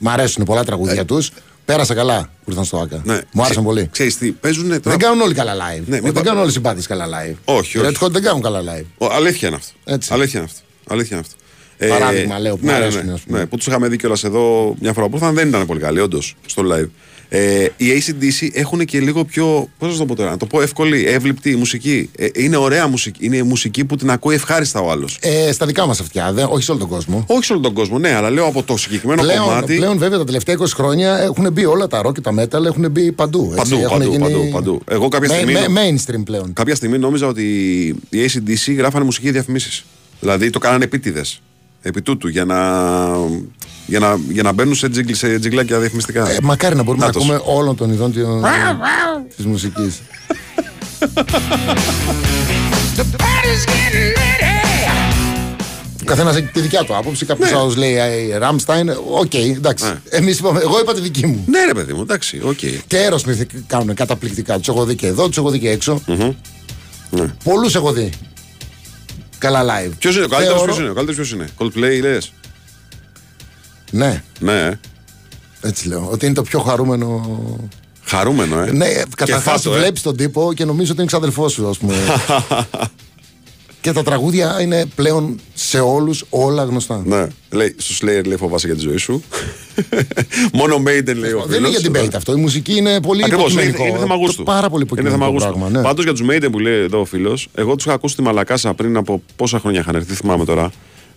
[SPEAKER 2] μ' αρέσουν πολλά τραγούδια τους. Πέρασα καλά που ήρθαν στο ΑΚΑ.
[SPEAKER 1] Ναι.
[SPEAKER 2] Μου άρεσαν πολύ.
[SPEAKER 1] Ξέρεις τι, παίζουν τώρα.
[SPEAKER 2] Δεν κάνουν όλοι καλά live.
[SPEAKER 1] Ναι, μην
[SPEAKER 2] δεν
[SPEAKER 1] πα-
[SPEAKER 2] κάνουν όλοι οι συμπάτε καλά live.
[SPEAKER 1] Όχι,
[SPEAKER 2] Οι
[SPEAKER 1] όχι.
[SPEAKER 2] Red Hot δεν κάνουν καλά live.
[SPEAKER 1] Ο, αλήθεια είναι αυτό.
[SPEAKER 2] Έτσι.
[SPEAKER 1] Αλήθεια είναι αυτό. Αλήθεια είναι αυτό. Ε,
[SPEAKER 2] Παράδειγμα, λέω, που
[SPEAKER 1] ναι,
[SPEAKER 2] μου
[SPEAKER 1] ναι,
[SPEAKER 2] αρέσουν,
[SPEAKER 1] ναι,
[SPEAKER 2] ας πούμε.
[SPEAKER 1] ναι, που τους είχαμε δει κιόλας εδώ μια φορά που ήρθαν δεν ήταν πολύ καλοί, όντως, στο live. Ε, οι ACDC έχουν και λίγο πιο. Πώς να το πω τώρα, να το πω εύκολη, εύληπτη μουσική. Ε, είναι ωραία μουσική. Είναι μουσική που την ακούει ευχάριστα ο άλλος.
[SPEAKER 2] Ε, στα δικά μας αυτιά, δεν, όχι σε όλο τον κόσμο.
[SPEAKER 1] Όχι σε όλο τον κόσμο, ναι, αλλά λέω από το συγκεκριμένο
[SPEAKER 2] Πλέον,
[SPEAKER 1] κομμάτι.
[SPEAKER 2] πλέον, βέβαια, τα τελευταία 20 χρόνια έχουν μπει όλα τα rock και τα metal έχουν μπει παντού. έτσι.
[SPEAKER 1] Παντού,
[SPEAKER 2] Έχουν
[SPEAKER 1] παντού,
[SPEAKER 2] γίνει
[SPEAKER 1] παντού, παντού. Εγώ κάποια
[SPEAKER 2] ma-
[SPEAKER 1] στιγμή-
[SPEAKER 2] ma- mainstream πλέον.
[SPEAKER 1] Κάποια στιγμή νόμιζα ότι οι ACDC γράφανε μουσική διαφημίσεις. Δηλαδή το κάνανε επίτηδες. Επί τούτου για να, για να, για να μπαίνουν σε, τζίγκλ, σε τζιγκλάκια διαφημιστικά.
[SPEAKER 2] Ε, μακάρι να μπορούμε να,
[SPEAKER 1] Νάτος.
[SPEAKER 2] ακούμε όλων των ειδών τη μουσικής. Ο καθένας έχει τη δικιά του άποψη. Κάποιος
[SPEAKER 1] Ναι.
[SPEAKER 2] άλλος λέει ε, Rammstein. OK, εντάξει. Εμείς είπαμε, εγώ είπα τη δική μου.
[SPEAKER 1] Ναι, ρε παιδί μου, εντάξει, οκ.
[SPEAKER 2] Και Aerosmith κάνουν καταπληκτικά. Τους έχω δει και εδώ, τους έχω δει και έξω.
[SPEAKER 1] Ναι.
[SPEAKER 2] Πολλούς έχω δει. Καλά live.
[SPEAKER 1] Ποιος είναι, ο καλύτερος
[SPEAKER 2] Θεωρώ-
[SPEAKER 1] ποιος είναι, ο καλύτερος ποιος είναι; Coldplay λες.
[SPEAKER 2] Ναι,
[SPEAKER 1] Ναι, ε.
[SPEAKER 2] έτσι λέω. Ότι είναι το πιο χαρούμενο.
[SPEAKER 1] χαρούμενο, ε.
[SPEAKER 2] Ναι,
[SPEAKER 1] Και
[SPEAKER 2] καταρχάς
[SPEAKER 1] φάτο, ε.
[SPEAKER 2] βλέπεις τον τύπο και νομίζω ότι είναι ξαδελφός σου, ας πούμε. και τα τραγούδια είναι πλέον σε όλους όλα γνωστά.
[SPEAKER 1] Ναι, λέει, στο Slayer λέει φοβάσαι για τη ζωή σου. Μόνο Maiden λέει ο
[SPEAKER 2] Δεν είναι για
[SPEAKER 1] φίλος.
[SPEAKER 2] debate αυτό. Η μουσική είναι πολύ
[SPEAKER 1] Ακριβώς, είναι,
[SPEAKER 2] υποκειμενικό.
[SPEAKER 1] είναι θέμα γούστου.
[SPEAKER 2] Πάρα πολύ
[SPEAKER 1] Είναι
[SPEAKER 2] υποκειμενικό
[SPEAKER 1] θέμα γούστου.
[SPEAKER 2] πράγμα. Ναι.
[SPEAKER 1] Πάντως για τους Maiden που λέει εδώ ο φίλος, εγώ τους είχα ακούσει στη Μαλακάσα πριν από πόσα χρόνια είχαν έρθει, θυμάμαι τώρα.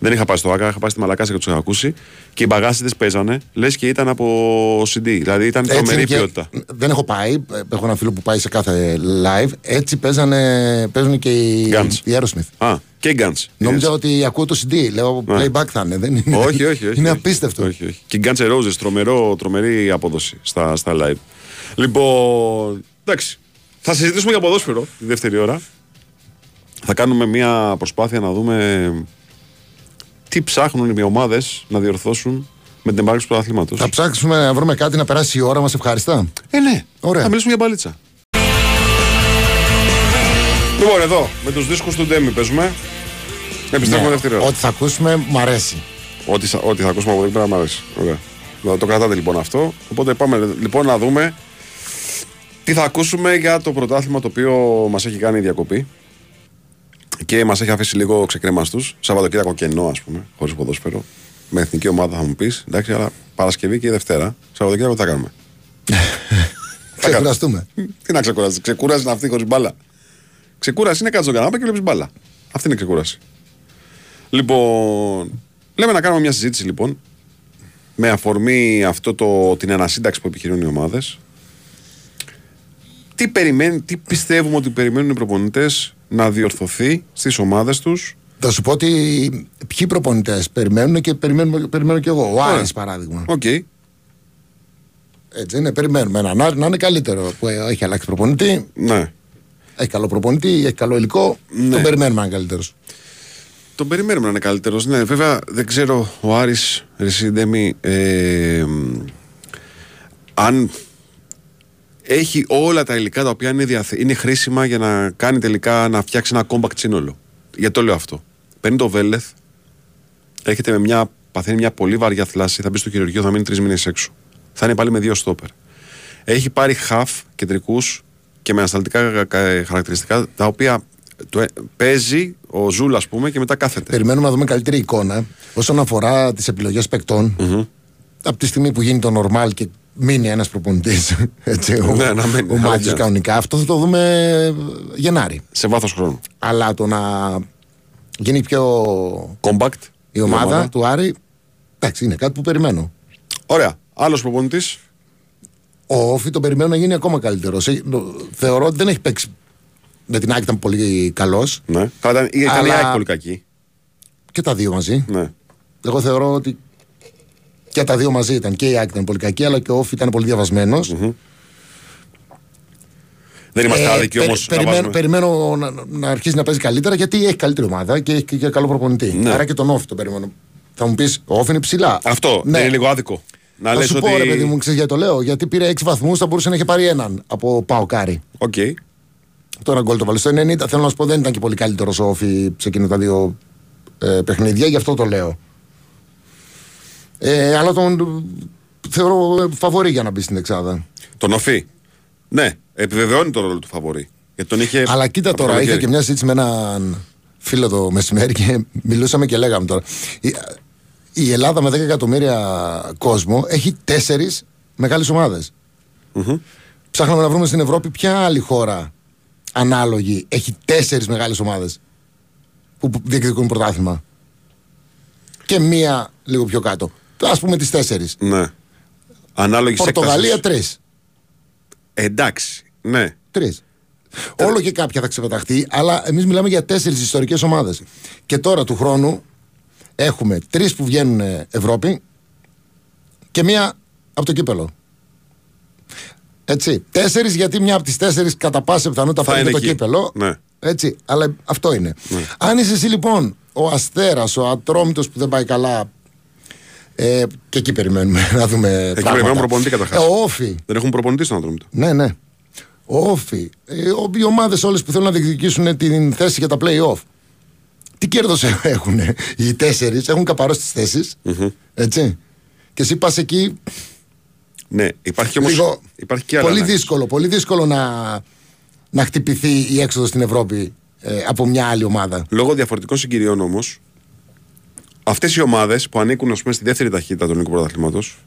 [SPEAKER 1] Δεν είχα πάει στο Άκα, είχα πάει στη Μαλακάσα και τους είχα ακούσει. Και οι μπαγάσιδε παίζανε, λες και ήταν από CD. Δηλαδή ήταν
[SPEAKER 2] Έτσι
[SPEAKER 1] τρομερή
[SPEAKER 2] είναι και-
[SPEAKER 1] ποιότητα.
[SPEAKER 2] Δεν έχω πάει. ε, Έχω ένα φίλο που πάει σε κάθε live. Έτσι παίζανε, παίζουν και οι,
[SPEAKER 1] Guns.
[SPEAKER 2] οι Aerosmith.
[SPEAKER 1] Α, και οι Guns.
[SPEAKER 2] Νόμιζα ότι ακούω το CD. Λέω
[SPEAKER 1] Ναι.
[SPEAKER 2] playback θα είναι. Δεν είναι.
[SPEAKER 1] όχι, όχι, όχι.
[SPEAKER 2] Είναι
[SPEAKER 1] όχι.
[SPEAKER 2] απίστευτο.
[SPEAKER 1] Όχι, όχι. Και οι Guns N' Roses, τρομερό, τρομερή απόδοση στα, στα live. Λοιπόν, εντάξει. Θα συζητήσουμε για ποδόσφαιρο τη δεύτερη ώρα. Θα κάνουμε μια προσπάθεια να δούμε τι ψάχνουν οι ομάδες να διορθώσουν με την επάρξη του αθλήματο.
[SPEAKER 2] Θα ψάξουμε να βρούμε κάτι να περάσει η ώρα μας ευχαριστά.
[SPEAKER 1] Ε, ναι.
[SPEAKER 2] Ωραία.
[SPEAKER 1] Θα μιλήσουμε για μπαλίτσα. Λοιπόν, εδώ με τους δίσκους του Ντέμι παίζουμε. Επιστρέφουμε
[SPEAKER 2] Ναι,
[SPEAKER 1] δεύτερη ώρα.
[SPEAKER 2] Ό,τι θα ακούσουμε μου αρέσει.
[SPEAKER 1] Ό,τι, σα- ό,τι θα ακούσουμε από εδώ και πέρα μου αρέσει. Ωραία. Να το κρατάτε λοιπόν αυτό. Οπότε πάμε λοιπόν να δούμε τι θα ακούσουμε για το πρωτάθλημα το οποίο μας έχει κάνει διακοπή και μας έχει αφήσει λίγο ξεκρέμαστου. Σαββατοκύριακο κενό, ας πούμε, χωρίς ποδόσφαιρο. Με εθνική ομάδα θα μου πεις. Εντάξει, αλλά Παρασκευή και Δευτέρα. Σαββατοκύριακο τι θα κάνουμε;
[SPEAKER 2] Ξεκουραστούμε.
[SPEAKER 1] Τι να ξεκουράσει. Ξεκούραση είναι αυτή χωρίς μπάλα. Ξεκούραση είναι κάτω στον καναπέ και βλέπεις μπάλα. Αυτή είναι ξεκούραση. Λοιπόν, λέμε να κάνουμε μια συζήτηση λοιπόν με αφορμή αυτό το, την ανασύνταξη που επιχειρούν οι ομάδες. Τι, περιμένει, τι πιστεύουμε ότι περιμένουν οι προπονητές να διορθωθεί στις ομάδες τους;
[SPEAKER 2] Θα σου πω ότι ποιοι προπονητές περιμένουν και περιμένουμε, περιμένω και εγώ. Ο
[SPEAKER 1] Ωραία.
[SPEAKER 2] Άρης παράδειγμα.
[SPEAKER 1] Οκ.
[SPEAKER 2] Έτσι είναι, περιμένουμε έναν Άρη να είναι καλύτερο. Που έχει αλλάξει προπονητή,
[SPEAKER 1] Ναι.
[SPEAKER 2] έχει καλό προπονητή, έχει καλό υλικό.
[SPEAKER 1] Ναι.
[SPEAKER 2] Τον περιμένουμε να είναι καλύτερος.
[SPEAKER 1] Τον περιμένουμε να είναι καλύτερος. Ναι, βέβαια δεν ξέρω ο Άρης ρε συ Ντέμη ε, μ, αν έχει όλα τα υλικά τα οποία είναι, διαθε... είναι χρήσιμα για να κάνει τελικά να φτιάξει ένα compact σύνολο. Γιατί το λέω αυτό. Παίρνει το Βέλεθ, έρχεται με μια, παθαίνει μια πολύ βαριά θλάση, θα μπει στο χειρουργείο, θα μείνει τρεις μήνες έξω. Θα είναι πάλι με δύο στόπερ. Έχει πάρει χαφ κεντρικούς και με ανασταλτικά χαρακτηριστικά τα οποία το, ε, παίζει ο Ζούλ, ας πούμε, και μετά κάθεται.
[SPEAKER 2] Περιμένουμε να δούμε καλύτερη εικόνα όσον αφορά τις επιλογές παικτών. Από τη στιγμή που γίνει το normal και μείνει ένας προπονητής. ο,
[SPEAKER 1] Ναι, να μείνει,
[SPEAKER 2] ο Μάτζης
[SPEAKER 1] αλήθεια.
[SPEAKER 2] κανονικά. Αυτό θα το δούμε Γενάρη.
[SPEAKER 1] Σε βάθος χρόνου.
[SPEAKER 2] Αλλά το να γίνει πιο
[SPEAKER 1] Compact.
[SPEAKER 2] η ομάδα, του Άρη, εντάξει, είναι κάτι που περιμένω.
[SPEAKER 1] Ωραία. Άλλος προπονητής;
[SPEAKER 2] Ο Όφη τον περιμένω να γίνει ακόμα καλύτερο. Θεωρώ ότι δεν έχει παίξει. Με την Άκη ήταν πολύ καλός.
[SPEAKER 1] Ναι. Καλά, ήταν, ήταν
[SPEAKER 2] Αλλά-
[SPEAKER 1] η ΑΕΚ πολύ κακή.
[SPEAKER 2] Και τα δύο μαζί.
[SPEAKER 1] Ναι.
[SPEAKER 2] Εγώ θεωρώ ότι Και τα δύο μαζί ήταν. Και η ΑΕΚ ήταν πολύ κακή, αλλά και ο Όφη ήταν πολύ διαβασμένος.
[SPEAKER 1] Δεν είμαστε
[SPEAKER 2] Ε,
[SPEAKER 1] άδικοι
[SPEAKER 2] περι-
[SPEAKER 1] όμως.
[SPEAKER 2] περιμένω, περιμένω να, να αρχίσει να παίζει καλύτερα γιατί έχει καλύτερη ομάδα και έχει και καλό προπονητή.
[SPEAKER 1] Ναι.
[SPEAKER 2] Άρα και τον ΟΦΗ το περιμένω. Θα μου πεις, ο ΟΦΗ είναι ψηλά.
[SPEAKER 1] Αυτό
[SPEAKER 2] Ναι.
[SPEAKER 1] δεν είναι λίγο άδικο. Να
[SPEAKER 2] Θα
[SPEAKER 1] λες
[SPEAKER 2] σου
[SPEAKER 1] ότι.
[SPEAKER 2] πω, ρε παιδί μου, ξέρεις γιατί το λέω; Γιατί πήρε 6 βαθμούς, θα μπορούσε να έχει πάρει έναν από Πάο Κάρι.
[SPEAKER 1] Οκ.
[SPEAKER 2] Τώρα γκολ το βάλε στο 90. Θέλω να σου πω, δεν ήταν και πολύ καλύτερος ο ΟΦΗ σε εκείνα τα δύο ε, παιχνίδια, γι' αυτό το λέω. Ε, αλλά τον ε, θεωρώ ε, φαβορή για να μπει στην Εξάδα.
[SPEAKER 1] Τον Οφή. Ναι, επιβεβαιώνει τον ρόλο του φαβορή. Γιατί τον είχε.
[SPEAKER 2] Αλλά κοίτα
[SPEAKER 1] από το
[SPEAKER 2] τώρα, είχα
[SPEAKER 1] καλοκαίρι.
[SPEAKER 2] και μια συζήτηση με έναν φίλο το μεσημέρι και μιλούσαμε και λέγαμε τώρα. Η, η Ελλάδα με 10 εκατομμύρια κόσμο έχει τέσσερις μεγάλες ομάδες. Ψάχναμε να βρούμε στην Ευρώπη ποια άλλη χώρα ανάλογη έχει τέσσερις μεγάλες ομάδες που που διεκδικούν πρωτάθλημα. Και μία λίγο πιο κάτω. Α πούμε τις τέσσερις.
[SPEAKER 1] Ναι. Ανάλογης
[SPEAKER 2] Πορτογαλία τρεις.
[SPEAKER 1] Εντάξει. Ναι.
[SPEAKER 2] Τρεις. Όλο και κάποια θα ξεπεταχτεί, αλλά εμείς μιλάμε για τέσσερις ιστορικές ομάδες. Και τώρα του χρόνου έχουμε τρεις που βγαίνουν ε, Ευρώπη και μία από το κύπελο. Έτσι. Τέσσερις, γιατί μια από τις τέσσερις κατά πάσα πιθανότητα
[SPEAKER 1] Θα
[SPEAKER 2] παίρνει
[SPEAKER 1] είναι
[SPEAKER 2] το
[SPEAKER 1] εκεί.
[SPEAKER 2] κύπελο.
[SPEAKER 1] Ναι.
[SPEAKER 2] Έτσι. Αλλά αυτό είναι. Αν είσαι εσύ λοιπόν ο Αστέρας, ο Ατρόμητος που δεν πάει καλά. Ε, και εκεί περιμένουμε να δούμε.
[SPEAKER 1] Εκεί
[SPEAKER 2] πράγματα.
[SPEAKER 1] περιμένουν προπονητή καταρχάς.
[SPEAKER 2] Ε, ο Όφη.
[SPEAKER 1] Δεν έχουν προπονητή στον άτομο του.
[SPEAKER 2] Ναι, ναι. Ο Όφη. Ε, ο- οι ομάδες όλες που θέλουν να διεκδικήσουν την θέση για τα play-off. Τι κέρδος έχουν οι τέσσερις, έχουν καπαρώσει τις θέσεις. Έτσι. Και εσύ πας εκεί.
[SPEAKER 1] Ναι, υπάρχει όμω.
[SPEAKER 2] Λίγο
[SPEAKER 1] Υπάρχει και άλλα.
[SPEAKER 2] πολύ
[SPEAKER 1] ναι.
[SPEAKER 2] δύσκολο, πολύ δύσκολο να, να χτυπηθεί η έξοδος στην Ευρώπη ε, από μια άλλη ομάδα.
[SPEAKER 1] Λόγω διαφορετικών συγκυριών όμως, αυτές οι ομάδες που ανήκουν ας πούμε, στη δεύτερη ταχύτητα του ελληνικού πρωταθλήματος,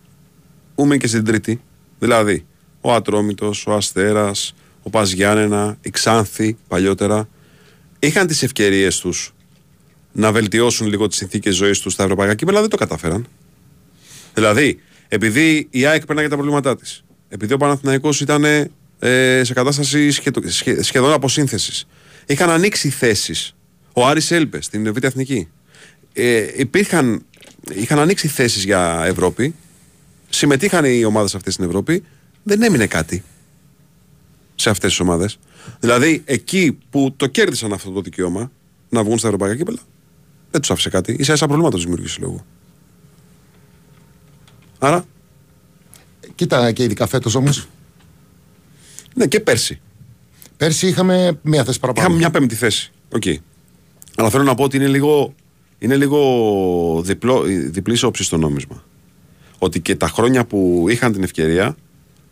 [SPEAKER 1] ούμε και στην τρίτη. Δηλαδή, ο Ατρόμητος, ο Αστέρας, ο Πας Γιάννενα, η Ξάνθη παλιότερα, είχαν τις ευκαιρίες τους να βελτιώσουν λίγο τις συνθήκες ζωής τους στα ευρωπαϊκά κύπελα, δεν το κατάφεραν. Δηλαδή, επειδή η ΑΕΚ περνάει τα προβλήματά της, επειδή ο Παναθηναϊκός ήταν ε, σε κατάσταση σχεδο- σχε- σχεδόν αποσύνθεσης, είχαν ανοίξει θέσεις. Ο Άρης Έλπες στην Β' Εθνική. Ε, υπήρχαν, είχαν ανοίξει θέσεις για Ευρώπη. Συμμετείχαν οι ομάδες αυτές στην Ευρώπη. Δεν έμεινε κάτι σε αυτές τις ομάδες. Δηλαδή, εκεί που το κέρδισαν αυτό το δικαίωμα να βγουν στα ευρωπαϊκά κύπελα, δεν τους άφησε κάτι. σα ίσα προβλήματα τους δημιουργήσει λόγω. Άρα,
[SPEAKER 2] Κοίτα και ειδικά φέτος όμως.
[SPEAKER 1] ναι, και πέρσι.
[SPEAKER 2] Πέρσι είχαμε μία θέση παραπάνω.
[SPEAKER 1] Είχαμε μια πέμπτη θέση. Οκ. Αλλά θέλω να πω ότι είναι λίγο, είναι λίγο διπλό, διπλής όψης το νόμισμα. Ότι και τα χρόνια που είχαν την ευκαιρία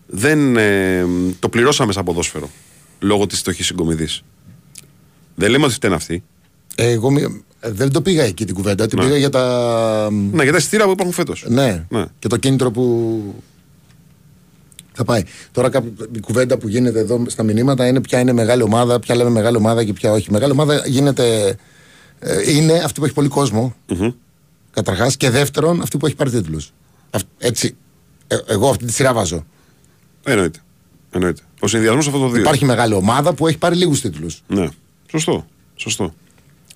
[SPEAKER 1] δεν ε, το πληρώσαμε σαν ποδόσφαιρο λόγω της φτωχής συγκομιδής. Δεν λέμε ότι φταίνε αυτοί.
[SPEAKER 2] Εγώ μη- ε, δεν το πήγα εκεί την κουβέντα, την
[SPEAKER 1] Ναι.
[SPEAKER 2] πήγα για τα.
[SPEAKER 1] Ναι, για τα εισιτήρια που υπάρχουν φέτος.
[SPEAKER 2] Ναι.
[SPEAKER 1] Ναι.
[SPEAKER 2] Και το κίνητρο που θα πάει. Τώρα κάποιο- η κουβέντα που γίνεται εδώ στα μηνύματα είναι ποια είναι μεγάλη ομάδα, ποια λέμε μεγάλη ομάδα και ποια όχι. Μεγάλη ομάδα γίνεται. Ε, είναι αυτή που έχει πολύ κόσμο. Καταρχάς. Και δεύτερον, αυτή που έχει πάρει τίτλους. Έτσι. ε, εγώ αυτή τη σειρά βάζω.
[SPEAKER 1] Εννοείται. Εννοείται. Ο συνδυασμός αυτό το δύο.
[SPEAKER 2] Υπάρχει μεγάλη ομάδα που έχει πάρει λίγους τίτλους.
[SPEAKER 1] Ναι. Σωστό. Σωστό.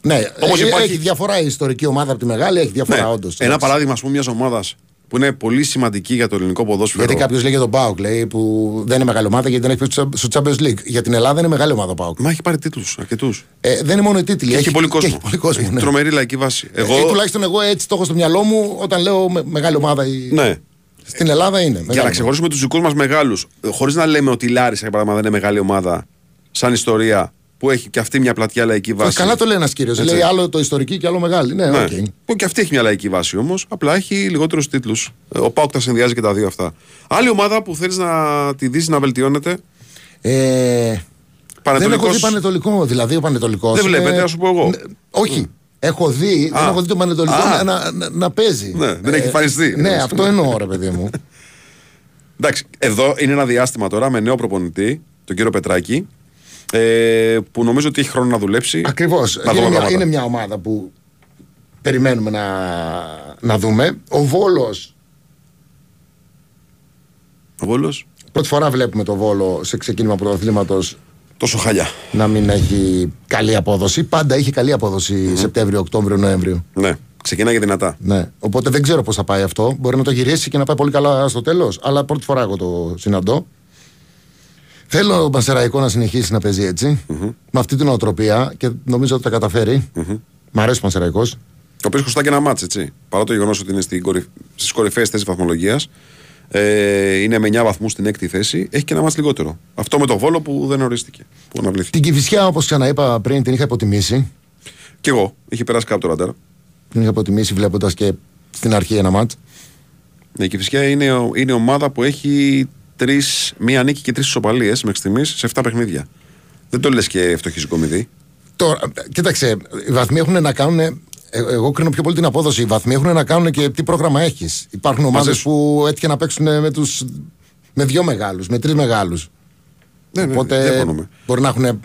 [SPEAKER 2] Ναι,
[SPEAKER 1] Όπως
[SPEAKER 2] ε,
[SPEAKER 1] υπάρχει-
[SPEAKER 2] έχει διαφορά η ιστορική ομάδα από τη μεγάλη, έχει διαφορά
[SPEAKER 1] Ναι.
[SPEAKER 2] όντως.
[SPEAKER 1] Ένα παράδειγμα ας πούμε, μιας ομάδας που είναι πολύ σημαντική για το ελληνικό ποδόσφαιρο.
[SPEAKER 2] Γιατί κάποιος λέει για τον Πάοκ, λέει που δεν είναι μεγάλη ομάδα γιατί δεν έχει παίξει στο Champions League. Για την Ελλάδα είναι μεγάλη ομάδα ο Πάοκ.
[SPEAKER 1] Μα έχει πάρει τίτλους αρκετούς.
[SPEAKER 2] Ε, δεν είναι μόνο οι τίτλοι.
[SPEAKER 1] Και έχει, πολύ κόσμο.
[SPEAKER 2] και Έχει πολύ κόσμο.
[SPEAKER 1] Έχει
[SPEAKER 2] ναι.
[SPEAKER 1] Τρομερή λαϊκή βάση.
[SPEAKER 2] Εγώ...
[SPEAKER 1] Εγώ,
[SPEAKER 2] Ε, τουλάχιστον εγώ έτσι το έχω στο μυαλό μου όταν λέω με- μεγάλη ομάδα. η-
[SPEAKER 1] ναι.
[SPEAKER 2] Στην Ελλάδα είναι.
[SPEAKER 1] Για να ξεχωρίσουμε τους δικούς μας μεγάλους, χωρίς να λέμε ότι η Λάρισα για παράδειγμα δεν είναι μεγάλη ομάδα, σαν ιστορία που έχει και αυτή μια πλατιά λαϊκή βάση.
[SPEAKER 2] Καλά το λέει ένας κύριος.
[SPEAKER 1] Έτσι.
[SPEAKER 2] Λέει άλλο το ιστορική και άλλο μεγάλη. Ναι,
[SPEAKER 1] Ναι.
[SPEAKER 2] οκ.
[SPEAKER 1] Που και αυτή έχει μια λαϊκή βάση όμως, απλά έχει λιγότερους τίτλους. Ο ΠΑΟΚ τα συνδυάζει και τα δύο αυτά. Άλλη ομάδα που θέλεις να τη δεις να βελτιώνεται;
[SPEAKER 2] Ε, δεν έχω
[SPEAKER 1] Πανετωλικός-
[SPEAKER 2] δει Πανετωλικό. Δηλαδή ο Πανετωλικός.
[SPEAKER 1] Δεν βλέπετε, να σου πω εγώ.
[SPEAKER 2] όχι. Έχω δει, δεν
[SPEAKER 1] Α.
[SPEAKER 2] έχω δει το Πανετωλικό
[SPEAKER 1] Α.
[SPEAKER 2] να, να, να παίζει.
[SPEAKER 1] Ναι, δεν έχει εμφανιστεί.
[SPEAKER 2] Ναι, αυτό εννοώ, ρε παιδί μου.
[SPEAKER 1] Εντάξει, εδώ είναι ένα διάστημα τώρα με νέο προπονητή, τον κύριο Πετράκη, ε, που νομίζω ότι έχει χρόνο να δουλέψει.
[SPEAKER 2] Ακριβώς.
[SPEAKER 1] Να δούμε
[SPEAKER 2] Είναι, μια-
[SPEAKER 1] πράγματα.
[SPEAKER 2] είναι μια ομάδα που περιμένουμε να, να δούμε. Ο Βόλος.
[SPEAKER 1] Ο Βόλος;
[SPEAKER 2] Πρώτη φορά βλέπουμε το Βόλο σε ξεκίνημα πρωταθλήματος
[SPEAKER 1] Τόσο χαλιά.
[SPEAKER 2] να μην έχει καλή απόδοση. Πάντα είχε καλή απόδοση Σεπτέμβριο, Οκτώβριο, Νοέμβριο.
[SPEAKER 1] Ναι. Ξεκινάει δυνατά.
[SPEAKER 2] Ναι. Οπότε δεν ξέρω πώς θα πάει αυτό. Μπορεί να το γυρίσει και να πάει πολύ καλά στο τέλος. Αλλά πρώτη φορά εγώ το συναντώ. Θέλω ο Μασεραϊκό να συνεχίσει να παίζει έτσι, με αυτή την οτροπία και νομίζω ότι τα καταφέρει. Μ' αρέσει ο Μασεραϊκό.
[SPEAKER 1] Το οποίο χρωστά και ένα μάτς, έτσι. Παρά το γεγονός ότι είναι στις κορυφαίες θέσεις βαθμολογίας, ε, είναι με 9 βαθμούς στην έκτη θέση, έχει και ένα μάτς λιγότερο. Αυτό με το βόλο που δεν ορίστηκε. Που αναβλήθηκε.
[SPEAKER 2] Την Κυφυσιά, όπως ξαναείπα πριν, την είχα υποτιμήσει.
[SPEAKER 1] Κι εγώ, είχε περάσει κάτω το ραντάρ.
[SPEAKER 2] Την είχα υποτιμήσει βλέποντας και στην αρχή ένα μάτς.
[SPEAKER 1] Ναι, η Κυφυσιά είναι, ο- είναι ομάδα που έχει τρεις, μία νίκη και τρεις ισοπαλίες μέχρι στιγμής σε 7 παιχνίδια. Δεν το λες και φτωχή κομιδή.
[SPEAKER 2] Τώρα, κοίταξε, οι βαθμοί έχουν να κάνουν. ε, Εγώ κρίνω πιο πολύ την απόδοση. Οι βαθμοί έχουν να κάνουν και τι πρόγραμμα έχεις. Υπάρχουν ομάδες
[SPEAKER 1] σου.
[SPEAKER 2] που έτυχε να παίξουν με, τους, με δύο μεγάλους, με τρεις μεγάλους.
[SPEAKER 1] Ναι, ναι,
[SPEAKER 2] Οπότε
[SPEAKER 1] διαφωνούμε.
[SPEAKER 2] μπορεί να έχουν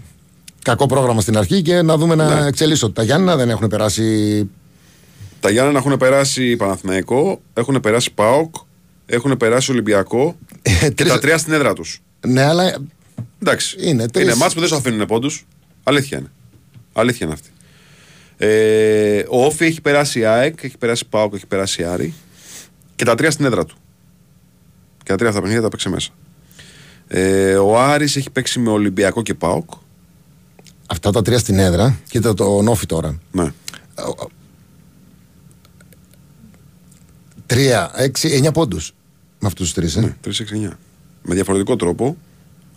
[SPEAKER 2] κακό πρόγραμμα στην αρχή και να δούμε να
[SPEAKER 1] Ναι.
[SPEAKER 2] εξελίσσονται. Τα Γιάννηνα δεν έχουν περάσει.
[SPEAKER 1] Τα Γιάννενα έχουν περάσει Παναθηναϊκό, έχουν περάσει ΠΑΟΚ, έχουν περάσει Ολυμπιακό και
[SPEAKER 2] τρεις-
[SPEAKER 1] τα τρία στην έδρα τους.
[SPEAKER 2] Ναι, αλλά
[SPEAKER 1] Εντάξει.
[SPEAKER 2] Είναι τρεις-
[SPEAKER 1] Είναι μάτς που δεν σου αφήνουν πόντους. Αλήθεια είναι. Αλήθεια είναι αυτή. Ε, ο Όφη έχει περάσει ΑΕΚ, έχει περάσει ΠΑΟΚ, έχει περάσει Άρη και τα τρία στην έδρα του. Και τα τρία αυτά παιχνίδια τα παίξε μέσα. Ε, ο Άρης έχει παίξει με Ολυμπιακό και ΠΑΟΚ.
[SPEAKER 2] αυτά τα τρία στην έδρα. Κοίτα το νόφι τώρα.
[SPEAKER 1] Ναι.
[SPEAKER 2] Τρία, έξι, εννιά πόντους. Με αυτούς τους τρεις. Ε.
[SPEAKER 1] Ναι, 3-6-9. Με διαφορετικό τρόπο,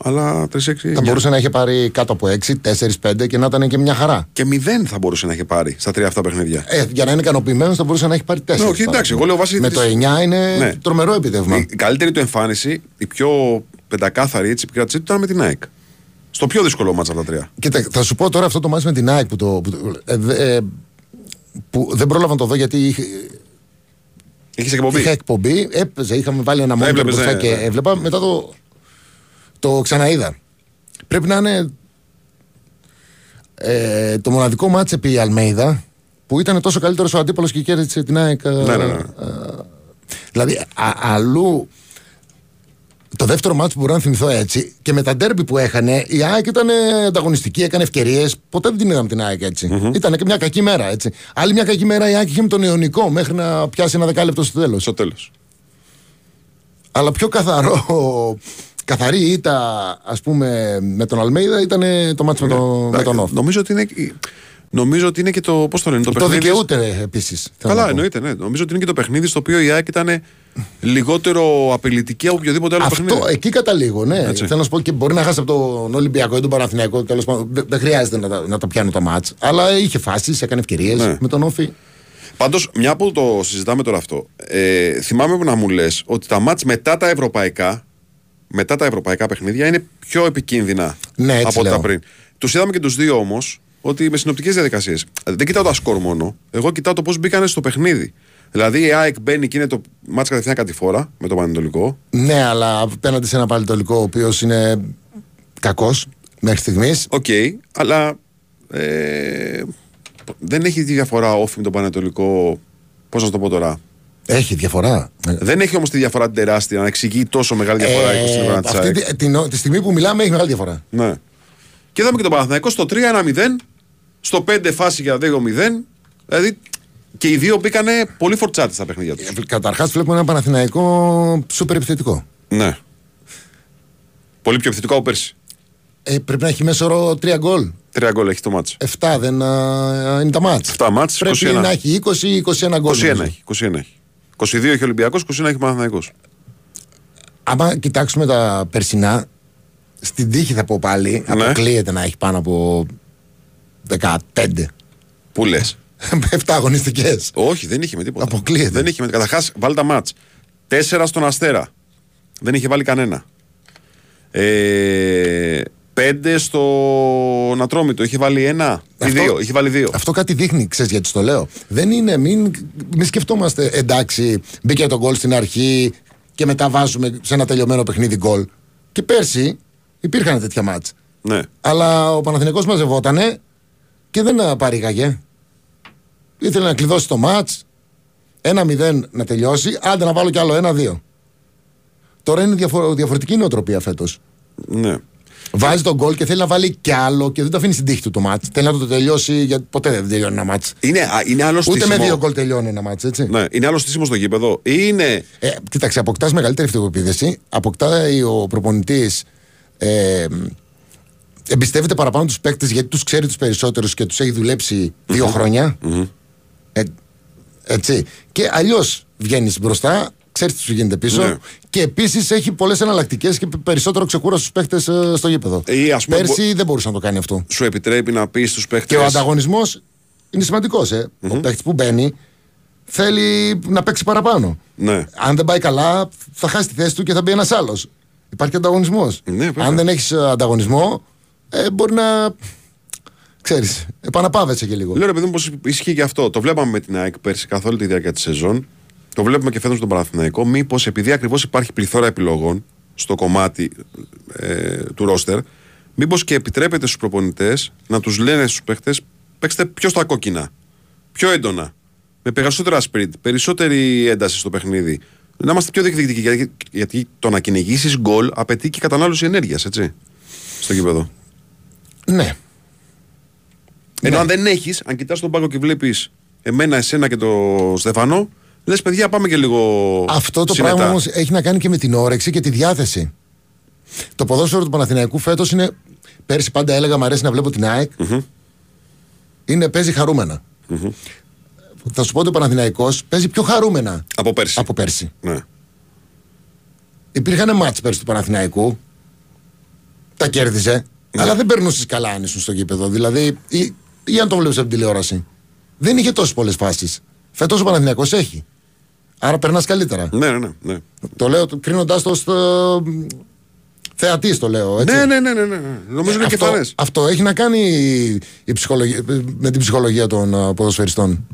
[SPEAKER 1] αλλά 3-6-9.
[SPEAKER 2] Θα μπορούσε να είχε πάρει κάτω από 6, 4, 5 και να ήταν και μια χαρά.
[SPEAKER 1] Και 0 θα μπορούσε να έχει πάρει στα τρία αυτά παιχνίδια.
[SPEAKER 2] Ε, για να είναι ικανοποιημένος θα μπορούσε να έχει πάρει 4.
[SPEAKER 1] Ναι, όχι, εντάξει, εγώ λέω βάσει
[SPEAKER 2] Με
[SPEAKER 1] της-
[SPEAKER 2] το 9 είναι
[SPEAKER 1] Ναι.
[SPEAKER 2] τρομερό επιτεύγμα.
[SPEAKER 1] Η καλύτερη του εμφάνιση, η πιο πεντακάθαρη έτσι, επικράτησή του ήταν με την ΑΕΚ. Στο πιο δύσκολο μάτσα από τα τρία.
[SPEAKER 2] Κοίτα, θα σου πω τώρα αυτό το μάτι με την ΑΕΚ που, το, που, το- ε, δε- ε, που δεν πρόλαβα να το δω γιατί είχε,
[SPEAKER 1] Είχε εκπομπή;
[SPEAKER 2] είχα εκπομπή, έπαιζε, είχαμε βάλει ένα μόνιμο
[SPEAKER 1] Έβλεπες,
[SPEAKER 2] μπροστά
[SPEAKER 1] ναι,
[SPEAKER 2] και
[SPEAKER 1] ναι.
[SPEAKER 2] έβλεπα. Μετά το, το ξαναείδα. Πρέπει να είναι ε, το μοναδικό μάτς επί η Αλμέιδα που ήταν τόσο καλύτερος ο αντίπαλος και κέρδισε την ΑΕΚ. ε,
[SPEAKER 1] Ναι, ναι, ναι.
[SPEAKER 2] Δηλαδή α, αλλού το δεύτερο μάτς που μπορώ να θυμηθώ έτσι και με τα ντέρμπι που έχανε η ΑΕΚ ήταν ε, ανταγωνιστική, έκανε ευκαιρίες. Ποτέ δεν την είδαμε την ΑΕΚ έτσι. Ήταν και μια κακή μέρα έτσι. Άλλη μια κακή μέρα η ΑΕΚ είχε με τον Ιωνικό μέχρι να πιάσει ένα δεκάλεπτο στο τέλος.
[SPEAKER 1] Στο τέλος.
[SPEAKER 2] Αλλά πιο καθαρό, καθαρή ήττα ας πούμε με τον Αλμέιδα ήταν το μάτς με, το, με τον Όφ.
[SPEAKER 1] Νομίζω ότι είναι, νομίζω ότι είναι και το. Πώς το λένε, το,
[SPEAKER 2] Το
[SPEAKER 1] παιχνίδι.
[SPEAKER 2] δικαιούται επίσης.
[SPEAKER 1] Καλά, εννοείται, ναι. Νομίζω ότι είναι και το παιχνίδι στο οποίο η ΑΕΚ ήταν λιγότερο απειλητική από οποιοδήποτε άλλο
[SPEAKER 2] Αυτό
[SPEAKER 1] παιχνίδι.
[SPEAKER 2] εκεί καταλήγω, ναι.
[SPEAKER 1] Έτσι.
[SPEAKER 2] Θέλω να σου πω και μπορεί να χάσει από τον Ολυμπιακό ή τον Παναθηναϊκό. Τέλος πάντων, δεν, δεν χρειάζεται να τα, να τα πιάνουν τα μάτς. Αλλά είχε φάσεις, έκανε ευκαιρίες
[SPEAKER 1] Ναι.
[SPEAKER 2] με τον Όφη.
[SPEAKER 1] Πάντως, μια που το συζητάμε τώρα αυτό, ε, θυμάμαι να μου λες ότι τα μάτς μετά τα ευρωπαϊκά, μετά τα ευρωπαϊκά παιχνίδια είναι πιο επικίνδυνα
[SPEAKER 2] Ναι, έτσι
[SPEAKER 1] από
[SPEAKER 2] λέω.
[SPEAKER 1] τα πριν. Τους είδαμε και τους δύο όμως ότι με συνοπτικές διαδικασίες. Δεν κοιτάω τα σκορ μόνο. Εγώ κοιτάω το πώς μπήκανε στο παιχνίδι. Δηλαδή η ΑΕΚ μπαίνει και είναι το ματς κατευθείαν κατηφόρα με το Πανετωλικό.
[SPEAKER 2] Ναι, αλλά απέναντι σε ένα Πανετωλικό ο οποίος είναι κακός μέχρι στιγμής.
[SPEAKER 1] Οκ, αλλά ε, δεν έχει τη διαφορά ΟΦΗ με τον Πανετωλικό. Πώς να σου το πω τώρα;
[SPEAKER 2] Έχει διαφορά.
[SPEAKER 1] Δεν έχει όμως τη διαφορά την τεράστια να εξηγεί τόσο μεγάλη διαφορά η 20 στην ώρα της
[SPEAKER 2] αυτή
[SPEAKER 1] ΑΕΚ.
[SPEAKER 2] τη, την, τη στιγμή που μιλάμε έχει μεγάλη διαφορά.
[SPEAKER 1] Ναι. Και είδαμε και τον Παναθηναϊκό στο 3-1-0, στο 5 φάση για 2-0. Δηλαδή και οι δύο μπήκανε πολύ φορτσάτε στα παιχνίδια τους.
[SPEAKER 2] Καταρχάς βλέπουμε ένα Παναθηναϊκό σούπερ επιθετικό.
[SPEAKER 1] Ναι. Πολύ πιο επιθετικό από πέρσι.
[SPEAKER 2] Ε, πρέπει να έχει μέσο όρο 3 γκολ.
[SPEAKER 1] Τρία γκολ έχει το μάτς.
[SPEAKER 2] 7 δεν α, είναι τα μάτς.
[SPEAKER 1] 7 μάτς,
[SPEAKER 2] Πρέπει
[SPEAKER 1] 21.
[SPEAKER 2] να έχει 20-21 γκολ.
[SPEAKER 1] 21
[SPEAKER 2] νομίζω.
[SPEAKER 1] έχει. 21 έχει. 22 έχει ο Ολυμπιακός, 21 έχει ο Παναθηναϊκός.
[SPEAKER 2] Άμα κοιτάξουμε τα περσινά, στην τύχη θα πω πάλι,
[SPEAKER 1] Ναι.
[SPEAKER 2] αποκλείεται να έχει πάνω από 15.
[SPEAKER 1] Πού λες;
[SPEAKER 2] 7 αγωνιστικές.
[SPEAKER 1] Όχι, δεν είχε με τίποτα.
[SPEAKER 2] Αποκλείεται.
[SPEAKER 1] Δεν είχε με Καταρχάς, βάλει τα μάτς. 4 στον Αστέρα. Δεν είχε βάλει κανένα. Ε, 5 στο Ατρόμητο. Είχε βάλει ένα ή
[SPEAKER 2] Αυτό-
[SPEAKER 1] δύο. Είχε βάλει δύο.
[SPEAKER 2] Αυτό κάτι δείχνει, ξέρεις γιατί το λέω. Δεν είναι, μην, μην σκεφτόμαστε, εντάξει, μπήκε το γκολ στην αρχή και μετά βάζουμε σε ένα τελειωμένο παιχνίδι γκολ. Και πέρσι υπήρχαν τέτοια μάτς.
[SPEAKER 1] Ναι.
[SPEAKER 2] Αλλά ο Παναθηναϊκός μαζευότανε και δεν α, παρήγαγε. Ήθελε να κλειδώσει το μάτς, ένα 0 να τελειώσει, άντε να βάλω κι άλλο ένα-δύο. Τώρα είναι διαφο- διαφορετική νοοτροπία φέτος.
[SPEAKER 1] ναι.
[SPEAKER 2] Βάζει τον γκολ και θέλει να βάλει κι άλλο και δεν το αφήνει στην τύχη του το μάτς. Θέλει να το τελειώσει γιατί ποτέ δεν τελειώνει ένα μάτς.
[SPEAKER 1] Είναι, α, είναι άλλο
[SPEAKER 2] Ούτε
[SPEAKER 1] στήσιμο.
[SPEAKER 2] με δύο γκολ τελειώνει ένα μάτς, έτσι.
[SPEAKER 1] Ναι, είναι άλλο στήσιμο στο γήπεδο. Ή είναι.
[SPEAKER 2] Ε, κοίταξε, αποκτάς μεγαλύτερη αυτοπεποίθηση. Αποκτάει ο προπονητής. Ε, εμπιστεύεται παραπάνω τους παίκτες γιατί τους ξέρει τους περισσότερους και τους έχει δουλέψει δύο χρόνια. Ε, έτσι. Και αλλιώς βγαίνεις μπροστά, ξέρεις τι σου γίνεται πίσω.
[SPEAKER 1] Ναι.
[SPEAKER 2] Και επίσης έχει πολλές εναλλακτικές και περισσότερο ξεκούραστου παίκτε στο γήπεδο.
[SPEAKER 1] Ή, ας πούμε,
[SPEAKER 2] Πέρσι δεν μπορούσε να το κάνει αυτό.
[SPEAKER 1] Σου επιτρέπει να πεις στους παίχτε.
[SPEAKER 2] Και ο ανταγωνισμός είναι σημαντικός. Ε. Ο παίκτη που μπαίνει θέλει να παίξει παραπάνω.
[SPEAKER 1] Ναι.
[SPEAKER 2] Αν δεν πάει καλά, θα χάσει τη θέση του και θα μπει ένας άλλος. Υπάρχει ανταγωνισμός.
[SPEAKER 1] Ναι,
[SPEAKER 2] Αν δεν έχεις ανταγωνισμό, ε, μπορεί να. Ξέρεις, επαναπάβεσαι και λίγο.
[SPEAKER 1] Λέω ρε παιδί μου πως ισχύει και αυτό. Το βλέπαμε με την ΑΕΚ πέρσι καθ' όλη τη διάρκεια της σεζόν. Το βλέπουμε και φέτος με τον Παναθηναϊκό. Μήπως επειδή ακριβώς υπάρχει πληθώρα επιλογών στο κομμάτι ε, του ρόστερ, μήπως και επιτρέπεται στους προπονητές να τους λένε στους παίχτες παίξτε πιο στα κόκκινα. Πιο έντονα. Με περισσότερα sprint, περισσότερη ένταση στο παιχνίδι. Να είμαστε πιο διεκδικητικοί. Γιατί, γιατί το να κυνηγήσεις γκολ απαιτεί και κατανάλωση ενέργειας, έτσι. Στο γήπεδο.
[SPEAKER 2] Ναι.
[SPEAKER 1] Ενώ αν δεν έχεις, αν κοιτάς τον πάγκο και βλέπεις εμένα, εσένα και τον Στεφανό, λες παιδιά, πάμε και λίγο.
[SPEAKER 2] Αυτό το
[SPEAKER 1] συνετά.
[SPEAKER 2] πράγμα όμως έχει να κάνει και με την όρεξη και τη διάθεση. Το ποδόσφαιρο του Παναθηναϊκού φέτος είναι. Πέρσι πάντα έλεγα: Μ' αρέσει να βλέπω την ΑΕΚ. Είναι, παίζει χαρούμενα. Θα σου πω ότι ο Παναθηναϊκός παίζει πιο χαρούμενα
[SPEAKER 1] Από πέρσι.
[SPEAKER 2] από πέρσι.
[SPEAKER 1] Ναι.
[SPEAKER 2] Υπήρχαν μάτς πέρσι του Παναθηναϊκού. Τα κέρδιζε.
[SPEAKER 1] Ναι.
[SPEAKER 2] Αλλά δεν περνούσες καλά αν ήσουν στο γήπεδο. Δηλαδή, ή, ή αν το βλέπεις από την τηλεόραση. Δεν είχε τόσες πολλές φάσεις. Φέτος ο Παναθηναϊκός έχει. Άρα περνάς καλύτερα.
[SPEAKER 1] Ναι, ναι, ναι. ναι.
[SPEAKER 2] Το λέω κρίνοντάς το στο. Θεατής το λέω. Έτσι.
[SPEAKER 1] Ναι, ναι, ναι, ναι, ναι. Νομίζω είναι
[SPEAKER 2] αυτό,
[SPEAKER 1] κεφαλές.
[SPEAKER 2] αυτό έχει να κάνει η ψυχολογία, με την ψυχολογία των α, ποδοσφαιριστών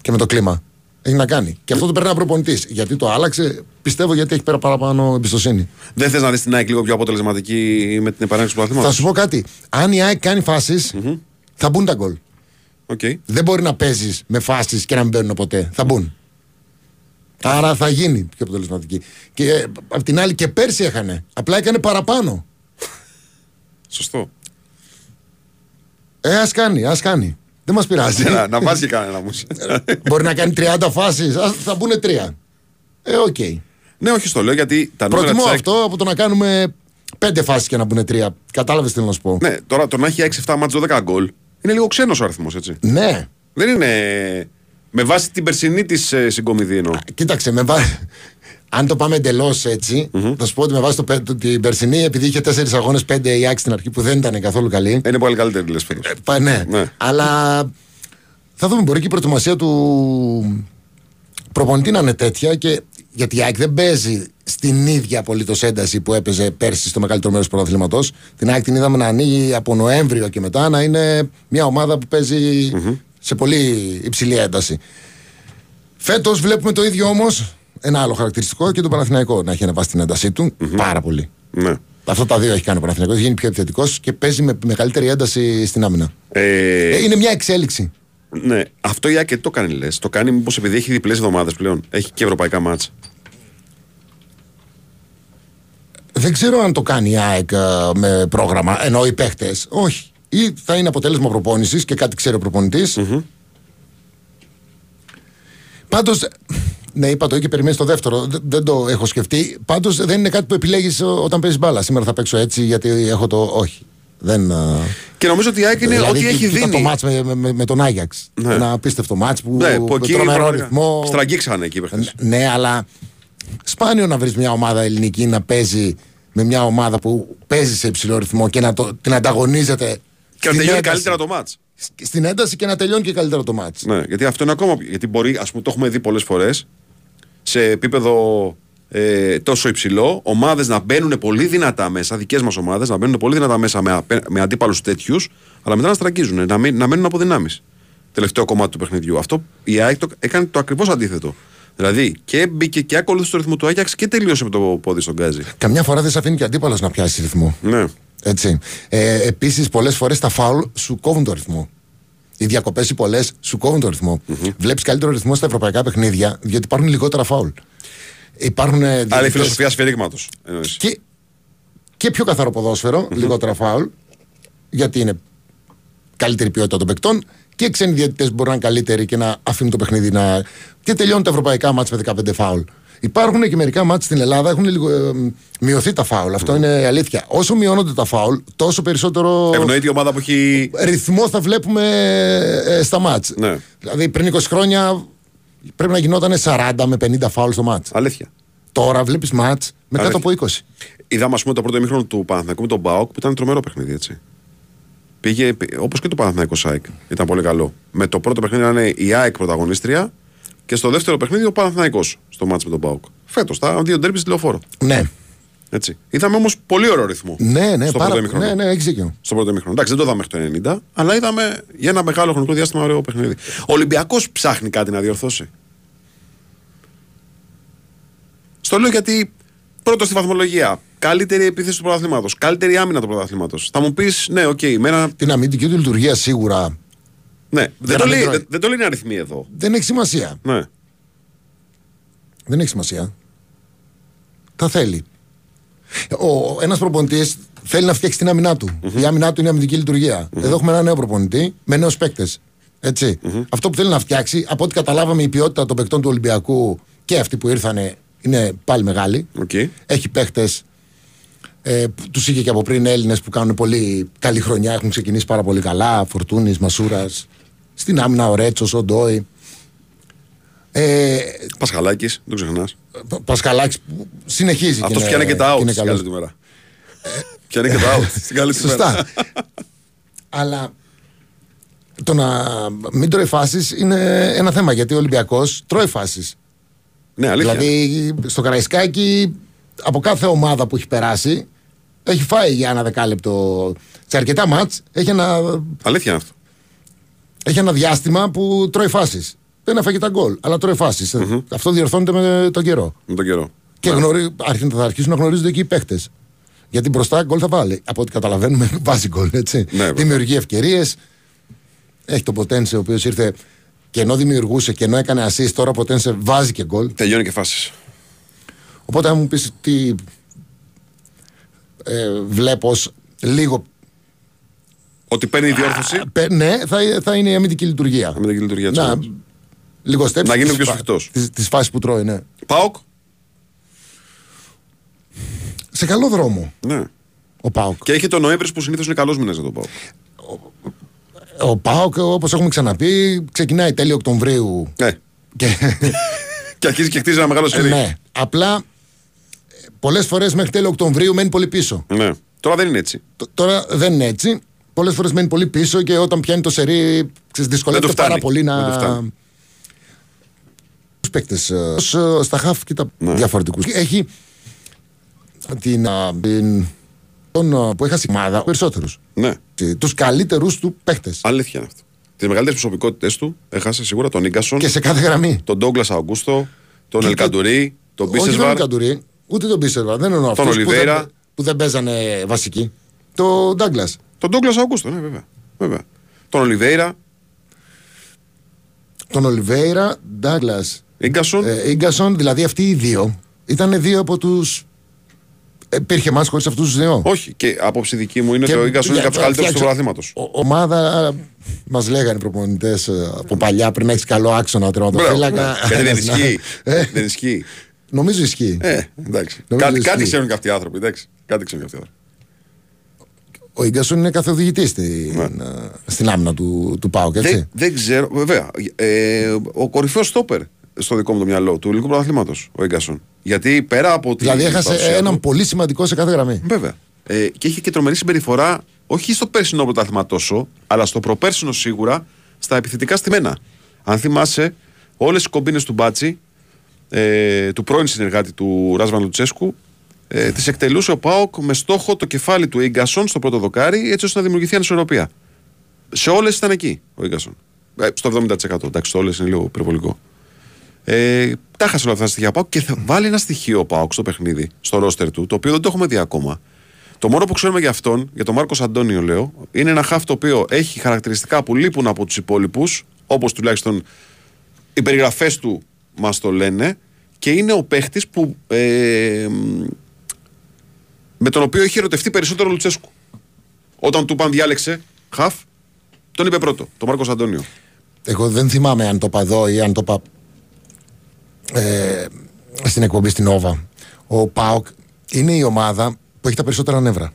[SPEAKER 2] και με το κλίμα. Έχει να κάνει. Και αυτό το παίρνει ένα προπονητής. Γιατί το άλλαξε, πιστεύω γιατί έχει πέρα παραπάνω εμπιστοσύνη.
[SPEAKER 1] Δεν θες να δεις την ΑΕΚ λίγο πιο αποτελεσματική με την επανάληψη του παθήματο.
[SPEAKER 2] Θα σου πω κάτι. Αν η ΑΕΚ κάνει φάσεις, θα μπουν τα γκολ.
[SPEAKER 1] Okay.
[SPEAKER 2] Δεν μπορεί να παίζεις με φάσεις και να μην μπαίνουν ποτέ. Θα μπουν. Άρα θα γίνει πιο αποτελεσματική. Και ε, απ' την άλλη και πέρσι έχανε. Απλά έκανε παραπάνω.
[SPEAKER 1] Σωστό.
[SPEAKER 2] Ε, ας κάνει, ας κάνει. Δεν μας πειράζει.
[SPEAKER 1] να, να βάζει κανένα μου.
[SPEAKER 2] Μπορεί να κάνει 30 φάσεις. Θα μπουν τρία. Ε, οκ.
[SPEAKER 1] ναι, όχι στο λέω γιατί τα νούμερα
[SPEAKER 2] Προτιμώ
[SPEAKER 1] της ΑΕΚ-
[SPEAKER 2] αυτό από το να κάνουμε πέντε φάσεις και να μπουν τρία. Κατάλαβες τι θέλω να σου πω.
[SPEAKER 1] Ναι, τώρα το να έχει 6-7 μάτς 12 γκολ είναι λίγο ξένος ο αριθμός, έτσι.
[SPEAKER 2] Ναι.
[SPEAKER 1] Δεν είναι. Με βάση την περσινή της ε, συγκομιδή εννοώ.
[SPEAKER 2] Κοίταξε, με βά... αν το πάμε εντελώς έτσι, θα σου πω ότι με βάση το, πε- το- την περσινή, επειδή είχε τέσσερις αγώνες, πέντε η Άκη στην αρχή που δεν ήταν καθόλου καλή.
[SPEAKER 1] Είναι πολύ καλύτερη, λες φέτος.
[SPEAKER 2] Πα- ναι.
[SPEAKER 1] Ναι.
[SPEAKER 2] Αλλά θα δούμε, μπορεί και η προετοιμασία του προπονητή να είναι τέτοια και γιατί η ΑΕΚ δεν παίζει στην ίδια απολύτως ένταση που έπαιζε πέρσι στο μεγαλύτερο μέρος του πρωταθλήματος. Την ΑΕΚ την είδαμε να ανοίγει από Νοέμβριο και μετά να είναι μια ομάδα που παίζει σε πολύ υψηλή ένταση. Φέτος βλέπουμε το ίδιο όμως ένα άλλο χαρακτηριστικό και τον Παναθηναϊκό να έχει ανεβάσει την έντασή του πάρα πολύ.
[SPEAKER 1] Ναι.
[SPEAKER 2] Αυτά τα δύο έχει κάνει ο Παναθηναϊκός, έχει γίνει πιο επιθετικός και παίζει με μεγαλύτερη ένταση στην άμυνα.
[SPEAKER 1] Ε,
[SPEAKER 2] Ε, είναι μια εξέλιξη.
[SPEAKER 1] ναι, αυτό η ΑΕΚ και το κάνει λες. Το κάνει μήπως επειδή έχει διπλές εβδομάδες πλέον. Έχει και ευρωπαϊκά μάτς.
[SPEAKER 2] Δεν ξέρω αν το κάνει η ΑΕΚ ε, με πρόγραμμα, ενώ οι παίχτες. Όχι. Ή θα είναι αποτέλεσμα προπόνησης και κάτι ξέρει ο προπονητη Πάντως, ναι, είπα το και περιμένει το δεύτερο. Δεν, δεν το έχω σκεφτεί. Πάντως δεν είναι κάτι που επιλέγεις όταν παίζεις μπάλα. Σήμερα θα παίξω έτσι γιατί έχω το. Όχι. Δεν, ε,
[SPEAKER 1] Και νομίζω ότι η ΑΕΚ είναι
[SPEAKER 2] δηλαδή,
[SPEAKER 1] ό,τι έχει
[SPEAKER 2] κοίτα
[SPEAKER 1] δίνει.
[SPEAKER 2] το μάτς με, με, με τον Άγιαξ.
[SPEAKER 1] Ναι.
[SPEAKER 2] Ένα απίστευτο μάτς που
[SPEAKER 1] Ναι, που
[SPEAKER 2] με
[SPEAKER 1] εκεί
[SPEAKER 2] τρομερό
[SPEAKER 1] πραγματικά
[SPEAKER 2] ρυθμό.
[SPEAKER 1] Στραγγίξανε εκεί οι παίχτες.
[SPEAKER 2] Ναι, αλλά σπάνιο να βρεις μια ομάδα ελληνική να παίζει με μια ομάδα που παίζει σε υψηλό ρυθμό και να το, την ανταγωνίζεται.
[SPEAKER 1] Και να
[SPEAKER 2] στην
[SPEAKER 1] τελειώνει
[SPEAKER 2] ένταση.
[SPEAKER 1] καλύτερα το μάτς.
[SPEAKER 2] Στην ένταση και να τελειώνει και καλύτερα το μάτς.
[SPEAKER 1] Ναι, γιατί αυτό είναι ακόμα. Γιατί μπορεί, ας πούμε, το έχουμε δει πολλές φορές σε επίπεδο ε, τόσο υψηλό, ομάδες να μπαίνουν πολύ δυνατά μέσα, δικές μας ομάδες να μπαίνουν πολύ δυνατά μέσα με, απέ- με αντίπαλους τέτοιους, αλλά μετά να στραγγίζουν, να, μην, να μένουν από δυνάμεις. Τελευταίο κομμάτι του παιχνιδιού. Αυτό η ΑΕΚ το, έκανε το ακριβώς αντίθετο. Δηλαδή και μπήκε και ακολούθησε το ρυθμό του Άγιαξ και τελείωσε με το πόδι στον Γκάζι.
[SPEAKER 2] Καμιά φορά δεν σε αφήνει και αντίπαλος να πιάσει ρυθμό.
[SPEAKER 1] Ναι.
[SPEAKER 2] Έτσι. Ε, Επίσης, πολλές φορές τα φάουλ σου κόβουν το ρυθμό. Οι διακοπές οι πολλές σου κόβουν το ρυθμο Βλέπεις καλύτερο ρυθμό στα ευρωπαϊκά παιχνίδια, γιατί υπάρχουν λιγότερα φάουλ. Υπάρχουν. ε,
[SPEAKER 1] Άρα η
[SPEAKER 2] διαιτητές-
[SPEAKER 1] φιλοσοφία σφαιρίγματο.
[SPEAKER 2] Και, και πιο καθαρό ποδόσφαιρο, λιγότερα φάουλ, γιατί είναι καλύτερη ποιότητα των παικτών και ξένοι διαιτητές μπορούν να είναι καλύτεροι και να αφήνουν το παιχνίδι να. και τελειώνουν τα ευρωπαϊκά μάτια με 15 φάουλ. Υπάρχουν και μερικά μάτια στην Ελλάδα, έχουν λίγο, ε, μειωθεί τα φάουλ. Αυτό είναι αλήθεια. Όσο μειώνονται τα φάουλ, τόσο περισσότερο
[SPEAKER 1] Ευνοείται η ομάδα που έχει.
[SPEAKER 2] ρυθμό θα βλέπουμε ε, στα μάτς.
[SPEAKER 1] Ναι.
[SPEAKER 2] Δηλαδή πριν 20 χρόνια πρέπει να γινόταν 40 με 50 φάουλ στο μάτς.
[SPEAKER 1] Αλήθεια.
[SPEAKER 2] Τώρα βλέπεις μάτς με κάτω από 20.
[SPEAKER 1] Είδαμε, ας πούμε, το πρώτο ημίχρονο του Παναθηναϊκού με τον Μπάουκ που ήταν τρομερό παιχνίδι, έτσι. Πήγε όπως και το Παναθηναϊκό ΣΑΕΚ. Ήταν πολύ καλό. Με το πρώτο παιχνίδι να είναι η ΑΕΚ πρωταγωνίστρια και στο δεύτερο παιχνίδι ο Παναθηναϊκός στο μάτς με τον ΠΑΟΚ. Φέτος, τα δύο ντέρμπις στη λεωφόρο.
[SPEAKER 2] Ναι.
[SPEAKER 1] Έτσι. Είδαμε όμως πολύ ωραίο ρυθμό.
[SPEAKER 2] Ναι, ναι,
[SPEAKER 1] στο
[SPEAKER 2] πάρα-
[SPEAKER 1] πρώτο ημίχρονο.
[SPEAKER 2] ναι, ναι, έχεις δίκιο.
[SPEAKER 1] Στο πρώτο ημίχρονο. Εντάξει, δεν το είδαμε μέχρι το 90, αλλά είδαμε για ένα μεγάλο χρονικό διάστημα ωραίο παιχνίδι. Ο Ολυμπιακός ψάχνει κάτι να διορθώσει. Στο λέω γιατί πρώτο στη βαθμολογία. Καλύτερη επίθεση του πρωταθλήματος. Καλύτερη άμυνα του πρωταθλήματος. Θα μου πεις, ναι, οκ, με ένα.
[SPEAKER 2] Την αμυντική του λειτουργία σίγουρα
[SPEAKER 1] Ναι, δεν
[SPEAKER 2] να
[SPEAKER 1] το,
[SPEAKER 2] μην
[SPEAKER 1] λέει,
[SPEAKER 2] τρώει.
[SPEAKER 1] δεν, δεν το λένε αριθμοί εδώ.
[SPEAKER 2] δεν έχει σημασία.
[SPEAKER 1] Ναι.
[SPEAKER 2] Δεν έχει σημασία. Τα θέλει. Ο, ένας προπονητής θέλει να φτιάξει την άμυνά του. Η άμυνά του είναι η αμυντική λειτουργία. Εδώ έχουμε ένα νέο προπονητή με νέους παίκτες. Έτσι. Αυτό που θέλει να φτιάξει, από ό,τι καταλάβαμε, η ποιότητα των παικτών του Ολυμπιακού και αυτοί που ήρθανε είναι πάλι μεγάλη.
[SPEAKER 1] Okay.
[SPEAKER 2] Έχει παίχτε. Ε, τους είχε και από πριν Έλληνες που κάνουν πολύ καλή χρονιά. Έχουν ξεκινήσει πάρα πολύ καλά. Φορτούνης, Μασούρας. Στην άμυνα ο Ρέτσος, ο Ντόι. Ε,
[SPEAKER 1] Πασχαλάκης, δεν το ξεχνάς.
[SPEAKER 2] Πασχαλάκης που συνεχίζει.
[SPEAKER 1] Αυτός
[SPEAKER 2] είναι-
[SPEAKER 1] πιάνει και τα out
[SPEAKER 2] είναι
[SPEAKER 1] στην
[SPEAKER 2] καλός.
[SPEAKER 1] καλή του μέρα. Πιάνει και τα out στην καλή του μέρα.
[SPEAKER 2] Σωστά. Αλλά το να μην τρώει φάσεις είναι ένα θέμα γιατί ο Ολυμπιακός τρώει φάσεις.
[SPEAKER 1] Ναι, αλήθεια.
[SPEAKER 2] Δηλαδή στο Καραϊσκάκι από κάθε ομάδα που έχει περάσει έχει φάει για ένα δεκάλεπτο. Σε αρκετά μάτς έχει ένα,
[SPEAKER 1] Αλήθεια είναι αυτό.
[SPEAKER 2] έχει ένα διάστημα που τρώει φάσεις. Δεν έφαγε τα γκολ, αλλά τρώει φάσεις. Αυτό διορθώνεται με τον καιρό.
[SPEAKER 1] Με τον καιρό.
[SPEAKER 2] Και γνωρί... αρχι- θα αρχίσουν να γνωρίζονται εκεί οι παίχτε. Γιατί μπροστά γκολ θα βάλει. Από ό,τι καταλαβαίνουμε, βάζει γκολ. Έτσι.
[SPEAKER 1] Ναι, βέβαια.
[SPEAKER 2] Δημιουργεί ευκαιρίες. Έχει τον Ποτένσε, ο οποίος ήρθε και ενώ δημιουργούσε και ενώ έκανε assist, τώρα ο Ποτένσε βάζει και γκολ.
[SPEAKER 1] Τελειώνει και φάσεις.
[SPEAKER 2] Οπότε, αν μου πεις τι ε, βλέπω ως λίγο.
[SPEAKER 1] Ότι παίρνει η διόρθωση.
[SPEAKER 2] πε- ναι, θα, θα είναι η αμυντική λειτουργία.
[SPEAKER 1] Αμυντική λειτουργία της
[SPEAKER 2] Να,
[SPEAKER 1] ομάδας.
[SPEAKER 2] λίγο στέψη.
[SPEAKER 1] Να γίνει
[SPEAKER 2] τις
[SPEAKER 1] πιο
[SPEAKER 2] φα-
[SPEAKER 1] σφιχτός.
[SPEAKER 2] Τις, τις φάσεις που τρώει, ναι.
[SPEAKER 1] Πάοκ.
[SPEAKER 2] Σε καλό δρόμο
[SPEAKER 1] Ναι.
[SPEAKER 2] ο Πάοκ.
[SPEAKER 1] Και έχει τον Νοέμβρη που συνήθως είναι καλός μήνα για τον Πάοκ.
[SPEAKER 2] Ο Πάοκ, όπως έχουμε ξαναπεί, ξεκινάει τέλειο Οκτωβρίου.
[SPEAKER 1] Ναι.
[SPEAKER 2] Και,
[SPEAKER 1] Και αρχίζει και χτίζει ένα μεγάλο σερί.
[SPEAKER 2] ναι, απλά πολλές φορές μέχρι τέλειο Οκτωβρίου μένει πολύ πίσω.
[SPEAKER 1] Ναι. Τώρα δεν είναι έτσι.
[SPEAKER 2] Τ- Τώρα δεν είναι έτσι. Πολλές φορές μένει πολύ πίσω και όταν πιάνει το σερί, ξέρεις, δυσκολεύεται
[SPEAKER 1] Δεν του φτάνει.
[SPEAKER 2] πάρα πολύ
[SPEAKER 1] Δεν του
[SPEAKER 2] να.
[SPEAKER 1] φτάνει.
[SPEAKER 2] Τους παίκτες στα χαφ και τα
[SPEAKER 1] Ναι.
[SPEAKER 2] διαφορετικούς. Έχει την, α, την- τον, α, που έχασε η ομάδα περισσότερου.
[SPEAKER 1] Ναι.
[SPEAKER 2] Τους καλύτερους του παίκτες.
[SPEAKER 1] Αλήθεια είναι αυτό. Τις μεγαλύτερες προσωπικότητες του έχασε σίγουρα τον Ίγκασον,
[SPEAKER 2] Και σε κάθε γραμμή.
[SPEAKER 1] τον Ντόγκλας Αγκούστο, τον
[SPEAKER 2] Και-
[SPEAKER 1] Ελκαντουρί, τον
[SPEAKER 2] Όχι τον
[SPEAKER 1] Μπίσεσβαρ.
[SPEAKER 2] Καντουρί, ούτε τον Μπίσεσβαρ. Δεν εννοώ
[SPEAKER 1] Τον
[SPEAKER 2] αυτούς που
[SPEAKER 1] Ολιβέιρα.
[SPEAKER 2] δεν, που δεν παίζανε βασικοί. Το Ντάγκλας.
[SPEAKER 1] Τον Ντόγκλα Αγκούστο, ναι, βέβαια. βέβαια. Τον Ολιβέιρα,
[SPEAKER 2] Τον Ολιβέιρα, Ντάγκλας.
[SPEAKER 1] Ίγκασον.
[SPEAKER 2] Ε, Ίγκασον, δηλαδή αυτοί οι δύο ήταν δύο από του. Υπήρχε μάτς χωρίς αυτούς τους δύο;
[SPEAKER 1] Όχι. Και άποψη δική μου είναι
[SPEAKER 2] Και-
[SPEAKER 1] ότι ο Ίγκασον είναι
[SPEAKER 2] για-
[SPEAKER 1] από τους καλύτερους του
[SPEAKER 2] φτιάξω-
[SPEAKER 1] πρωταθλήματος.
[SPEAKER 2] Ο- Ομάδα, μας λέγανε οι προπονητές από παλιά, πριν έχεις καλό άξονα τερματοφύλακα.
[SPEAKER 1] Γιατί δεν
[SPEAKER 2] ένας να-
[SPEAKER 1] ισχύει.
[SPEAKER 2] Ε,
[SPEAKER 1] Δεν ισχύει.
[SPEAKER 2] Νομίζω ισχύει.
[SPEAKER 1] Ε, εντάξει.
[SPEAKER 2] Νομίζω
[SPEAKER 1] Κάτι,
[SPEAKER 2] ισχύει.
[SPEAKER 1] κάτι ξέρουν και αυτοί οι άνθρωποι. Εντάξει. Κάτι ξέρουν και αυτοί οι άνθρωποι.
[SPEAKER 2] Ο Ίγκασον είναι καθοδηγητής στην,
[SPEAKER 1] Ναι.
[SPEAKER 2] ε, στην άμυνα του, του Πάουκ, έτσι.
[SPEAKER 1] Δεν, δεν ξέρω, βέβαια. Ε, ο κορυφαίος στόπερ στο δικό μου το μυαλό του ελληνικού πρωταθλήματος, ο Ίγκασον. Γιατί πέρα από την.
[SPEAKER 2] Δηλαδή έχασε
[SPEAKER 1] παρουσία
[SPEAKER 2] έναν
[SPEAKER 1] του-
[SPEAKER 2] πολύ σημαντικό σε κάθε γραμμή.
[SPEAKER 1] Βέβαια. Ε, και είχε και τρομερή συμπεριφορά, όχι στο πέρσινο πρωτάθλημα τόσο, αλλά στο προπέρσινο σίγουρα, στα επιθετικά στημένα. Αν θυμάσαι, όλες οι κομπίνες του Μπάτσι, ε, του πρώην συνεργάτη του Ράσβαν Λουτσέσκου, ε, τι εκτελούσε ο Πάοκ με στόχο το κεφάλι του Ίγκασον στο πρώτο δοκάρι, έτσι ώστε να δημιουργηθεί ανισορροπία. Σε όλες ήταν εκεί ο Ίγκασον. Ε, στο 70%. Εντάξει, στο όλες είναι λίγο υπερβολικό. Ε, τα χάσε όλα αυτά τα στοιχεία ο Πάοκ και θα βάλει ένα στοιχείο ο Πάοκ στο παιχνίδι, στο ρόστερ του, το οποίο δεν το έχουμε δει ακόμα. Το μόνο που ξέρουμε για αυτόν, για τον Μάρκος Αντώνιο λέω, είναι ένα χάφ το οποίο έχει χαρακτηριστικά που λείπουν από τους υπόλοιπους, όπως τουλάχιστον οι περιγραφές του μας το λένε, και είναι ο παίχτης που ε, μ, με τον οποίο είχε ερωτευτεί περισσότερο ο Λουτσέσκου. Όταν του είπαν διάλεξε χαφ, τον είπε πρώτο, τον Μάρκος Αντώνιο.
[SPEAKER 2] Εγώ δεν θυμάμαι αν το είπα εδώ ή αν το είπα ε, στην εκπομπή στην Όβα. Ο ΠΑΟΚ είναι η ομάδα που έχει τα περισσότερα νεύρα.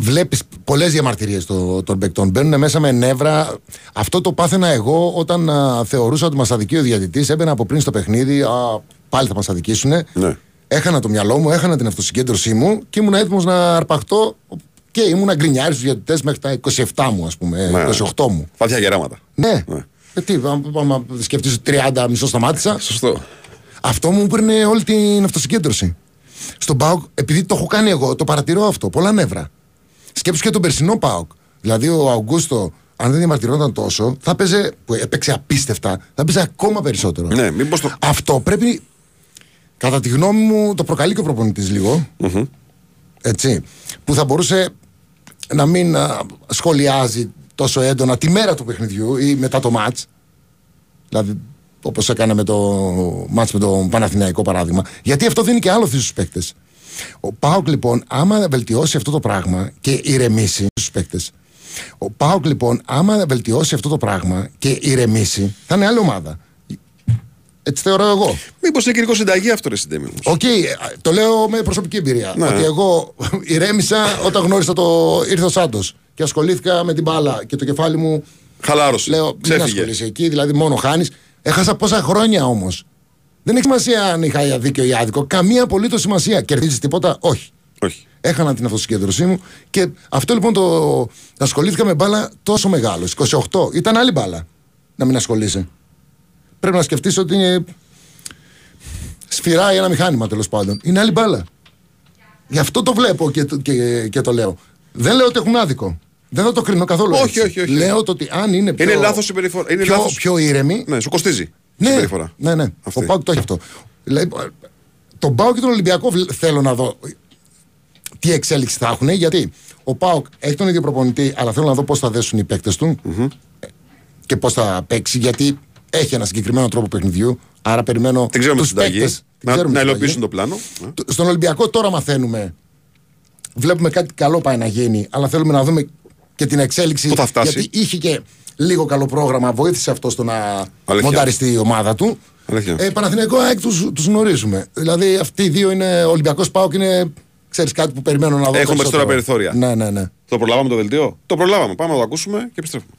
[SPEAKER 2] Βλέπεις πολλές διαμαρτυρίες των, των παικτών. Μπαίνουν μέσα με νεύρα. Αυτό το πάθαινα εγώ όταν α, θεωρούσα ότι μας αδικεί ο διαιτητής. Έμπαινα από πριν στο παιχνίδι. Α, πάλι θα μας αδικήσουν.
[SPEAKER 1] Ναι.
[SPEAKER 2] Έχανα το μυαλό μου, έχανα την αυτοσυγκέντρωσή μου και ήμουν έτοιμος να αρπαχτώ και ήμουν γκρινιάρη στους διαιτητές μέχρι τα 27 μου, ας πούμε.
[SPEAKER 1] Ναι.
[SPEAKER 2] 28 μου.
[SPEAKER 1] Φάτια γεράματα.
[SPEAKER 2] Ναι. Ε, τι, άμα- άμα σκεφτείς 30 μισό σταμάτησα.
[SPEAKER 1] Σωστό.
[SPEAKER 2] Αυτό μου έπαιρνε όλη την αυτοσυγκέντρωση. Στον Πάοκ, επειδή το έχω κάνει εγώ, το παρατηρώ αυτό. Πολλά νεύρα. Σκέψου και τον περσινό Πάοκ. Δηλαδή ο Αουγκούστο, αν δεν διαμαρτυρόταν τόσο, θα παίζε, που έπαιξε απίστευτα, θα παίζε ακόμα περισσότερο.
[SPEAKER 1] Ναι, μήπως το...
[SPEAKER 2] Αυτό πρέπει, κατά τη γνώμη μου, το προκαλεί και ο προπονητής λίγο. Έτσι. Που θα μπορούσε να μην α, σχολιάζει τόσο έντονα τη μέρα του παιχνιδιού ή μετά το μάτς. Δηλαδή, όπως έκανε με το μάτς με τον Παναθηναϊκό παράδειγμα. Γιατί αυτό δίνει και άλλο στους στους παίκτες. Ο Πάοκ λοιπόν, άμα βελτιώσει αυτό το πράγμα και ηρεμήσει στους παίκτες. Ο Πάοκ λοιπόν, άμα βελτιώσει αυτό το πράγμα και ηρεμήσει, θα είναι άλλη ομάδα. Έτσι θεωρώ εγώ.
[SPEAKER 1] Μήπως είναι κυρικό συνταγή αυτό, ρε συ Ντέμη. όμως.
[SPEAKER 2] Οκ, ε, το λέω με προσωπική εμπειρία.
[SPEAKER 1] Ναι.
[SPEAKER 2] Ότι εγώ ηρέμησα όταν γνώρισα το. ήρθε ο Σάντος και ασχολήθηκα με την μπάλα και το κεφάλι μου.
[SPEAKER 1] Χαλάρωσες.
[SPEAKER 2] Λέω, μην
[SPEAKER 1] Ξέφυγε.
[SPEAKER 2] ασχολείσαι εκεί, δηλαδή μόνο χάνεις. Έχασα πόσα χρόνια όμως. Δεν έχει σημασία αν είχα δίκιο ή άδικο. Καμία απολύτως σημασία. Κερδίζεις τίποτα, όχι.
[SPEAKER 1] Όχι.
[SPEAKER 2] Έχανα την αυτοσυγκέντρωσή μου και αυτό λοιπόν το. Ασχολήθηκα με μπάλα τόσο μεγάλο. 28. Ήταν άλλη μπάλα να μην ασχολείσαι. Πρέπει να σκεφτείς ότι είναι σφυράει ένα μηχάνημα τέλος πάντων. Είναι άλλη μπάλα. Γι' αυτό το βλέπω και, το- και, και το λέω. Δεν λέω ότι έχουν άδικο. Δεν θα το κρίνω καθόλου.
[SPEAKER 1] Όχι,
[SPEAKER 2] έτσι.
[SPEAKER 1] όχι, όχι.
[SPEAKER 2] Λέω το ότι αν είναι πιο,
[SPEAKER 1] Είναι λάθος συμπεριφορά. Είναι
[SPEAKER 2] πιο,
[SPEAKER 1] λάθος...
[SPEAKER 2] πιο ήρεμη.
[SPEAKER 1] Ναι, σου κοστίζει. Η
[SPEAKER 2] Ναι,
[SPEAKER 1] συμπεριφορά.
[SPEAKER 2] ναι, ναι.
[SPEAKER 1] Αυτή.
[SPEAKER 2] Ο Πάουκ το έχει αυτό. Δηλαδή, τον Πάουκ και τον Ολυμπιακό βλ- θέλω να δω τι εξέλιξη θα έχουν. Γιατί ο Πάουκ έχει τον ίδιο προπονητή, αλλά θέλω να δω πώς θα δέσουν οι παίκτες του και πώς θα παίξει. Γιατί έχει ένα συγκεκριμένο τρόπο παιχνιδιού. Άρα περιμένω
[SPEAKER 1] Δεν ξέρουμε
[SPEAKER 2] τους
[SPEAKER 1] τη συνταγή.
[SPEAKER 2] παίκτες. Την
[SPEAKER 1] Να,
[SPEAKER 2] ξέρουμε
[SPEAKER 1] να
[SPEAKER 2] τη
[SPEAKER 1] υλοποιήσουν
[SPEAKER 2] συνταγή.
[SPEAKER 1] το πλάνο. Ναι.
[SPEAKER 2] Το- Στον Ολυμπιακό τώρα μαθαίνουμε. Βλέπουμε κάτι καλό πάει να γίνει, αλλά θέλουμε να δούμε και την εξέλιξη.
[SPEAKER 1] Πού θα φτάσει.
[SPEAKER 2] Γιατί είχε και λίγο καλό πρόγραμμα, βοήθησε αυτό στο να
[SPEAKER 1] Αλήθεια.
[SPEAKER 2] μονταριστεί η ομάδα του.
[SPEAKER 1] Αλήθεια.
[SPEAKER 2] Ε, Παναθηναϊκό ΑΕΚ τους, τους γνωρίζουμε. Δηλαδή αυτοί οι δύο είναι Ολυμπιακός ΠΑΟΚ είναι ξέρεις κάτι που περιμένω να δω.
[SPEAKER 1] Έχουμε
[SPEAKER 2] περισσότερο.
[SPEAKER 1] περισσότερα περιθώρια.
[SPEAKER 2] Ναι, ναι, ναι.
[SPEAKER 1] Το προλάβαμε το δελτίο; Το προλάβαμε. Πάμε να το ακούσουμε και επιστρέφουμε.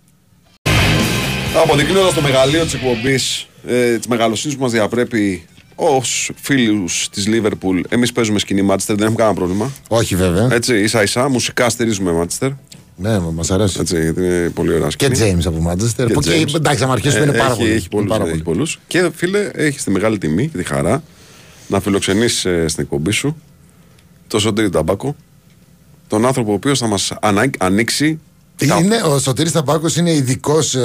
[SPEAKER 1] Αποδεικνύοντα το μεγαλείο της εκπομπής, ε, της μεγαλοσύνης που μας διαπρέπει ως φίλους της Λίβερπουλ, εμείς παίζουμε σκηνή Μάτσεστερ, δεν έχουμε κανένα πρόβλημα.
[SPEAKER 2] Όχι βέβαια.
[SPEAKER 1] Έτσι, ίσα ίσα, μουσικά στηρίζουμε Μάτσεστερ.
[SPEAKER 2] Ναι, μα αρέσει.
[SPEAKER 1] Έτσι, γιατί είναι πολύ ωραία
[SPEAKER 2] Και
[SPEAKER 1] σκηνή.
[SPEAKER 2] James από Μάντσεστερ.
[SPEAKER 1] Και
[SPEAKER 2] Που και,
[SPEAKER 1] James.
[SPEAKER 2] εντάξει, να αρχίσουμε είναι
[SPEAKER 1] Ε,
[SPEAKER 2] πάρα
[SPEAKER 1] έχει,
[SPEAKER 2] πολύ.
[SPEAKER 1] Έχει πολλούς,
[SPEAKER 2] Είναι πάρα
[SPEAKER 1] ναι,
[SPEAKER 2] πολύ.
[SPEAKER 1] έχει πολλούς. Και φίλε, έχεις τη μεγάλη τιμή και τη χαρά να φιλοξενήσει ε, στην εκπομπή σου το Σωτήρι Ταμπάκο, τον άνθρωπο ο οποίος θα μας ανοίξει. τα-
[SPEAKER 2] Είναι, ο Σωτήρης Ταμπάκος είναι ειδικός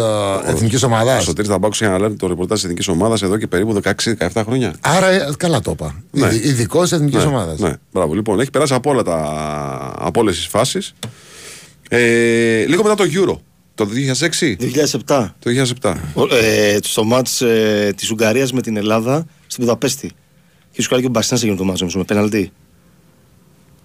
[SPEAKER 2] εθνική
[SPEAKER 1] Ο
[SPEAKER 2] ομάδας;
[SPEAKER 1] Σωτήρης Ταμπάκος είχε αναλάβει το ρεπορτάζ της εθνικής ομάδας εδώ και περίπου 16-17 χρόνια.
[SPEAKER 2] Άρα ε, καλά το είπα.
[SPEAKER 1] Ναι.
[SPEAKER 2] Ειδικός εθνικής
[SPEAKER 1] ναι,
[SPEAKER 2] ομάδας.
[SPEAKER 1] Ναι, μπράβο. Λοιπόν, έχει περάσει από, όλα τα, από όλες τις φάσεις. Ε, λίγο μετά το Euro. Το 2006.
[SPEAKER 16] 2007.
[SPEAKER 1] Το 2007.
[SPEAKER 16] Ο- Ε, στο μάτς ε, της Ουγγαρίας με την Ελλάδα στην Βουδαπέστη. Και σου κάνει και ο Μπαστινάς έγινε το μάτς νομίζω, με πέναλτι.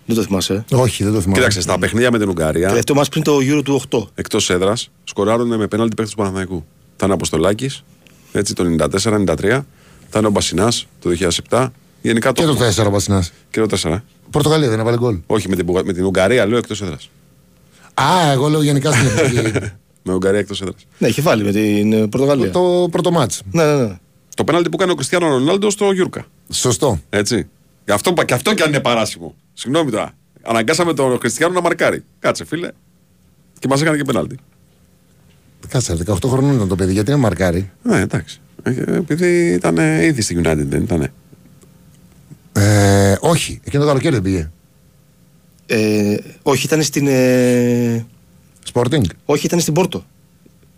[SPEAKER 16] Δεν το θυμάσαι. ε;
[SPEAKER 2] Όχι, δεν το θυμάμαι.
[SPEAKER 1] Κοίταξε, στα παιχνίδια με την Ουγγαρία,
[SPEAKER 16] Τελευταίο μάτς πριν το Euro του 8.
[SPEAKER 1] εκτός έδρας, σκοράρουν με πέναλτι παίκτη του Παναθηναϊκού. Θα είναι Αποστολάκης, έτσι το 94-93. Θα είναι ο Μπασινάς το 2007. Γενικά
[SPEAKER 2] Και το 4 ο Βασινά.
[SPEAKER 1] Και το 4.
[SPEAKER 2] Πορτογαλία δεν έβαλε γκολ.
[SPEAKER 1] Όχι, με την, Πουγα- με την Ουγγαρία λέω εκτός έδρας.
[SPEAKER 2] Α, εγώ λέω γενικά στην εθνική.
[SPEAKER 1] με Ουγγαρία εκτός έδρας.
[SPEAKER 16] Ναι, είχε βάλει με την ε, Πορτογαλία.
[SPEAKER 2] το πρώτο μάτς.
[SPEAKER 16] Ναι, ναι, ναι.
[SPEAKER 1] Το πέναλτι που κάνει ο Κριστιανό Ρονάλντο στο Γιούρκα.
[SPEAKER 2] Σωστό.
[SPEAKER 1] Έτσι. Και αυτό, και αυτό κι αν είναι παράσιμο. Συγγνώμη τώρα. Αναγκάσαμε τον Κριστιανό να μαρκάρει. Κάτσε, φίλε. Και μας έκανε και πέναλτι.
[SPEAKER 2] Κάτσε, 18 χρονών ήταν το παιδί, γιατί είναι μαρκάρι.
[SPEAKER 1] Ναι, εντάξει. Ε, Επειδή ήταν ε, ήδη στη United, δεν ήταν.
[SPEAKER 2] Ε, όχι, εκείνο το καλοκαίρι δεν πήγε.
[SPEAKER 16] Ε, όχι, ήταν στην. Ε...
[SPEAKER 2] Sporting.
[SPEAKER 16] Όχι, ήταν στην Πόρτο.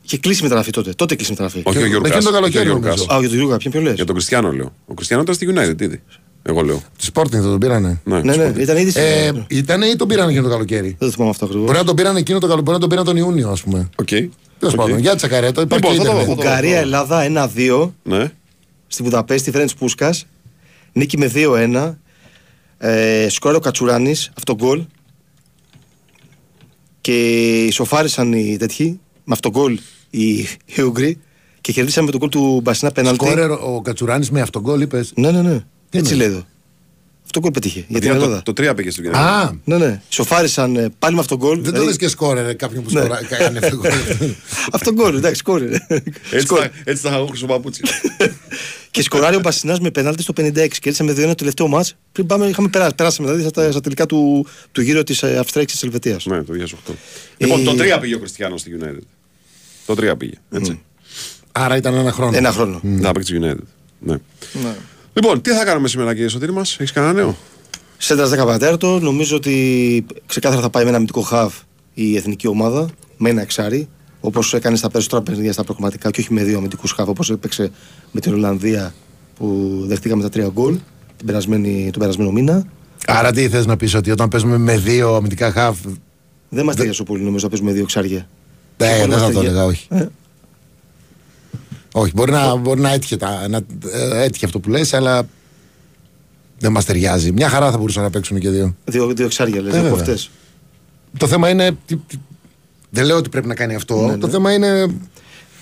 [SPEAKER 16] Είχε κλείσει μεταγραφή τότε. Τότε κλείσει μεταγραφή.
[SPEAKER 1] Όχι ο Γιώργος.
[SPEAKER 2] εκείνο το καλοκαίρι, νομίζω.
[SPEAKER 16] Α, για τον Γιώργο, ποιον ποιον λες;
[SPEAKER 1] Για τον Κριστιανό λέω. Ο Κριστιανό ήταν στη United ήδη. Εγώ λέω.
[SPEAKER 2] Τη Sporting δεν τον πήρανε.
[SPEAKER 1] Ναι,
[SPEAKER 16] Ναι, ναι, ήταν ήδη στην.
[SPEAKER 2] Ε, ήτανε ή τον πήραν εκείνο το καλοκαίρι;
[SPEAKER 16] Δεν το θυμάμαι αυτό ακριβώς.
[SPEAKER 2] Μπορεί να τον πήραν εκείνο το καλοκαίρι, μπορεί να τον πήραν τον Ιούνιο, ας πούμε.
[SPEAKER 1] Οκ.
[SPEAKER 2] Τέλος πάντων, για τσέκαρέ το, υπάρχει
[SPEAKER 1] Λοιπόν,
[SPEAKER 2] και
[SPEAKER 1] θα το
[SPEAKER 2] ίντερνετ.
[SPEAKER 1] δω, θα το δω.
[SPEAKER 16] Ουγγαρία-Ελλάδα 1-2
[SPEAKER 1] Ναι.
[SPEAKER 16] στη Βουδαπέστη, Φέρεντς Πούσκας. Νίκη με 2-1. Ε, σκόραρε ο Κατσουράνης, αυτό γκολ. Και ισοφάρισαν οι τέτοιοι με αυτό γκολ οι, οι Ούγγροι και κερδίσαμε με τον γκολ του Μπασινά πέναλτι.
[SPEAKER 2] Σκόρερ ο Κατσουράνης με αυτόν γκολ, είπες;
[SPEAKER 16] Ναι, ναι, ναι. Έτσι
[SPEAKER 2] είναι;
[SPEAKER 16] λέει εδώ. Αυτό γκολ πετύχε. Για την
[SPEAKER 1] το,
[SPEAKER 16] Ελλάδα.
[SPEAKER 1] το 3 πήγε στο United.
[SPEAKER 2] Α,
[SPEAKER 16] Ναι, ναι. Ισοφάρισαν ε, πάλι με αυτό γκολ.
[SPEAKER 2] δεν το
[SPEAKER 16] δηλαδή-
[SPEAKER 2] λες και σκόρερ ε, κάποιον που
[SPEAKER 16] Ναι.
[SPEAKER 2] σκορά- κάνει αυτό το γκολ.
[SPEAKER 16] Αυτό γκολ, εντάξει, σκόρε.
[SPEAKER 1] Έτσι θα, έτσι θα έχω στο παπούτσι.
[SPEAKER 16] και σκοράρει ο Μπασινάς με πενάλτι στο 56. Κέρδισαμε 2-1 το τελευταίο μάτς. Πριν πάμε, είχαμε περάσει. Περάσαμε δηλαδή στα, στα τελικά του, του γύρω της Αυστρία και της Ελβετίας.
[SPEAKER 1] ναι, το 2008. Λοιπόν, το
[SPEAKER 16] Ε,
[SPEAKER 1] 3 πήγε ο Κριστιανός στη United. Το 3 πήγε. Έτσι.
[SPEAKER 2] Άρα ήταν ένα χρόνο.
[SPEAKER 16] Ένα χρόνο.
[SPEAKER 1] Να παίξει United. Ναι.
[SPEAKER 16] Ναι.
[SPEAKER 1] Λοιπόν, τι θα κάνουμε σήμερα κύριε Σωτήρη μας, έχεις κανένα νέο;
[SPEAKER 16] Σέντρα 10 πατέρτο, νομίζω ότι ξεκάθαρα θα πάει με ένα αμυντικό χαβ η εθνική ομάδα, με ένα εξάρι, όπως έκανε στα περισσότερα παιχνίδια στα προγραμματικά και όχι με δύο αμυντικούς χαβ, όπως έπαιξε με την Ολλανδία που δεχτήκαμε τα τρία γκολ την περασμένη, τον περασμένο μήνα.
[SPEAKER 2] Άρα τι θες να πεις, ότι όταν παίζουμε με δύο αμυντικά χαφ.
[SPEAKER 16] Δεν μας ταιριάζει πολύ νομίζω να παίζουμε δύο εξάρια.
[SPEAKER 2] Ναι,
[SPEAKER 16] Πολύ
[SPEAKER 2] δεν
[SPEAKER 16] μας
[SPEAKER 2] θα το
[SPEAKER 16] ταιριάζει.
[SPEAKER 2] έλεγα, όχι.
[SPEAKER 16] Ε,
[SPEAKER 2] Όχι, μπορεί να, μπορεί να, έτυχε, τα, να ε, έτυχε αυτό που λες, αλλά δεν μας ταιριάζει. Μια χαρά θα μπορούσαν να παίξουν και δύο.
[SPEAKER 16] δύο, δύο εξάρια λες,
[SPEAKER 2] Ε,
[SPEAKER 16] από
[SPEAKER 2] βέβαια.
[SPEAKER 16] αυτέ.
[SPEAKER 2] Το θέμα είναι. τι- τι- δεν λέω ότι πρέπει να κάνει αυτό.
[SPEAKER 16] Ναι,
[SPEAKER 2] Το
[SPEAKER 16] ναι.
[SPEAKER 2] θέμα είναι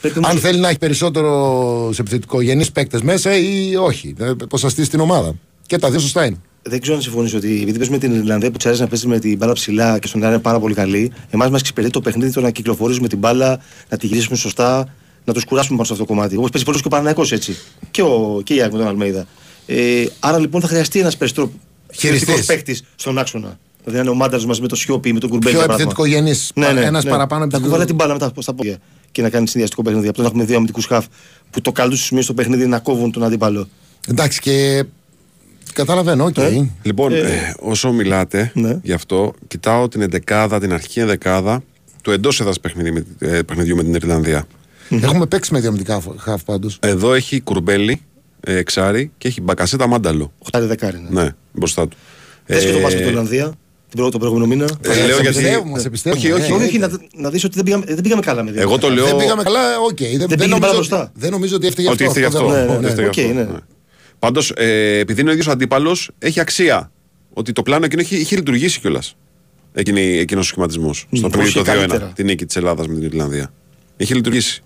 [SPEAKER 16] Πρέπει
[SPEAKER 2] αν
[SPEAKER 16] όμως-
[SPEAKER 2] θέλει να έχει περισσότερο σε επιθετικογενεί παίκτες μέσα ή όχι. Πώ θα στήσει την ομάδα. Και τα δύο σωστά είναι.
[SPEAKER 16] Δεν ξέρω αν συμφωνήσω ότι επειδή παίζουμε την Ιρλανδία που τη αρέσει να παίζει με την μπάλα ψηλά και στον αέρα είναι πάρα πολύ καλή, εμάς μας εξυπηρετεί το παιχνίδι το να κυκλοφορήσουμε την μπάλα, να τη γυρίσουμε σωστά, να τους κουράσουμε πάνω σε αυτό το κομμάτι. Όπως παίζει πολλέ και ο Παναγιακό έτσι. Και, ο, και η Άκη με τον Αλμέιδα. Ε, άρα λοιπόν θα χρειαστεί ένας περισσότερο
[SPEAKER 2] Χειριστής.
[SPEAKER 16] παίκτης στον άξονα. Δηλαδή να είναι ο Μάνταρ μαζί με το Σιώπη, με τον Κουρμπέλη.
[SPEAKER 2] Πιο
[SPEAKER 16] για παράδειγμα.
[SPEAKER 2] επιθετικογενής.
[SPEAKER 16] Ναι, ναι,
[SPEAKER 2] Ένας
[SPEAKER 16] ναι.
[SPEAKER 2] παραπάνω
[SPEAKER 16] Να
[SPEAKER 2] επιθετικό-
[SPEAKER 16] κουβαλάει την μπάλα μετά στα πόδια και να κάνει συνδυαστικό παιχνίδι. Από το να έχουμε δύο αμυντικούς χαφ που το καλό του σημείο στο παιχνίδι είναι να κόβουν τον αντίπαλο.
[SPEAKER 2] Εντάξει και. Καταλαβαίνω, οκ.
[SPEAKER 1] Λοιπόν, ε, όσο μιλάτε
[SPEAKER 16] Ναι.
[SPEAKER 1] γι' αυτό, κοιτάω την εντεκάδα, την αρχική εντεκάδα του εντός έδρας παιχνιδιού με την Ιρλανδία.
[SPEAKER 2] Έχουμε παίξει με δύο αμυντικά χαφ πάντως.
[SPEAKER 1] Εδώ έχει κουρμπέλι, ε, εξάρι και έχει μπακασέτα μάνταλο.
[SPEAKER 16] Οχτάρι δεκάρι. Ναι.
[SPEAKER 1] Ναι, μπροστά του.
[SPEAKER 16] Θες και το
[SPEAKER 1] Ε,
[SPEAKER 16] πάμε την Ολλανδία την προ- τον προηγούμενο μήνα.
[SPEAKER 1] ε, λέω
[SPEAKER 2] σε
[SPEAKER 1] γιατί-
[SPEAKER 2] πιστεύουμε, σε πιστεύουμε.
[SPEAKER 1] Όχι, όχι,
[SPEAKER 2] Ε,
[SPEAKER 16] όχι, όχι, να, να δεις ότι δεν πήγαμε, δεν πήγαμε καλά με δύο.
[SPEAKER 1] Εγώ το λέω.
[SPEAKER 2] Δεν πήγαμε καλά, οκ. Δεν, δεν,
[SPEAKER 16] πήγε
[SPEAKER 2] νομίζω,
[SPEAKER 16] πάρα μπροστά.
[SPEAKER 2] δεν νομίζω ότι έφταιγε
[SPEAKER 1] Ότι
[SPEAKER 2] αυτό.
[SPEAKER 1] ήρθε γι'
[SPEAKER 2] αυτό
[SPEAKER 1] αυτό.
[SPEAKER 2] δεν
[SPEAKER 16] ναι,
[SPEAKER 2] μπορώ,
[SPEAKER 1] Ότι
[SPEAKER 2] ναι.
[SPEAKER 1] ήρθε γι'
[SPEAKER 16] οκ,
[SPEAKER 1] αυτό,
[SPEAKER 16] ναι.
[SPEAKER 1] ναι. Πάντως, ε, επειδή είναι ο ίδιος αντίπαλος, έχει αξία. Ότι το πλάνο εκείνο έχει, έχει λειτουργήσει κιόλας. Εκείνος ο σχηματισμός. Στο
[SPEAKER 16] πώς
[SPEAKER 1] παιχνίδι το
[SPEAKER 16] και
[SPEAKER 1] 2-1.
[SPEAKER 16] καλύτερα.
[SPEAKER 1] Τη νίκη της Ελλάδας με την Ιρλανδία. Έχει λειτουργήσει.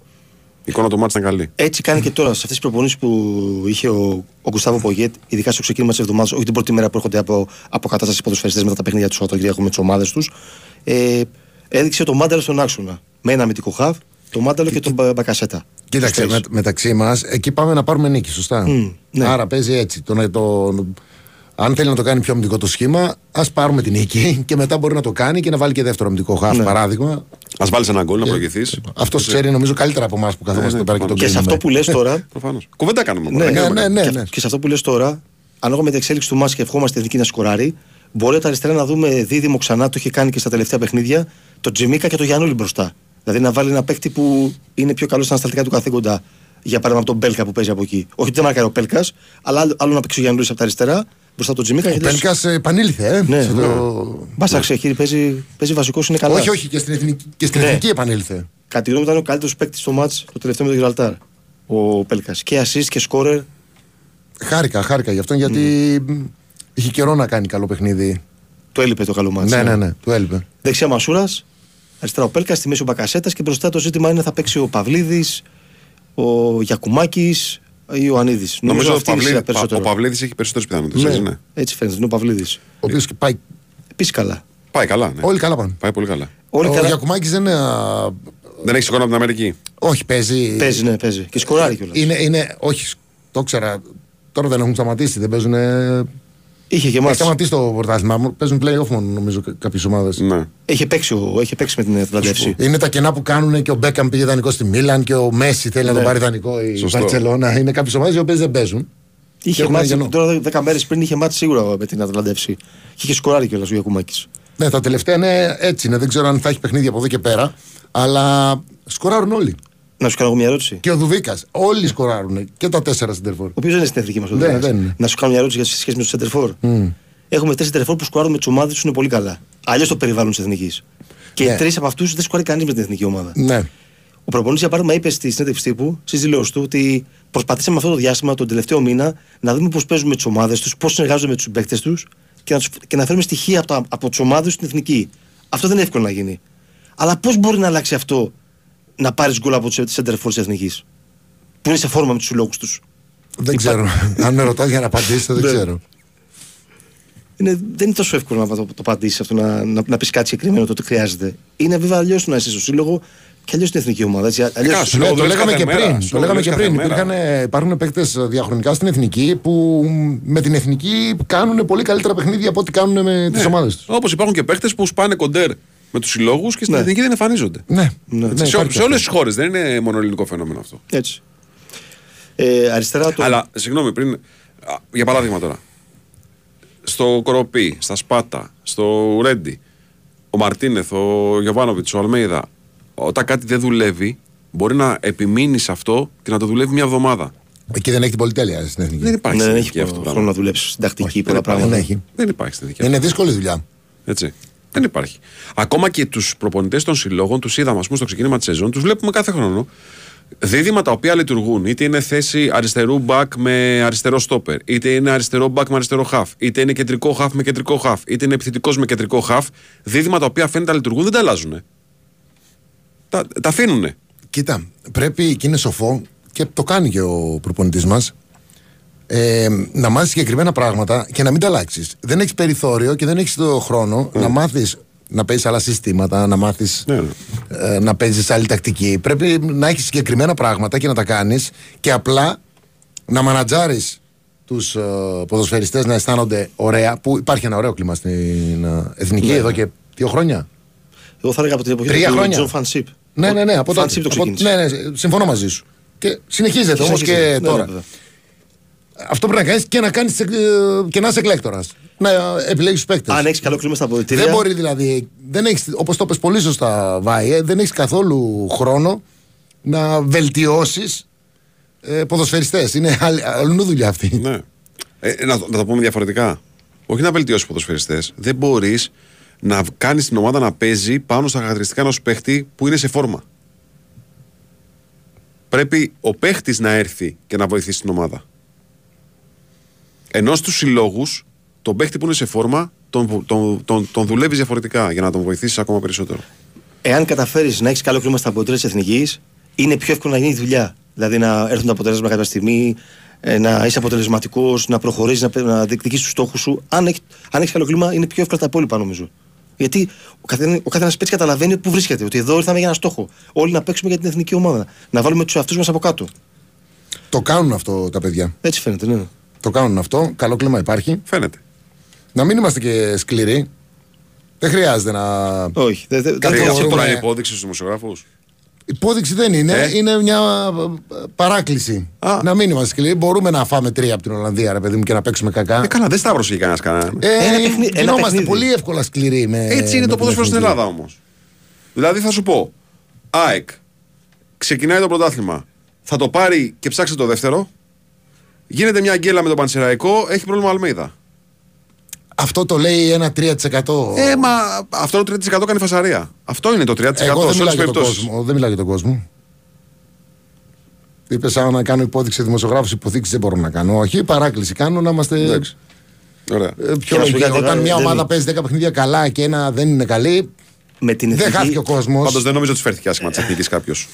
[SPEAKER 1] Η εικόνα του μάτς ήταν καλή.
[SPEAKER 16] Έτσι κάνει και τώρα σε αυτές τις προπονήσεις που είχε ο, ο Γκουστάβο Πογέτ, ειδικά στο ξεκίνημα της εβδομάδας, όχι την πρώτη μέρα που έρχονται από, από κατάσταση ποδοσφαιριστές μετά τα παιχνίδια του Σαββατοκύριακου με τις ομάδες τους. Ε, έδειξε το μάνταλο στον άξονα. Με ένα αμυντικό χαβ, το μάνταλο και τον Μπα- Μπακασέτα.
[SPEAKER 2] Κοίταξε,
[SPEAKER 16] Στους
[SPEAKER 2] με,
[SPEAKER 16] τρεις.
[SPEAKER 2] μεταξύ μας, εκεί πάμε να πάρουμε νίκη, σωστά.
[SPEAKER 16] Μμ, ναι.
[SPEAKER 2] Άρα παίζει έτσι. Το, το, αν θέλει να το κάνει πιο αμυντικό το σχήμα, ας πάρουμε την νίκη και μετά μπορεί να το κάνει και να βάλει και δεύτερο αμυντικό χάφ,
[SPEAKER 16] Ναι.
[SPEAKER 2] παράδειγμα.
[SPEAKER 1] Α βάλεις ένα γκολ να προηγηθείς.
[SPEAKER 2] Αυτός ξέρει νομίζω καλύτερα από εμάς που καθόμαστε
[SPEAKER 1] ναι,
[SPEAKER 2] εδώ πέρα και τον
[SPEAKER 16] Και σε αυτό
[SPEAKER 2] κρίνουμε.
[SPEAKER 16] που λες τώρα,
[SPEAKER 1] Προφανώς. Κουβέντα κάνουμε.
[SPEAKER 16] Ναι,
[SPEAKER 1] δεν
[SPEAKER 2] ναι,
[SPEAKER 1] κάνουμε
[SPEAKER 2] ναι,
[SPEAKER 1] κάτι.
[SPEAKER 2] ναι,
[SPEAKER 16] και, και σε αυτό που λες τώρα, ανάλογα με την εξέλιξη του μάτς και ευχόμαστε η εθνική να σκοράρει, μπορεί τα αριστερά να δούμε δίδυμο ξανά, το είχε κάνει και στα τελευταία παιχνίδια, το Τζιμίκα και το Γιανούλη μπροστά. Δηλαδή να βάλει ένα παίκτη που είναι πιο καλός στα ανασταλτικά του καθήκοντα. Για παράδειγμα από τον Πέλκα που παίζει από εκεί. Όχι ότι δεν μάρκαρε ο Πέλκας, αλλά άλλο, άλλο να παίξει ο Γιανούλη από τα αριστερά, μπροστά από τον Τζιμίκα.
[SPEAKER 2] Ο
[SPEAKER 16] γιατί λες,
[SPEAKER 2] Πέλκα επανήλθε, ε.
[SPEAKER 16] Ναι,
[SPEAKER 2] στο-
[SPEAKER 16] ναι. Μπάσα ξέρει, παίζει, παίζει βασικό, είναι καλά.
[SPEAKER 2] Όχι, όχι, και στην εθνική, και στην
[SPEAKER 16] Ναι.
[SPEAKER 2] εθνική επανήλθε.
[SPEAKER 16] Κατά τη γνώμη μου ήταν ο καλύτερος παίκτης στο μάτς το τελευταίο με τον Γιραλτάρ. Ο Πέλκας. Και assist και scorer.
[SPEAKER 2] Χάρηκα, χάρηκα γι' αυτό γιατί μ, είχε καιρό να κάνει καλό παιχνίδι.
[SPEAKER 16] Του έλειπε το καλό μάτς.
[SPEAKER 2] Ναι,
[SPEAKER 16] ε.
[SPEAKER 2] ναι, ναι, του έλειπε.
[SPEAKER 16] Δεξιά Μασούρας, αριστερά ο Πέλκας, στη μέση ο Μπακασέτας και μπροστά το ζήτημα είναι θα παίξει ο Παυλίδης, ο Γιακουμάκης ή ο Ανίδης.
[SPEAKER 1] Νομίζω ότι ο
[SPEAKER 16] αυτή είναι η σειρά
[SPEAKER 1] Παυλίδη
[SPEAKER 16] περισσότερο.
[SPEAKER 1] ο Παυλίδης έχει περισσότερες πιθανότητες.
[SPEAKER 16] Ναι,
[SPEAKER 1] Ναι.
[SPEAKER 16] Έτσι φαίνεται, είναι ο Παυλίδης.
[SPEAKER 2] Ο οποίος και πάει.
[SPEAKER 16] Επίσης καλά.
[SPEAKER 1] Πάει καλά. Ναι.
[SPEAKER 2] Όλοι καλά πάνε.
[SPEAKER 1] Πάει πολύ καλά.
[SPEAKER 16] Όλοι
[SPEAKER 2] ο
[SPEAKER 16] καλά.
[SPEAKER 2] Γιακουμάκης δεν είναι. α,
[SPEAKER 1] Δεν έχει εικόνα από την Αμερική.
[SPEAKER 2] Όχι, παίζει.
[SPEAKER 16] Παίζει, ναι, παίζει. Και σκοράρει κιόλας.
[SPEAKER 2] Είναι, είναι, όχι, το ξέρα. Τώρα δεν έχουν σταματήσει, δεν παίζουν.
[SPEAKER 16] Είχε και
[SPEAKER 2] Έχεις
[SPEAKER 16] μάτς.
[SPEAKER 2] σταματήσει το πρωτάθλημα. Παίζουν play-off μόνο νομίζω κάποιες ομάδες.
[SPEAKER 1] Ναι.
[SPEAKER 16] Είχε παίξει, ο- είχε παίξει με την Ατλαντεύση.
[SPEAKER 2] Είναι τα κενά που κάνουν και ο Μπέκαμ πήγε δανεικό στη Μίλαν και ο Μέση θέλει να
[SPEAKER 16] Ναι.
[SPEAKER 2] τον πάρει δανεικό η
[SPEAKER 1] Σωστό.
[SPEAKER 2] Βαρκελόνα. Είναι κάποιες ομάδες οι οποίες δεν παίζουν. Και
[SPEAKER 16] Είχε
[SPEAKER 2] έχουν
[SPEAKER 16] μάτς,
[SPEAKER 2] ένα κενό.
[SPEAKER 16] τώρα 10 μέρες πριν είχε μάτς σίγουρα με την Ατλαντεύση. Και είχε σκοράρει κιόλας ο Γιακουμάκης.
[SPEAKER 2] Ναι, τα τελευταία είναι έτσι. Είναι. Δεν ξέρω αν θα έχει παιχνίδια από εδώ και πέρα. Αλλά σκοράρουν όλοι.
[SPEAKER 16] Να σου κάνω εγώ μια ερώτηση.
[SPEAKER 2] Και ο Δουβίκας. Όλοι σκοράρουν. Και τα τέσσερα στην τερφόρ.
[SPEAKER 16] Ο οποίος δεν είναι στην εθνική μας
[SPEAKER 2] Ναι, δεν είναι.
[SPEAKER 16] Να σου κάνω μια ερώτηση για σχέση με τους Σεντερφόρ. Έχουμε τρει Σεντερφόρ που σκοράρουν με τις ομάδες τους είναι πολύ καλά. Αλλιώς το περιβάλλον της εθνικής. Και
[SPEAKER 2] Ναι.
[SPEAKER 16] τρεις από αυτούς δεν σκοράρει κανείς με την εθνική ομάδα.
[SPEAKER 2] Ναι.
[SPEAKER 16] Ο προπονητής, για παράδειγμα, είπε στη συνέντευξη τύπου, στις δηλώσεις του, ότι προσπαθήσαμε αυτό το διάστημα, τον τελευταίο μήνα, να δούμε πώς παίζουν με τις ομάδες τους, πώς συνεργάζονται με τους παίκτες τους και, να τους- και να φέρουμε στοιχεία από, τα- από τις ομάδες στην εθνική. Αυτό δεν είναι εύκολο να γίνει. Αλλά πώς μπορεί να αλλάξει αυτό να πάρεις γκολ από τους center force της εθνικής, που είναι σε φόρμα με τους συλλόγους τους.
[SPEAKER 2] Δεν ξέρω. Αν με ρωτάς για να απαντήσω, δεν
[SPEAKER 16] Ναι.
[SPEAKER 2] ξέρω.
[SPEAKER 16] Είναι, δεν είναι τόσο εύκολο να το, το απαντήσεις αυτό, να, να, να πεις κάτι συγκεκριμένο το ότι χρειάζεται. Είναι βέβαια αλλιώς να είσαι στο σύλλογο και αλλιώς στην εθνική ομάδα. Έτσι, αλλιώς,
[SPEAKER 2] Ναι, το λέγαμε και πριν. Το λέγαμε και πριν. Υπήρχαν, ε, υπάρχουν παίκτες διαχρονικά στην εθνική που με την εθνική κάνουν πολύ καλύτερα παιχνίδια από ό,τι κάνουν με τις ομάδες τους.
[SPEAKER 1] Όπως υπάρχουν και παίχτε που σπάνε κοντέρ με τους συλλόγους και στην
[SPEAKER 16] Ναι.
[SPEAKER 1] εθνική δεν εμφανίζονται.
[SPEAKER 2] Ναι.
[SPEAKER 1] Έτσι, σε σε όλες τις χώρες δεν είναι μόνο ελληνικό φαινόμενο αυτό.
[SPEAKER 16] Έτσι. Ε, αριστερά το.
[SPEAKER 1] Αλλά συγγνώμη, πριν. α, Για παράδειγμα τώρα. Στο Κοροπή, στα Σπάτα, στο Ρέντι, ο Μαρτίνεθ, ο Γιωβάνοβιτς, ο Αλμέιδα, όταν κάτι δεν δουλεύει, μπορεί να επιμείνει σε αυτό και να το δουλεύει μια εβδομάδα.
[SPEAKER 2] Εκεί δεν έχει την πολυτέλεια στην εθνική.
[SPEAKER 1] Δεν υπάρχει
[SPEAKER 16] Ναι,
[SPEAKER 1] στην
[SPEAKER 16] δεν
[SPEAKER 1] εθνική
[SPEAKER 16] έχει
[SPEAKER 1] αυτό. το
[SPEAKER 16] χρόνο
[SPEAKER 1] πράγμα.
[SPEAKER 16] να δουλέψεις στην τακτική
[SPEAKER 1] δεν
[SPEAKER 16] πολλά
[SPEAKER 1] υπάρχει.
[SPEAKER 16] πράγματα.
[SPEAKER 2] Δεν έχει.
[SPEAKER 1] Δεν υπάρχει στην εθνική.
[SPEAKER 2] Είναι
[SPEAKER 1] αυτό.
[SPEAKER 2] δύσκολη δουλειά.
[SPEAKER 1] Έτσι. Δεν υπάρχει. Ακόμα και τους προπονητές των συλλόγων, τους είδαμε ας πούμε, στο ξεκίνημα της σεζόν, τους βλέπουμε κάθε χρόνο. Δίδυμα τα οποία λειτουργούν, είτε είναι θέση αριστερού μπακ με αριστερό στόπερ, είτε είναι αριστερό μπακ με αριστερό χαφ, είτε είναι κεντρικό χαφ με κεντρικό χαφ, είτε είναι επιθετικός με κεντρικό χαφ. Δίδυμα τα οποία φαίνεται να λειτουργούν δεν τα αλλάζουν. Τα, τα αφήνουν.
[SPEAKER 2] Κοίτα, πρέπει και είναι σοφό και το κάνει και ο προπονητής μας. Ε, να μάθεις συγκεκριμένα πράγματα και να μην τα αλλάξεις. Δεν έχεις περιθώριο και δεν έχεις το χρόνο να μάθεις να παίζεις άλλα συστήματα, να μάθεις ε, να παίζεις άλλη τακτική. Πρέπει να έχεις συγκεκριμένα πράγματα και να τα κάνεις και απλά να μανατζάρεις τους ε, ποδοσφαιριστές να αισθάνονται ωραία. Που υπάρχει ένα ωραίο κλίμα στην ε, εθνική
[SPEAKER 16] Ναι.
[SPEAKER 2] εδώ και δύο χρόνια.
[SPEAKER 16] Εγώ θα έλεγα από την εποχή
[SPEAKER 2] Τρία
[SPEAKER 16] του
[SPEAKER 2] χρόνια.
[SPEAKER 16] Τζον Φαν'τ Σιπ.
[SPEAKER 2] Ναι, ναι, ναι. Από τότε.
[SPEAKER 16] Φαν'τ Σιπ το
[SPEAKER 2] Από-
[SPEAKER 16] ξεκίνησε.
[SPEAKER 2] ναι, ναι, συμφωνώ μαζί σου. Και συνεχίζεται
[SPEAKER 16] Και
[SPEAKER 2] όμως
[SPEAKER 16] συνεχίζεται.
[SPEAKER 2] και
[SPEAKER 16] Ναι,
[SPEAKER 2] τώρα.
[SPEAKER 16] ναι, βέβαια.
[SPEAKER 2] Αυτό πρέπει να κάνεις και να κάνεις, ε, και να είσαι εκλέκτορας. Να επιλέγεις τους παίκτες.
[SPEAKER 16] Αν έχεις καλό κλίμα στα αποδυτήρια.
[SPEAKER 2] Δεν μπορεί δηλαδή. Δεν έχεις, όπως το πες πολύ σωστά, Βάη, ε, δεν έχεις καθόλου χρόνο να βελτιώσεις ε, ποδοσφαιριστές. Είναι άλλη- αλλού δουλειά αυτή.
[SPEAKER 1] Ναι. Ε, να, το- να το πούμε διαφορετικά. Όχι να βελτιώσεις ποδοσφαιριστές. Δεν μπορείς να κάνεις την ομάδα να παίζει πάνω στα χαρακτηριστικά ενός παίχτη που είναι σε φόρμα. Πρέπει ο παίχτης να έρθει και να βοηθήσει την ομάδα. Ενώ στου συλλόγους, τον παίχτη που είναι σε φόρμα τον, τον, τον, τον δουλεύεις διαφορετικά για να τον βοηθήσεις ακόμα περισσότερο.
[SPEAKER 16] Εάν καταφέρεις να έχεις καλό κλίμα στα αποδητήρια της εθνικής, είναι πιο εύκολο να γίνει δουλειά. Δηλαδή να έρθουν τα αποτελέσματα κάποια στιγμή, ε, να είσαι αποτελεσματικός, να προχωρήσει, να, να διεκδικήσεις τους στόχους σου. Αν έχει αν έχεις καλό κλίμα, είναι πιο εύκολα τα υπόλοιπα νομίζω. Γιατί ο καθένα ο καθένας παίκτης καταλαβαίνει πού βρίσκεται. Ότι εδώ ήρθαμε για ένα στόχο. Όλοι να παίξουμε για την εθνική ομάδα. Να βάλουμε τους εαυτούς μας από κάτω.
[SPEAKER 2] Το κάνουν αυτό τα παιδιά.
[SPEAKER 16] Έτσι φαίνεται, ναι.
[SPEAKER 2] Το κάνουν αυτό. Καλό κλίμα υπάρχει.
[SPEAKER 1] Φαίνεται.
[SPEAKER 2] Να μην είμαστε και σκληροί. Δεν χρειάζεται να.
[SPEAKER 16] Όχι. Δεν, δεν,
[SPEAKER 2] Κάτι
[SPEAKER 1] Ε, αυτό
[SPEAKER 2] μπορούμε-
[SPEAKER 1] τώρα είναι υπόδειξη στους δημοσιογράφους.
[SPEAKER 2] Υπόδειξη δεν είναι.
[SPEAKER 1] Ε;
[SPEAKER 2] Είναι μια ε, παράκληση. Να μην είμαστε σκληροί. Μπορούμε να φάμε τρία από την Ολλανδία, ρε παιδί μου, και να παίξουμε κακά.
[SPEAKER 1] Ε, καλά, δεν σταύρωσε κανένας κανέναν.
[SPEAKER 2] Ε,
[SPEAKER 16] Ένα παιχνί- ένα
[SPEAKER 2] γινόμαστε
[SPEAKER 16] παιχνίδι.
[SPEAKER 2] πολύ εύκολα σκληροί με.
[SPEAKER 1] Έτσι είναι
[SPEAKER 2] με
[SPEAKER 1] το
[SPEAKER 2] την
[SPEAKER 1] ποδόσφαιρο στην
[SPEAKER 2] εθνική.
[SPEAKER 1] Ελλάδα όμως. Δηλαδή θα σου πω, ΑΕΚ ξεκινάει το πρωτάθλημα. Θα το πάρει και ψάξει το δεύτερο. Γίνεται μια γκέλα με τον Πανσεραϊκό, έχει πρόβλημα Αλμίδα.
[SPEAKER 2] Αυτό το λέει ένα 3%.
[SPEAKER 1] Ε, μα αυτό το 3% κάνει φασαρία. Αυτό είναι το 3%
[SPEAKER 2] Εγώ δεν
[SPEAKER 1] σε
[SPEAKER 2] μιλάω
[SPEAKER 1] όλες τις
[SPEAKER 2] για τον
[SPEAKER 1] περιπτώσεις.
[SPEAKER 2] κόσμο. Δεν μιλάω για τον κόσμο. Είπε σαν να κάνω υπόδειξη σε δημοσιογράφους, υποδείξεις δεν μπορώ να κάνω. Όχι, παράκληση κάνω να είμαστε.
[SPEAKER 1] Εντάξει. Ωραία.
[SPEAKER 2] ε, πιο
[SPEAKER 16] Και να σου
[SPEAKER 2] λογικοί.
[SPEAKER 16] πω κάτι,
[SPEAKER 2] Όταν
[SPEAKER 16] ε,
[SPEAKER 2] μια
[SPEAKER 16] δεν-
[SPEAKER 2] ομάδα παίζει 10 παιχνίδια καλά και ένα δεν είναι καλή,
[SPEAKER 16] Με την
[SPEAKER 2] δεν
[SPEAKER 16] εθνική.
[SPEAKER 2] χάθηκε ο κόσμος.
[SPEAKER 1] Πάντως δεν νομίζω ότι φέρθηκε άσχημα της εθνικής κάποιος.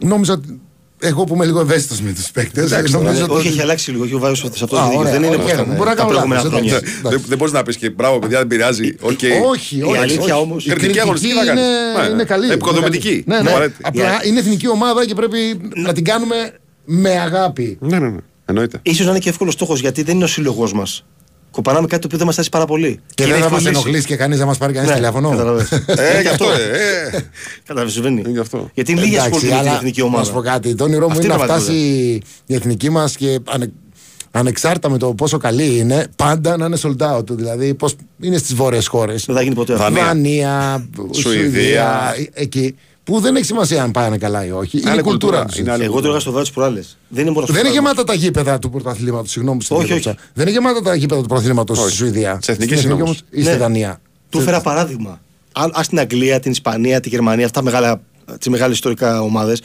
[SPEAKER 2] Νόμιζα ότι. Εγώ που είμαι λίγο ευαίσθητος με τους παίκτες.
[SPEAKER 1] Εντάξει,
[SPEAKER 2] Νομίζω
[SPEAKER 16] Ε,
[SPEAKER 2] ότι.
[SPEAKER 16] Όχι, έχει αλλάξει λίγο. Έχει ο Βάιος σε αυτός
[SPEAKER 2] Α,
[SPEAKER 16] το δίκιο.
[SPEAKER 2] ωραία,
[SPEAKER 16] Δεν είναι
[SPEAKER 2] ωραία,
[SPEAKER 16] όπως ήταν,
[SPEAKER 2] ναι. Μπορεί να
[SPEAKER 16] τα
[SPEAKER 2] κάνω
[SPEAKER 16] προηγούμενα
[SPEAKER 2] λάθος,
[SPEAKER 16] χρόνια.
[SPEAKER 2] εντάξει.
[SPEAKER 1] Δεν, δεν μπορείς να πεις και μπράβο, παιδιά, δεν πειράζει. Οκ.
[SPEAKER 2] Όχι,
[SPEAKER 16] Η
[SPEAKER 2] όχι.
[SPEAKER 16] αλήθεια
[SPEAKER 2] όχι.
[SPEAKER 16] όμως-
[SPEAKER 2] Η
[SPEAKER 1] Κριτική
[SPEAKER 2] κριτική
[SPEAKER 1] αγωνιστική θα
[SPEAKER 2] είναι,
[SPEAKER 1] κάνεις. Ναι,
[SPEAKER 2] είναι καλή.
[SPEAKER 1] εποικοδομητική.
[SPEAKER 2] Ναι, ναι.
[SPEAKER 1] Απαραίτητη.
[SPEAKER 2] Απλά είναι εθνική ομάδα και πρέπει να την κάνουμε με αγάπη.
[SPEAKER 1] Ναι, ναι, ναι. Εννοείται.
[SPEAKER 16] Ίσως να είναι και εύκολος στόχος γιατί δεν είναι ο σύλλογός μας. Κοπανάμε κάτι το οποίο δεν μας αρέσει πάρα πολύ.
[SPEAKER 2] Και
[SPEAKER 16] είναι
[SPEAKER 2] δεν θα μας
[SPEAKER 16] εύκολη λύση.
[SPEAKER 2] ενοχλήσει και κανείς να μας πάρει κανείς
[SPEAKER 16] Ναι,
[SPEAKER 2] τηλέφωνο.
[SPEAKER 16] καταλαβαίνεις.
[SPEAKER 1] Ε, γι' αυτό, ε. ε.
[SPEAKER 16] Καταλαβαίνεις, συμβαίνει.
[SPEAKER 1] Είναι γι' αυτό.
[SPEAKER 16] Γιατί είναι λίγοι
[SPEAKER 2] Εντάξει,
[SPEAKER 16] ασχολούνται με την
[SPEAKER 2] αλλά
[SPEAKER 16] εθνική
[SPEAKER 2] Να σου
[SPEAKER 16] ομάδα.
[SPEAKER 2] πω κάτι. Το όνειρό μου
[SPEAKER 16] Αυτή
[SPEAKER 2] είναι να
[SPEAKER 16] είναι η
[SPEAKER 2] φτάσει η εθνική μας και ανε... ανεξάρτητα με το πόσο καλή είναι, πάντα να είναι sold out. Δηλαδή, πώς είναι στις βόρειες χώρες.
[SPEAKER 16] Δεν θα γίνει ποτέ αυτό.
[SPEAKER 1] Δανία.
[SPEAKER 2] Δανία,
[SPEAKER 1] Σουηδία.
[SPEAKER 2] Σουηδία, ε- εκεί. Που δεν έχει σημασία αν πάνε καλά ή όχι. Είναι
[SPEAKER 1] Άλλη
[SPEAKER 2] η κουλτούρα
[SPEAKER 1] κουλτούρα,
[SPEAKER 2] τους.
[SPEAKER 1] είναι άλλη
[SPEAKER 16] Εγώ το έλεγα στο Βάιο τη προάλλες. Δεν είναι μόνο στο
[SPEAKER 2] Δεν είναι
[SPEAKER 16] Βάιο.
[SPEAKER 2] γεμάτα τα γήπεδα του πρωταθλήματος. Συγγνώμη που σε
[SPEAKER 16] Όχι,
[SPEAKER 2] διακόψα.
[SPEAKER 16] όχι.
[SPEAKER 2] Δεν είναι γεμάτα τα γήπεδα του πρωταθλήματος στη
[SPEAKER 1] Όχι.
[SPEAKER 2] Σουηδία.
[SPEAKER 1] Της εθνικής
[SPEAKER 2] Στην
[SPEAKER 1] είναι
[SPEAKER 2] εθνική
[SPEAKER 1] όμως.
[SPEAKER 2] ή στη
[SPEAKER 16] Ναι.
[SPEAKER 2] Δανία.
[SPEAKER 16] Του φέρα παράδειγμα. Α στην Αγγλία, την Ισπανία, τη Γερμανία, αυτά μεγάλα τις μεγάλες ιστορικά ομάδες.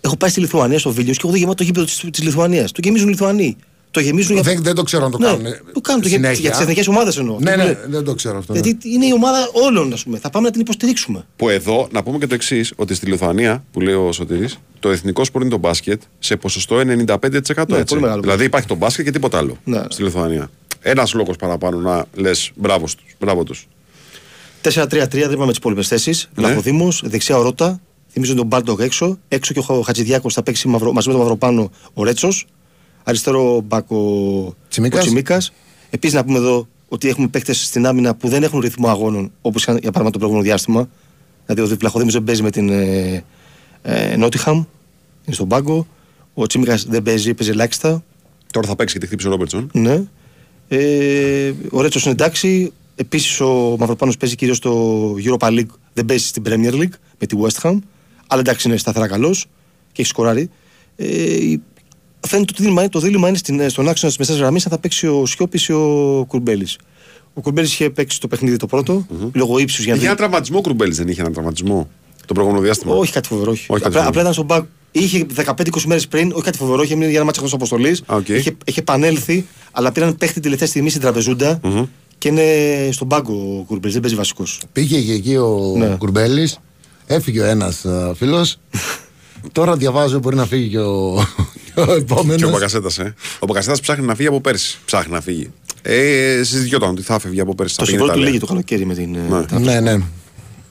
[SPEAKER 16] Έχω πάει στη Λιθουανία στο Βίλιο και έχω δει γεμάτο το γήπεδο της Λιθουανίας. Το γεμίζουν οι Λιθουανοί. Το γεμίζουν για.
[SPEAKER 2] Δεν, δεν το ξέρω αν το
[SPEAKER 16] Ναι,
[SPEAKER 2] κάνουν.
[SPEAKER 16] το κάνουν το γε-
[SPEAKER 2] συνέχεια.
[SPEAKER 16] για τις εθνικές ομάδες εννοώ.
[SPEAKER 2] Ναι,
[SPEAKER 16] Αυτό που
[SPEAKER 2] ναι,
[SPEAKER 16] λέει.
[SPEAKER 2] δεν το ξέρω αυτό. ναι.
[SPEAKER 16] Γιατί είναι η ομάδα όλων, ας πούμε. Θα πάμε να την υποστηρίξουμε.
[SPEAKER 1] Που εδώ, να πούμε και το εξής, ότι στη Λιθουανία, που λέει ο Σωτήρης, το εθνικό σπορ είναι το μπάσκετ σε ποσοστό 95%. έτσι.
[SPEAKER 16] Ναι, πολύ μεγάλο
[SPEAKER 1] δηλαδή υπάρχει το μπάσκετ και τίποτα άλλο
[SPEAKER 16] Ναι.
[SPEAKER 1] στη Λιθουανία. Ένας λόγος παραπάνω να λες μπράβος τους. Μπράβο τους.
[SPEAKER 16] 4-3-3, δεν είπαμε τις υπόλοιπες θέσεις.
[SPEAKER 1] Ναι.
[SPEAKER 16] Βλαχοδήμο, δεξιά ο Ρότα. Θυμίζω τον Μπάλτογκ έξω. Έξω και ο Χατζηδιάκος θα παίξει μαυρο, μαζί με τον Μαυροπάνο ο Ρέτσος. Αριστερό μπάκο
[SPEAKER 2] Τσιμίκας.
[SPEAKER 16] ο Τσιμίκας. Επίσης να πούμε εδώ ότι έχουμε παίκτες στην άμυνα που δεν έχουν ρυθμό αγώνων όπως είχαν για παράδειγμα το προηγούμενο διάστημα. Δηλαδή ο Βλαχοδήμο δεν παίζει με την ε, ε, Νότιχαμ. Είναι στον πάγκο. Ο Τσιμίκας δεν παίζει, παίζει ελάχιστα.
[SPEAKER 1] Τώρα θα παίξει και τη χτύπησε ο Ρόμπερτσον.
[SPEAKER 16] Ναι. Ε, ο Ρέτσος είναι εντάξει. Επίσης ο Μαυροπάνος παίζει κυρίως στο Europa League, δεν παίζει στην Premier League με τη West Ham. Αλλά εντάξει είναι σταθερά καλός και έχει σκοράρει. Ε, φαίνεται ότι το δίλημμα, είναι- το δίλημμα είναι στην, στον άξονα της μεσαίας γραμμής αν θα παίξει ο Σιώπης ή ο Κουρμπέλης. Ο Κουρμπέλης είχε παίξει το παιχνίδι το πρώτο, λόγω ύψους για να
[SPEAKER 1] Είχε
[SPEAKER 16] δει-
[SPEAKER 1] ένα τραυματισμό ο Κουρμπέλης, δεν είχε ένα τραυματισμό το προηγούμενο διάστημα;
[SPEAKER 16] όχι κάτι φοβερό. Όχι.
[SPEAKER 1] Όχι κάτι
[SPEAKER 16] απλά,
[SPEAKER 1] φοβερό.
[SPEAKER 16] απλά ήταν στον πάγκο. Είχε 15-20 μέρες πριν, όχι κάτι φοβερό, είχε μείνει για ένα ματς εκτός αποστολής.
[SPEAKER 1] οκ.
[SPEAKER 16] Είχε, είχε επανέλθει, αλλά πήραν παίχτη τελευταία στιγμή στην τραπεζουντα και είναι στον πάγκο ο Κουρμπέλης, δεν παίζει βασικός.
[SPEAKER 2] Πήγε και εκεί ο
[SPEAKER 16] Ναι.
[SPEAKER 2] Κουρμπέλης, έφυγε ο ένας φίλος. Τώρα διαβάζω μπορεί να φύγει και ο, και ο
[SPEAKER 1] Και ο
[SPEAKER 2] επόμενο.
[SPEAKER 1] Μπακασέτας, ε. Ο Μπακασέτας ψάχνει να φύγει από πέρσι. Ψάχνει να φύγει. Ε, συζητιόταν ότι θα φεύγει από πέρσι.
[SPEAKER 16] Το
[SPEAKER 1] θα πήγαινε
[SPEAKER 16] συμβόλαιο του
[SPEAKER 1] Ιταλία.
[SPEAKER 16] λίγη το καλοκαίρι με την. ε,
[SPEAKER 1] Ναι.
[SPEAKER 16] τράπεζα.
[SPEAKER 2] Ναι, ναι.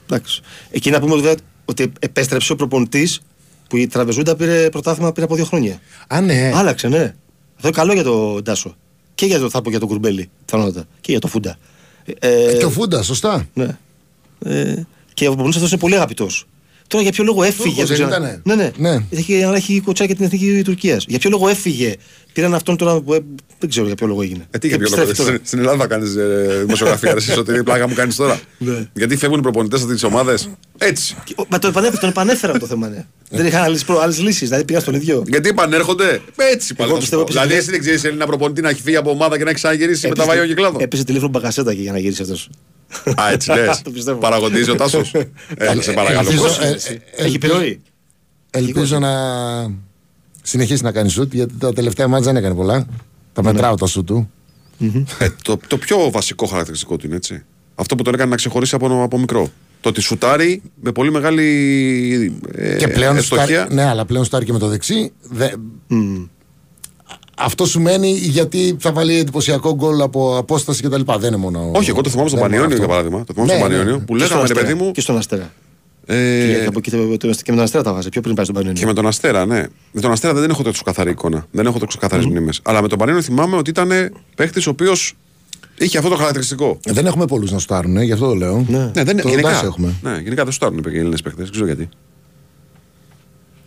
[SPEAKER 16] Εντάξει. Εκεί να πούμε βέβαια ότι επέστρεψε ο προπονητής που η τραπεζούντα πήρε πρωτάθλημα πριν από δύο χρόνια.
[SPEAKER 2] Α, ναι.
[SPEAKER 16] Άλλαξε, ναι. Αυτό είναι καλό για τον Τάσο. Και για το θα πω για τον Κουρμπέλη, πιθανότατα. Και για το Φούντα. Ε,
[SPEAKER 2] Και ο Φούντα, σωστά.
[SPEAKER 16] Ναι. Ε, και ο προπονητής αυτός είναι πολύ αγαπητός. Τώρα για ποιο λόγο έφυγε.
[SPEAKER 2] Τούρκος
[SPEAKER 16] δεν
[SPEAKER 2] δεν
[SPEAKER 16] ξέρω-
[SPEAKER 2] ήτανε;
[SPEAKER 16] Ναι, ναι.
[SPEAKER 2] Ναι.
[SPEAKER 16] Έχει, αλλά έχει κοτσά και την εθνική Τουρκίας. Για ποιο λόγο έφυγε. Πήραν αυτόν τώρα που ε, δεν ξέρω για ποιο λόγο έγινε.
[SPEAKER 1] Ε, τι για
[SPEAKER 16] Και
[SPEAKER 1] ποιο λόγο.
[SPEAKER 16] επιστρέφει τώρα.
[SPEAKER 1] Στην, στην Ελλάδα κάνεις ε, δημοσιογραφία. Εσύ ότι πλάκα μου κάνεις τώρα.
[SPEAKER 16] Ναι.
[SPEAKER 1] Γιατί φεύγουν οι προπονητές από τις ομάδες. Έτσι.
[SPEAKER 16] Και- ο- Μα το επανέφερα, τον επανέφερα το θέμα, ναι. δεν είχαν άλλες λύσεις. Δηλαδή πήγα στον ίδιο.
[SPEAKER 1] Γιατί επανέρχονται. Έτσι πάλι. θα σου
[SPEAKER 16] πιστεύω-
[SPEAKER 1] πω. Δηλαδή, εσύ δεν ξέρεις Έλληνα προπονητή να έχει φύγει από ομάδα και να έχει ξαναγυρίσει με τα βάγια κυκλάδων.
[SPEAKER 16] Έπεσε τηλέφωνο μπακασέτα και για να γυρίσει αυτός.
[SPEAKER 1] Α, έτσι λες.
[SPEAKER 16] Το πιστεύω.
[SPEAKER 1] Παραγωγίζει ο Τάσος. Έλα, σε παρακαλώ.
[SPEAKER 2] Ελπίζω-
[SPEAKER 1] Πώς
[SPEAKER 2] ε,
[SPEAKER 1] είναι.
[SPEAKER 2] ε,
[SPEAKER 16] Έχει
[SPEAKER 2] ελπίζω-
[SPEAKER 16] επιρροή.
[SPEAKER 2] Ελπίζω να συνεχίσει να κάνεις σουτ γιατί τα τελευταία μάτια δεν έκανε πολλά. Τα μετράω τα σουτ του.
[SPEAKER 1] Ε, το, το πιο βασικό χαρακτηριστικό του είναι έτσι. Αυτό που τον έκανε να ξεχωρίσει από, από μικρό. Το ότι σουτάρει με πολύ μεγάλη ε,
[SPEAKER 2] Και πλέον
[SPEAKER 1] ευστοχία.
[SPEAKER 2] σουτάρει, ναι, αλλά πλέον σουτάρει και με το δεξί. Δε... Αυτό σου μένει γιατί θα βάλει εντυπωσιακό γκολ από απόσταση κτλ. Δεν είναι μόνο.
[SPEAKER 1] Όχι, εγώ το θυμάμαι στον
[SPEAKER 2] δεν είναι
[SPEAKER 1] Πανιόνιο
[SPEAKER 2] αυτό.
[SPEAKER 1] για παράδειγμα. Το θυμάμαι
[SPEAKER 2] Ναι,
[SPEAKER 1] στον
[SPEAKER 2] ναι,
[SPEAKER 1] Πανιόνιο
[SPEAKER 2] ναι.
[SPEAKER 1] που
[SPEAKER 16] Και στον
[SPEAKER 1] λέγαμε ρε
[SPEAKER 16] Αστέρα.
[SPEAKER 1] παιδί μου.
[SPEAKER 16] Και στον Αστέρα.
[SPEAKER 1] Ε,
[SPEAKER 16] Και, από εκεί το- το- και με τον Αστέρα τα βάζει. Πιο πριν πάει στον Πανιόνιο.
[SPEAKER 1] Και με τον Αστέρα, ναι. Με τον Αστέρα δεν έχω τόσο καθαρή εικόνα. Δεν έχω τόσο καθαρές μνήμες. Αλλά με τον Πανιόνιο θυμάμαι ότι ήταν παίχτης ο οποίος είχε αυτό το χαρακτηριστικό.
[SPEAKER 2] Δεν έχουμε πολλούς να σουτάρουν, ε, γι' αυτό το λέω.
[SPEAKER 16] Ναι.
[SPEAKER 1] Ναι, δεν
[SPEAKER 2] Το
[SPEAKER 1] γενικά,
[SPEAKER 2] Ντάσο έχουμε.
[SPEAKER 1] Ναι, γενικά δεν σουτάρουν οι Έλληνες παίχτες. Δεν ξέρω γιατί.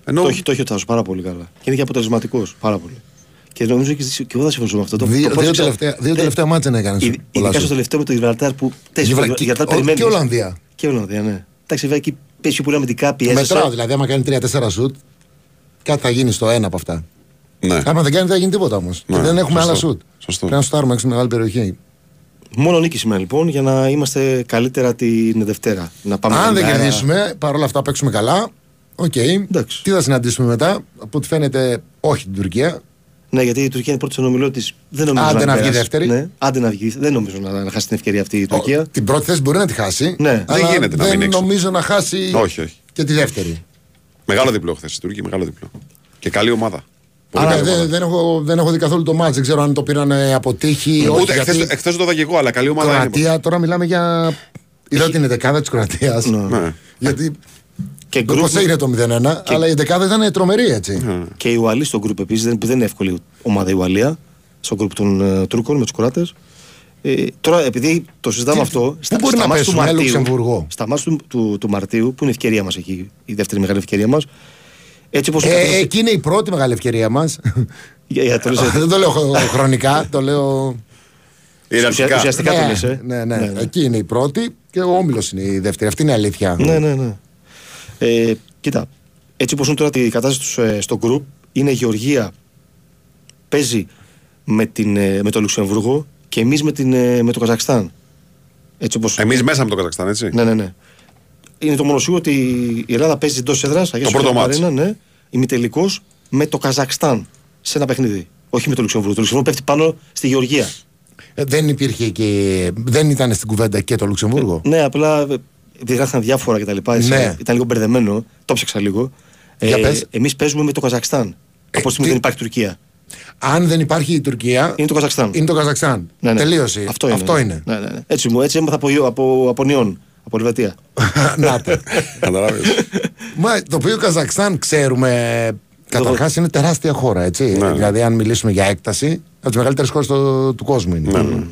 [SPEAKER 1] Ενώ
[SPEAKER 16] Το έχει, το έχει ο Τάσος πάρα πολύ καλά. Και είναι και αποτελεσματικός πάρα πολύ. Και νομίζω και, και εγώ θα συμφωνήσω με αυτό. Το,
[SPEAKER 2] Δύο,
[SPEAKER 16] το
[SPEAKER 2] δύο,
[SPEAKER 16] πρώτο-
[SPEAKER 2] τελευταία, δύο
[SPEAKER 16] δεν-
[SPEAKER 2] τελευταία μάτια να έκανες.
[SPEAKER 16] Ειδ- Ειδικά στο τελευταίο με το Γιβραλτάρ που. τέσσερις,
[SPEAKER 2] Γιβρα-
[SPEAKER 16] το
[SPEAKER 2] και-
[SPEAKER 16] Γιβραλτάρ
[SPEAKER 2] ο-
[SPEAKER 16] περιμένεις.
[SPEAKER 2] και Ολλανδία.
[SPEAKER 16] Και Ολλανδία, ναι. Εντάξει, βέβαια εκεί πέσει πιο πολύ αμυντικά πιέζεσαι.
[SPEAKER 2] Μετράω δηλαδή, άμα κάνει 3-4 σουτ, κάτι θα γίνει στο ένα από αυτά.
[SPEAKER 1] Ναι.
[SPEAKER 2] Άμα δεν κάνει, δεν θα γίνει τίποτα όμως.
[SPEAKER 1] Ναι,
[SPEAKER 2] δεν έχουμε
[SPEAKER 1] σωστό.
[SPEAKER 2] άλλα σουτ.
[SPEAKER 1] Σωστό.
[SPEAKER 2] Πρέπει να σουτάρουμε έξω μεγάλη περιοχή.
[SPEAKER 16] Μόνο νίκη σήμερα λοιπόν για να είμαστε καλύτερα την Δευτέρα. Να πάμε
[SPEAKER 2] Αν
[SPEAKER 16] την
[SPEAKER 2] δεν
[SPEAKER 16] μέρα-
[SPEAKER 2] κερδίσουμε, παρόλα αυτά παίξουμε καλά. Οκ. Τι θα συναντήσουμε μετά, από ό,τι φαίνεται, όχι την Τουρκία.
[SPEAKER 16] Ναι, γιατί η Τουρκία είναι πρώτη στον ομιλό της. Δεν νομίζω
[SPEAKER 2] Άντε να βγει
[SPEAKER 16] περάσει.
[SPEAKER 2] δεύτερη.
[SPEAKER 16] Ναι, άντε να βγει. Δεν νομίζω να, να χάσει την ευκαιρία αυτή η Τουρκία.
[SPEAKER 2] Την πρώτη θέση μπορεί να τη χάσει.
[SPEAKER 16] Ναι.
[SPEAKER 2] αλλά
[SPEAKER 1] Δεν γίνεται να
[SPEAKER 2] δεν
[SPEAKER 1] μείνει έξω.
[SPEAKER 2] νομίζω να χάσει
[SPEAKER 1] Όχι, όχι.
[SPEAKER 2] και τη δεύτερη.
[SPEAKER 1] Μεγάλο διπλό χθε η Τουρκία, μεγάλο διπλό. Και καλή ομάδα. Πολύ
[SPEAKER 2] Άρα
[SPEAKER 1] καλή
[SPEAKER 2] δεν,
[SPEAKER 1] ομάδα.
[SPEAKER 2] δεν, έχω, δεν έχω δει καθόλου το μάτς. Δεν ξέρω αν το πήραν ε, από τύχη. όχι,
[SPEAKER 1] Ούτε
[SPEAKER 2] γιατί
[SPEAKER 1] εχθέ το είδα και εγώ, αλλά καλή ομάδα είναι.
[SPEAKER 2] Κροατία, τώρα μιλάμε για. Είδα την δεκάδα της Κροατίας.
[SPEAKER 1] Ναι.
[SPEAKER 2] Γιατί.
[SPEAKER 16] Και
[SPEAKER 2] Πώ
[SPEAKER 16] γκρουπ-
[SPEAKER 2] έγινε το 0-1, αλλά η δεκάδα ήταν τρομερή έτσι.
[SPEAKER 16] Και η Ουαλή στο γκρουπ επίσης, δεν, που δεν είναι εύκολη ομάδα η Ουαλία, στο γκρουπ των ε, Τούρκων με τους Κροάτες. Ε, τώρα, επειδή το συζητάμε
[SPEAKER 2] Τι-
[SPEAKER 16] αυτό.
[SPEAKER 2] πού μπορεί να
[SPEAKER 16] μάτς του
[SPEAKER 2] πέσουμε,
[SPEAKER 16] Μαρτίου-
[SPEAKER 2] Λουξεμβουργό;
[SPEAKER 16] Στα μάτια του, του, του Μαρτίου, που είναι η ευκαιρία μας εκεί, η δεύτερη μεγάλη ευκαιρία μας. Έτσι όπως.
[SPEAKER 2] Ε, εκεί είναι η πρώτη μεγάλη ευκαιρία μας.
[SPEAKER 16] για, για το λες, ε,
[SPEAKER 2] Δεν το λέω χρονικά, το λέω.
[SPEAKER 1] Ιεραρχικά.
[SPEAKER 16] ουσιαστικά το
[SPEAKER 2] ναι,
[SPEAKER 16] λες, ε.
[SPEAKER 2] ναι, ναι,
[SPEAKER 16] Ναι, ναι.
[SPEAKER 2] Εκεί είναι η πρώτη και ο Όμιλος είναι η δεύτερη. Αυτή είναι η αλήθεια.
[SPEAKER 16] Ναι, ναι, ναι. Ε, κοίτα, έτσι όπως είναι τώρα η κατάσταση τους, ε, στο γκρουπ, είναι η Γεωργία παίζει με, την, ε, με το Λουξεμβούργο και εμείς με, την, ε, με το Καζακστάν. Έτσι όπως...
[SPEAKER 1] Εμείς μέσα με το Καζακστάν, έτσι;
[SPEAKER 16] Ναι, ναι, ναι. είναι το μόνο σίγουρο ότι η Ελλάδα παίζει εντός έδρας.
[SPEAKER 1] Το πρώτο μάτς.
[SPEAKER 16] Ναι, ημιτελικός με το Καζακστάν σε ένα παιχνίδι. Όχι με το Λουξεμβούργο. Το Λουξεμβούργο πέφτει πάνω στη Γεωργία.
[SPEAKER 2] Ε, δεν υπήρχε και. Δεν ήταν στην κουβέντα και το Λουξεμβούργο;
[SPEAKER 16] Ναι, απλά ε, διαγράφηκαν διάφορα κτλ.
[SPEAKER 2] Ναι.
[SPEAKER 16] Ήταν λίγο μπερδεμένο. Το ψάξα λίγο.
[SPEAKER 2] Για πες.
[SPEAKER 16] Εμείς παίζουμε με το Καζακστάν. Από τη στιγμή δεν υπάρχει Τουρκία.
[SPEAKER 2] Αν δεν υπάρχει η Τουρκία.
[SPEAKER 16] Είναι το Καζακστάν.
[SPEAKER 2] Είναι το Καζακστάν.
[SPEAKER 16] Ναι, ναι.
[SPEAKER 2] Τελείωσε.
[SPEAKER 16] Αυτό είναι.
[SPEAKER 2] Αυτό είναι.
[SPEAKER 16] Ναι, ναι, ναι. Έτσι, μου, έτσι έμαθα από, από, από Νιόν, από Ελβετία.
[SPEAKER 2] Να το. Μα το οποίο Καζακστάν ξέρουμε. Καταρχάς είναι τεράστια χώρα, έτσι.
[SPEAKER 1] Ναι.
[SPEAKER 2] Δηλαδή, αν μιλήσουμε για έκταση, από τις μεγαλύτερες χώρες του κόσμου είναι.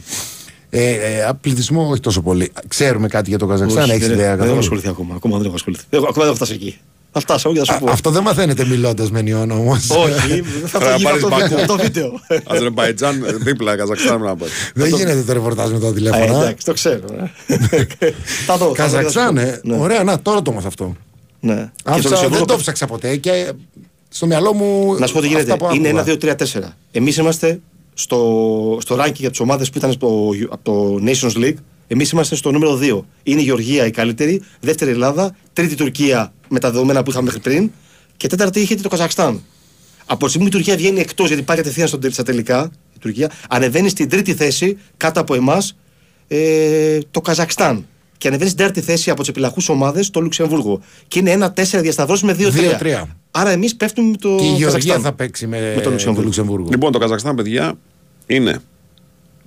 [SPEAKER 1] Ναι, ναι.
[SPEAKER 2] Ε, ε, πληθυσμό όχι τόσο πολύ. Ξέρουμε κάτι για το Καζακστάν,
[SPEAKER 16] Όχι,
[SPEAKER 2] έχεις
[SPEAKER 16] δεν-
[SPEAKER 2] ιδέα
[SPEAKER 16] Δεν έχω
[SPEAKER 2] καθόλου.
[SPEAKER 16] ασχοληθεί ακόμα. Ακόμα δεν έχω ασχοληθεί. Εγώ ακόμα δεν έχω φτάσει εκεί. Θα φτάσω και θα σου
[SPEAKER 2] Α,
[SPEAKER 16] πω.
[SPEAKER 2] Αυτό δεν μαθαίνετε μιλώντας με νιόν όμως.
[SPEAKER 16] Όχι, θα το
[SPEAKER 1] Πρέπει να
[SPEAKER 16] γίνω
[SPEAKER 1] πάρεις
[SPEAKER 16] το
[SPEAKER 1] Μπακού.
[SPEAKER 16] βίντεο. Το βίντεο.
[SPEAKER 1] Αζερμπαϊτζάν δίπλα, Καζακστάν να πάει.
[SPEAKER 2] Δεν γίνεται το ρεπορτάζ με το
[SPEAKER 16] Ε,
[SPEAKER 2] τηλέφωνο.
[SPEAKER 16] Εντάξει, το ξέρω. ε. Θα δω. θα δω,
[SPEAKER 2] Καζακστάν,
[SPEAKER 16] θα σου
[SPEAKER 2] ε.
[SPEAKER 16] πω. Ναι.
[SPEAKER 2] Ωραία, να τώρα το μάθα αυτό.
[SPEAKER 16] Ναι. Και το
[SPEAKER 2] Άφησα, δεν
[SPEAKER 16] Λουξεμβούργο
[SPEAKER 2] το ψάξα ποτέ και στο μυαλό μου.
[SPEAKER 16] Να σου πω τι γίνεται.
[SPEAKER 2] αυτά που
[SPEAKER 16] Είναι
[SPEAKER 2] άκουγα.
[SPEAKER 16] 1, 2, 3, 4. Εμείς είμαστε στο, στο ranking για τις ομάδες που ήταν στο, από το Nations League. Εμείς είμαστε στο νούμερο 2. Είναι η Γεωργία η καλύτερη, δεύτερη Ελλάδα, τρίτη Τουρκία με τα δεδομένα που είχαμε μέχρι πριν και τέταρτη είχε το Καζακστάν. Από τη στιγμή που η Τουρκία βγαίνει εκτός γιατί πάει κατευθείαν στον- στα τελικά, η Τουρκία ανεβαίνει στην τρίτη θέση κάτω από εμάς ε, το Καζακστάν. Και ανεβαίνει στην τέταρτη θέση από τις επιλαχούς ομάδες το Λουξεμβούργο. Και είναι 1-4 διασταυρώσεις με 2-3.
[SPEAKER 2] 2-3.
[SPEAKER 16] Άρα εμείς πέφτουμε με το
[SPEAKER 2] Και η Γεωργία
[SPEAKER 16] Καζακστάν.
[SPEAKER 2] θα παίξει με,
[SPEAKER 16] Με το Λουξεμβούργο.
[SPEAKER 2] Λουξεμβούργο.
[SPEAKER 1] Λοιπόν, το Καζακστάν, παιδιά, είναι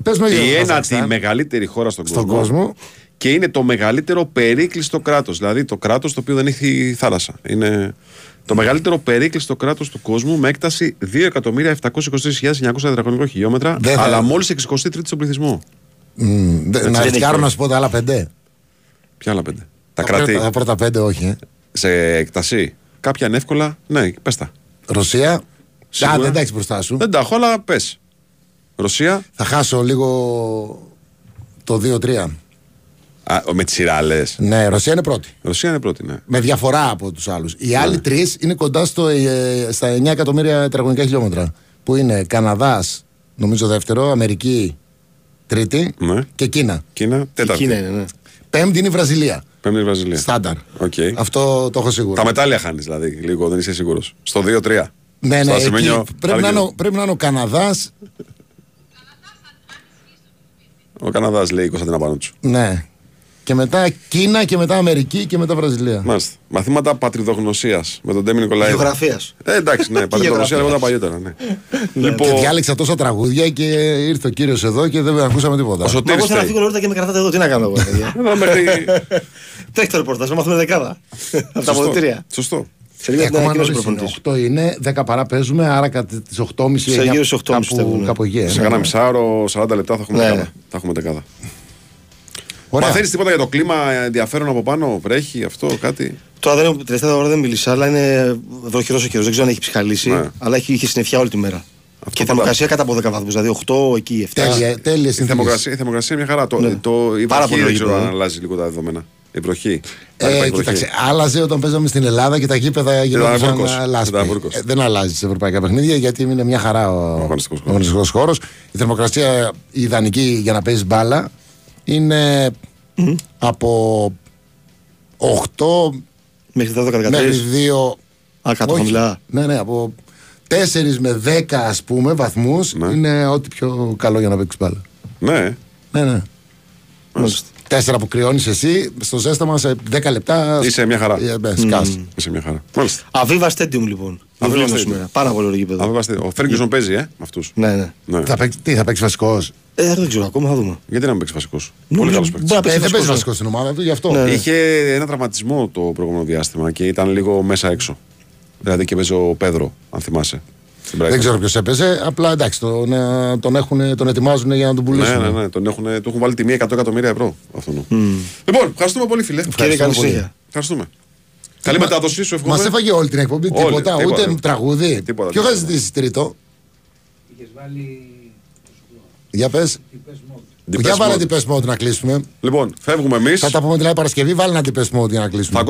[SPEAKER 2] Πες με για το
[SPEAKER 1] η ένατη
[SPEAKER 2] Καζακστάν.
[SPEAKER 1] μεγαλύτερη χώρα στον,
[SPEAKER 2] Στον κόσμο.
[SPEAKER 1] και είναι το μεγαλύτερο περίκλειστο κράτος. Δηλαδή το κράτος το οποίο δεν έχει θάλασσα. Είναι το μεγαλύτερο περίκλειστο κράτος του κόσμου με έκταση 2.723.900 τετραγωνικό χιλιόμετρα,
[SPEAKER 2] Δεν θα-
[SPEAKER 1] αλλά μόλις 63 στον πληθυσμό.
[SPEAKER 2] Μμ, δε-
[SPEAKER 1] Έτσι
[SPEAKER 2] Να
[SPEAKER 1] δεν
[SPEAKER 2] ρισκάρω
[SPEAKER 1] έχει.
[SPEAKER 2] να σου πω τα άλλα πέντε.
[SPEAKER 1] Ποια άλλα πέντε; Τα,
[SPEAKER 2] Τα
[SPEAKER 1] κράτη;
[SPEAKER 2] πρώτα- Τα πρώτα πέντε όχι. ε.
[SPEAKER 1] σε έκταση; Κάποια είναι εύκολα; Ναι, πες τα.
[SPEAKER 2] Ρωσία;
[SPEAKER 1] Σίγουρα.
[SPEAKER 2] Α, δεν τα έχει μπροστά σου.
[SPEAKER 1] Δεν τα έχω, αλλά πες. Ρωσία;
[SPEAKER 2] Θα χάσω λίγο το 2-3.
[SPEAKER 1] Α, με τι σειρά λες.
[SPEAKER 2] Ναι, Ρωσία είναι πρώτη.
[SPEAKER 1] Ρωσία είναι πρώτη, ναι.
[SPEAKER 2] Με διαφορά από τους άλλους. Οι άλλοι τρεις είναι κοντά στο, ε, στα 9 εκατομμύρια τετραγωνικά χιλιόμετρα. Που είναι Καναδάς, νομίζω δεύτερο, Αμερική τρίτη
[SPEAKER 1] ναι.
[SPEAKER 2] και Κίνα.
[SPEAKER 1] Κίνα, τέταρτη.
[SPEAKER 16] Κίνα είναι, ναι.
[SPEAKER 2] Πέμπτη είναι η Βραζιλία.
[SPEAKER 1] Πέμπτη Βραζιλία.
[SPEAKER 2] Στάνταρ.
[SPEAKER 1] Οκ.
[SPEAKER 2] Αυτό το έχω σίγουρο.
[SPEAKER 1] Τα μετάλλια χάνεις δηλαδή, λίγο, δεν είσαι σίγουρος. Στο 2-3.
[SPEAKER 2] Ναι, ναι,
[SPEAKER 1] Στο
[SPEAKER 2] εκεί
[SPEAKER 1] ασημένιο,
[SPEAKER 2] πρέπει, να είναι,
[SPEAKER 1] άρχιδο.
[SPEAKER 2] ο- πρέπει να είναι ο Καναδάς.
[SPEAKER 1] Ο Καναδάς λέει η Κωνσταντίνα Πανούτσου.
[SPEAKER 2] Ναι. Και μετά Κίνα και μετά Αμερική και μετά Βραζιλία.
[SPEAKER 1] Μάλιστα. Μαθήματα πατριδογνωσίας με τον Ντέμη Νικολαίδη.
[SPEAKER 16] Γεωγραφίας.
[SPEAKER 1] Ε, εντάξει, ναι, πατριδογνωσία
[SPEAKER 16] γεωγραφίας.
[SPEAKER 1] λέγονταν παλιότερα. Ναι.
[SPEAKER 2] Και
[SPEAKER 1] λοιπόν,
[SPEAKER 2] διάλεξα τόσα τραγούδια και ήρθε ο κύριος εδώ και δεν ακούσαμε τίποτα.
[SPEAKER 1] ο
[SPEAKER 16] Μα
[SPEAKER 1] Σωτήρης
[SPEAKER 16] εγώ θέλω να
[SPEAKER 1] θέλει.
[SPEAKER 16] φύγω νωρίτερα και με κρατάτε εδώ. Τι να κάνω εγώ, παιδιά;
[SPEAKER 1] Εδώ μέχρι-
[SPEAKER 16] Τρέχει το ρεπορτάζ, να μάθουμε δεκάδα. Από τα
[SPEAKER 1] Σωστό.
[SPEAKER 16] αποδητήρια.
[SPEAKER 1] Σωστό.
[SPEAKER 16] Σε λίγο
[SPEAKER 2] Ε,
[SPEAKER 16] θα
[SPEAKER 2] ακόμα
[SPEAKER 16] ανακοινώσει ο
[SPEAKER 2] νωρίς είναι.
[SPEAKER 16] προπονητής.
[SPEAKER 2] 8 είναι, 10 παρά παίζουμε, άρα κατά τις 8.30
[SPEAKER 16] Σε γύρω στις 8.30 πιστεύω,
[SPEAKER 2] κάπου,
[SPEAKER 16] ναι.
[SPEAKER 2] κάπου εκεί. ε.
[SPEAKER 1] Σε κανένα μισάωρο, 40 λεπτά θα έχουμε
[SPEAKER 16] Ναι,
[SPEAKER 1] δεκάδα. Μαθαίνει τίποτα για το κλίμα ενδιαφέρον από πάνω, βρέχει αυτό, κάτι;
[SPEAKER 16] Τώρα δεν, τελευταία ώρα δεν μίλησα, αλλά είναι βροχερό ο καιρός. Δεν ξέρω αν έχει ψυχαλίσει,
[SPEAKER 1] Ναι.
[SPEAKER 16] αλλά έχει, είχε συννεφιά όλη τη μέρα. και η
[SPEAKER 1] πάντα.
[SPEAKER 16] θερμοκρασία κάτω από 10 βαθμούς, δηλαδή 8 εκεί, 7.
[SPEAKER 2] Τέλεια, τέλεια
[SPEAKER 1] Η
[SPEAKER 2] συνθήκες.
[SPEAKER 1] θερμοκρασία, η θερμοκρασία είναι μια χαρά. Το,
[SPEAKER 16] Ναι.
[SPEAKER 1] το, η
[SPEAKER 16] Πάρα
[SPEAKER 1] βροχή
[SPEAKER 16] πολύ
[SPEAKER 1] δεν ξέρω
[SPEAKER 16] λογικό,
[SPEAKER 1] αν
[SPEAKER 16] ε.
[SPEAKER 1] αλλάζει λίγο τα δεδομένα. Η βροχή.
[SPEAKER 2] Ε,
[SPEAKER 1] Υπάρχει
[SPEAKER 2] κοίταξε,
[SPEAKER 1] βροχή.
[SPEAKER 2] άλλαζε όταν παίζαμε στην Ελλάδα και τα γήπεδα γινόταν
[SPEAKER 1] Βούρκος.
[SPEAKER 2] σαν λάσπη.
[SPEAKER 1] Ήταν Βούρκος.
[SPEAKER 2] Ε, δεν αλλάζει σε ευρωπαϊκά παιχνίδια γιατί είναι μια χαρά ο
[SPEAKER 1] αγωνιστικός χώρος.
[SPEAKER 2] αγωνιστικός χώρος. Η θερμοκρασία η ιδανική για να παίζεις μπάλα είναι από 8
[SPEAKER 16] Μέχρι τα 12-13.
[SPEAKER 2] μέχρι 2.
[SPEAKER 16] Α, κάτω
[SPEAKER 2] Όχι.
[SPEAKER 16] χαμηλά.
[SPEAKER 2] Ναι, ναι, από 4 με 10 ας πούμε βαθμούς
[SPEAKER 1] Ναι.
[SPEAKER 2] είναι ό,τι πιο καλό για να παίξεις μπάλα.
[SPEAKER 1] Ναι.
[SPEAKER 2] Ναι, ναι.
[SPEAKER 16] Μάλιστα.
[SPEAKER 2] Τέσσερα που κρυώνεις εσύ, στο ζέσταμα σε 10 λεπτά.
[SPEAKER 1] Είσαι μια χαρά.
[SPEAKER 2] Ε, μπες, σκάς.
[SPEAKER 1] Είσαι μια χαρά. Μάλιστα.
[SPEAKER 16] Αβίβα Stadium λοιπόν.
[SPEAKER 1] Αβίβα
[SPEAKER 16] Αβίβα
[SPEAKER 1] Stadium.
[SPEAKER 16] σήμερα. Πάρα πολύ ωραίο γήπεδο.
[SPEAKER 1] Αν βάστε- Ο Φέργκισον παίζει, ε, με αυτούς.
[SPEAKER 16] Ναι, ναι.
[SPEAKER 1] Ναι.
[SPEAKER 2] Θα παίξει, τι, θα παίξει βασικός;
[SPEAKER 16] Ε, δεν ξέρω ακόμα, θα δούμε.
[SPEAKER 1] Γιατί να μην παίξει βασικός;
[SPEAKER 16] Ναι,
[SPEAKER 1] Πολύ
[SPEAKER 16] ναι,
[SPEAKER 1] καλός
[SPEAKER 16] μπορεί
[SPEAKER 1] παίκτη.
[SPEAKER 16] να
[SPEAKER 2] Ε,
[SPEAKER 16] παίξει
[SPEAKER 2] δεν παίζει
[SPEAKER 16] βασικός,
[SPEAKER 2] βασικός στην ομάδα του, γι' αυτό.
[SPEAKER 16] Ναι.
[SPEAKER 1] Είχε ένα τραυματισμό το προηγούμενο διάστημα και ήταν λίγο μέσα έξω. Δηλαδή και παίζει ο Πέδρο, αν θυμάσαι. Στην Brighton.
[SPEAKER 2] Δεν ξέρω ποιος έπαιζε. Απλά εντάξει, τον, ε, τον, έχουν, τον ετοιμάζουν για να τον
[SPEAKER 1] Ναι,
[SPEAKER 2] πουλήσουν.
[SPEAKER 1] ναι, ναι. Τον έχουν, του έχουν βάλει τιμή 100 εκατομμύρια ευρώ. Αυτόν. Λοιπόν, ευχαριστούμε πολύ, φίλε.
[SPEAKER 16] Κύριε, καλή
[SPEAKER 2] πολύ.
[SPEAKER 16] συνέχεια.
[SPEAKER 1] Ευχαριστούμε. Καλή μετάδοση σου, εύχομαι.
[SPEAKER 2] Μας έφαγε όλη την εκπομπή.
[SPEAKER 1] Όλη,
[SPEAKER 2] τίποτα,
[SPEAKER 1] τίποτα.
[SPEAKER 2] ούτε τραγούδι.
[SPEAKER 1] Τίποτα,
[SPEAKER 2] Ποιο
[SPEAKER 1] τίποτα.
[SPEAKER 2] θα ζητήσει τρίτο; Για πες.
[SPEAKER 1] Depeche
[SPEAKER 2] Για βάλε
[SPEAKER 1] Mode.
[SPEAKER 2] την πε mode να κλείσουμε.
[SPEAKER 1] Λοιπόν, φεύγουμε εμείς.
[SPEAKER 2] Θα τα πούμε την άλλη Παρασκευή. Βάλε ένα την πε mode για να κλείσουμε.
[SPEAKER 1] Θα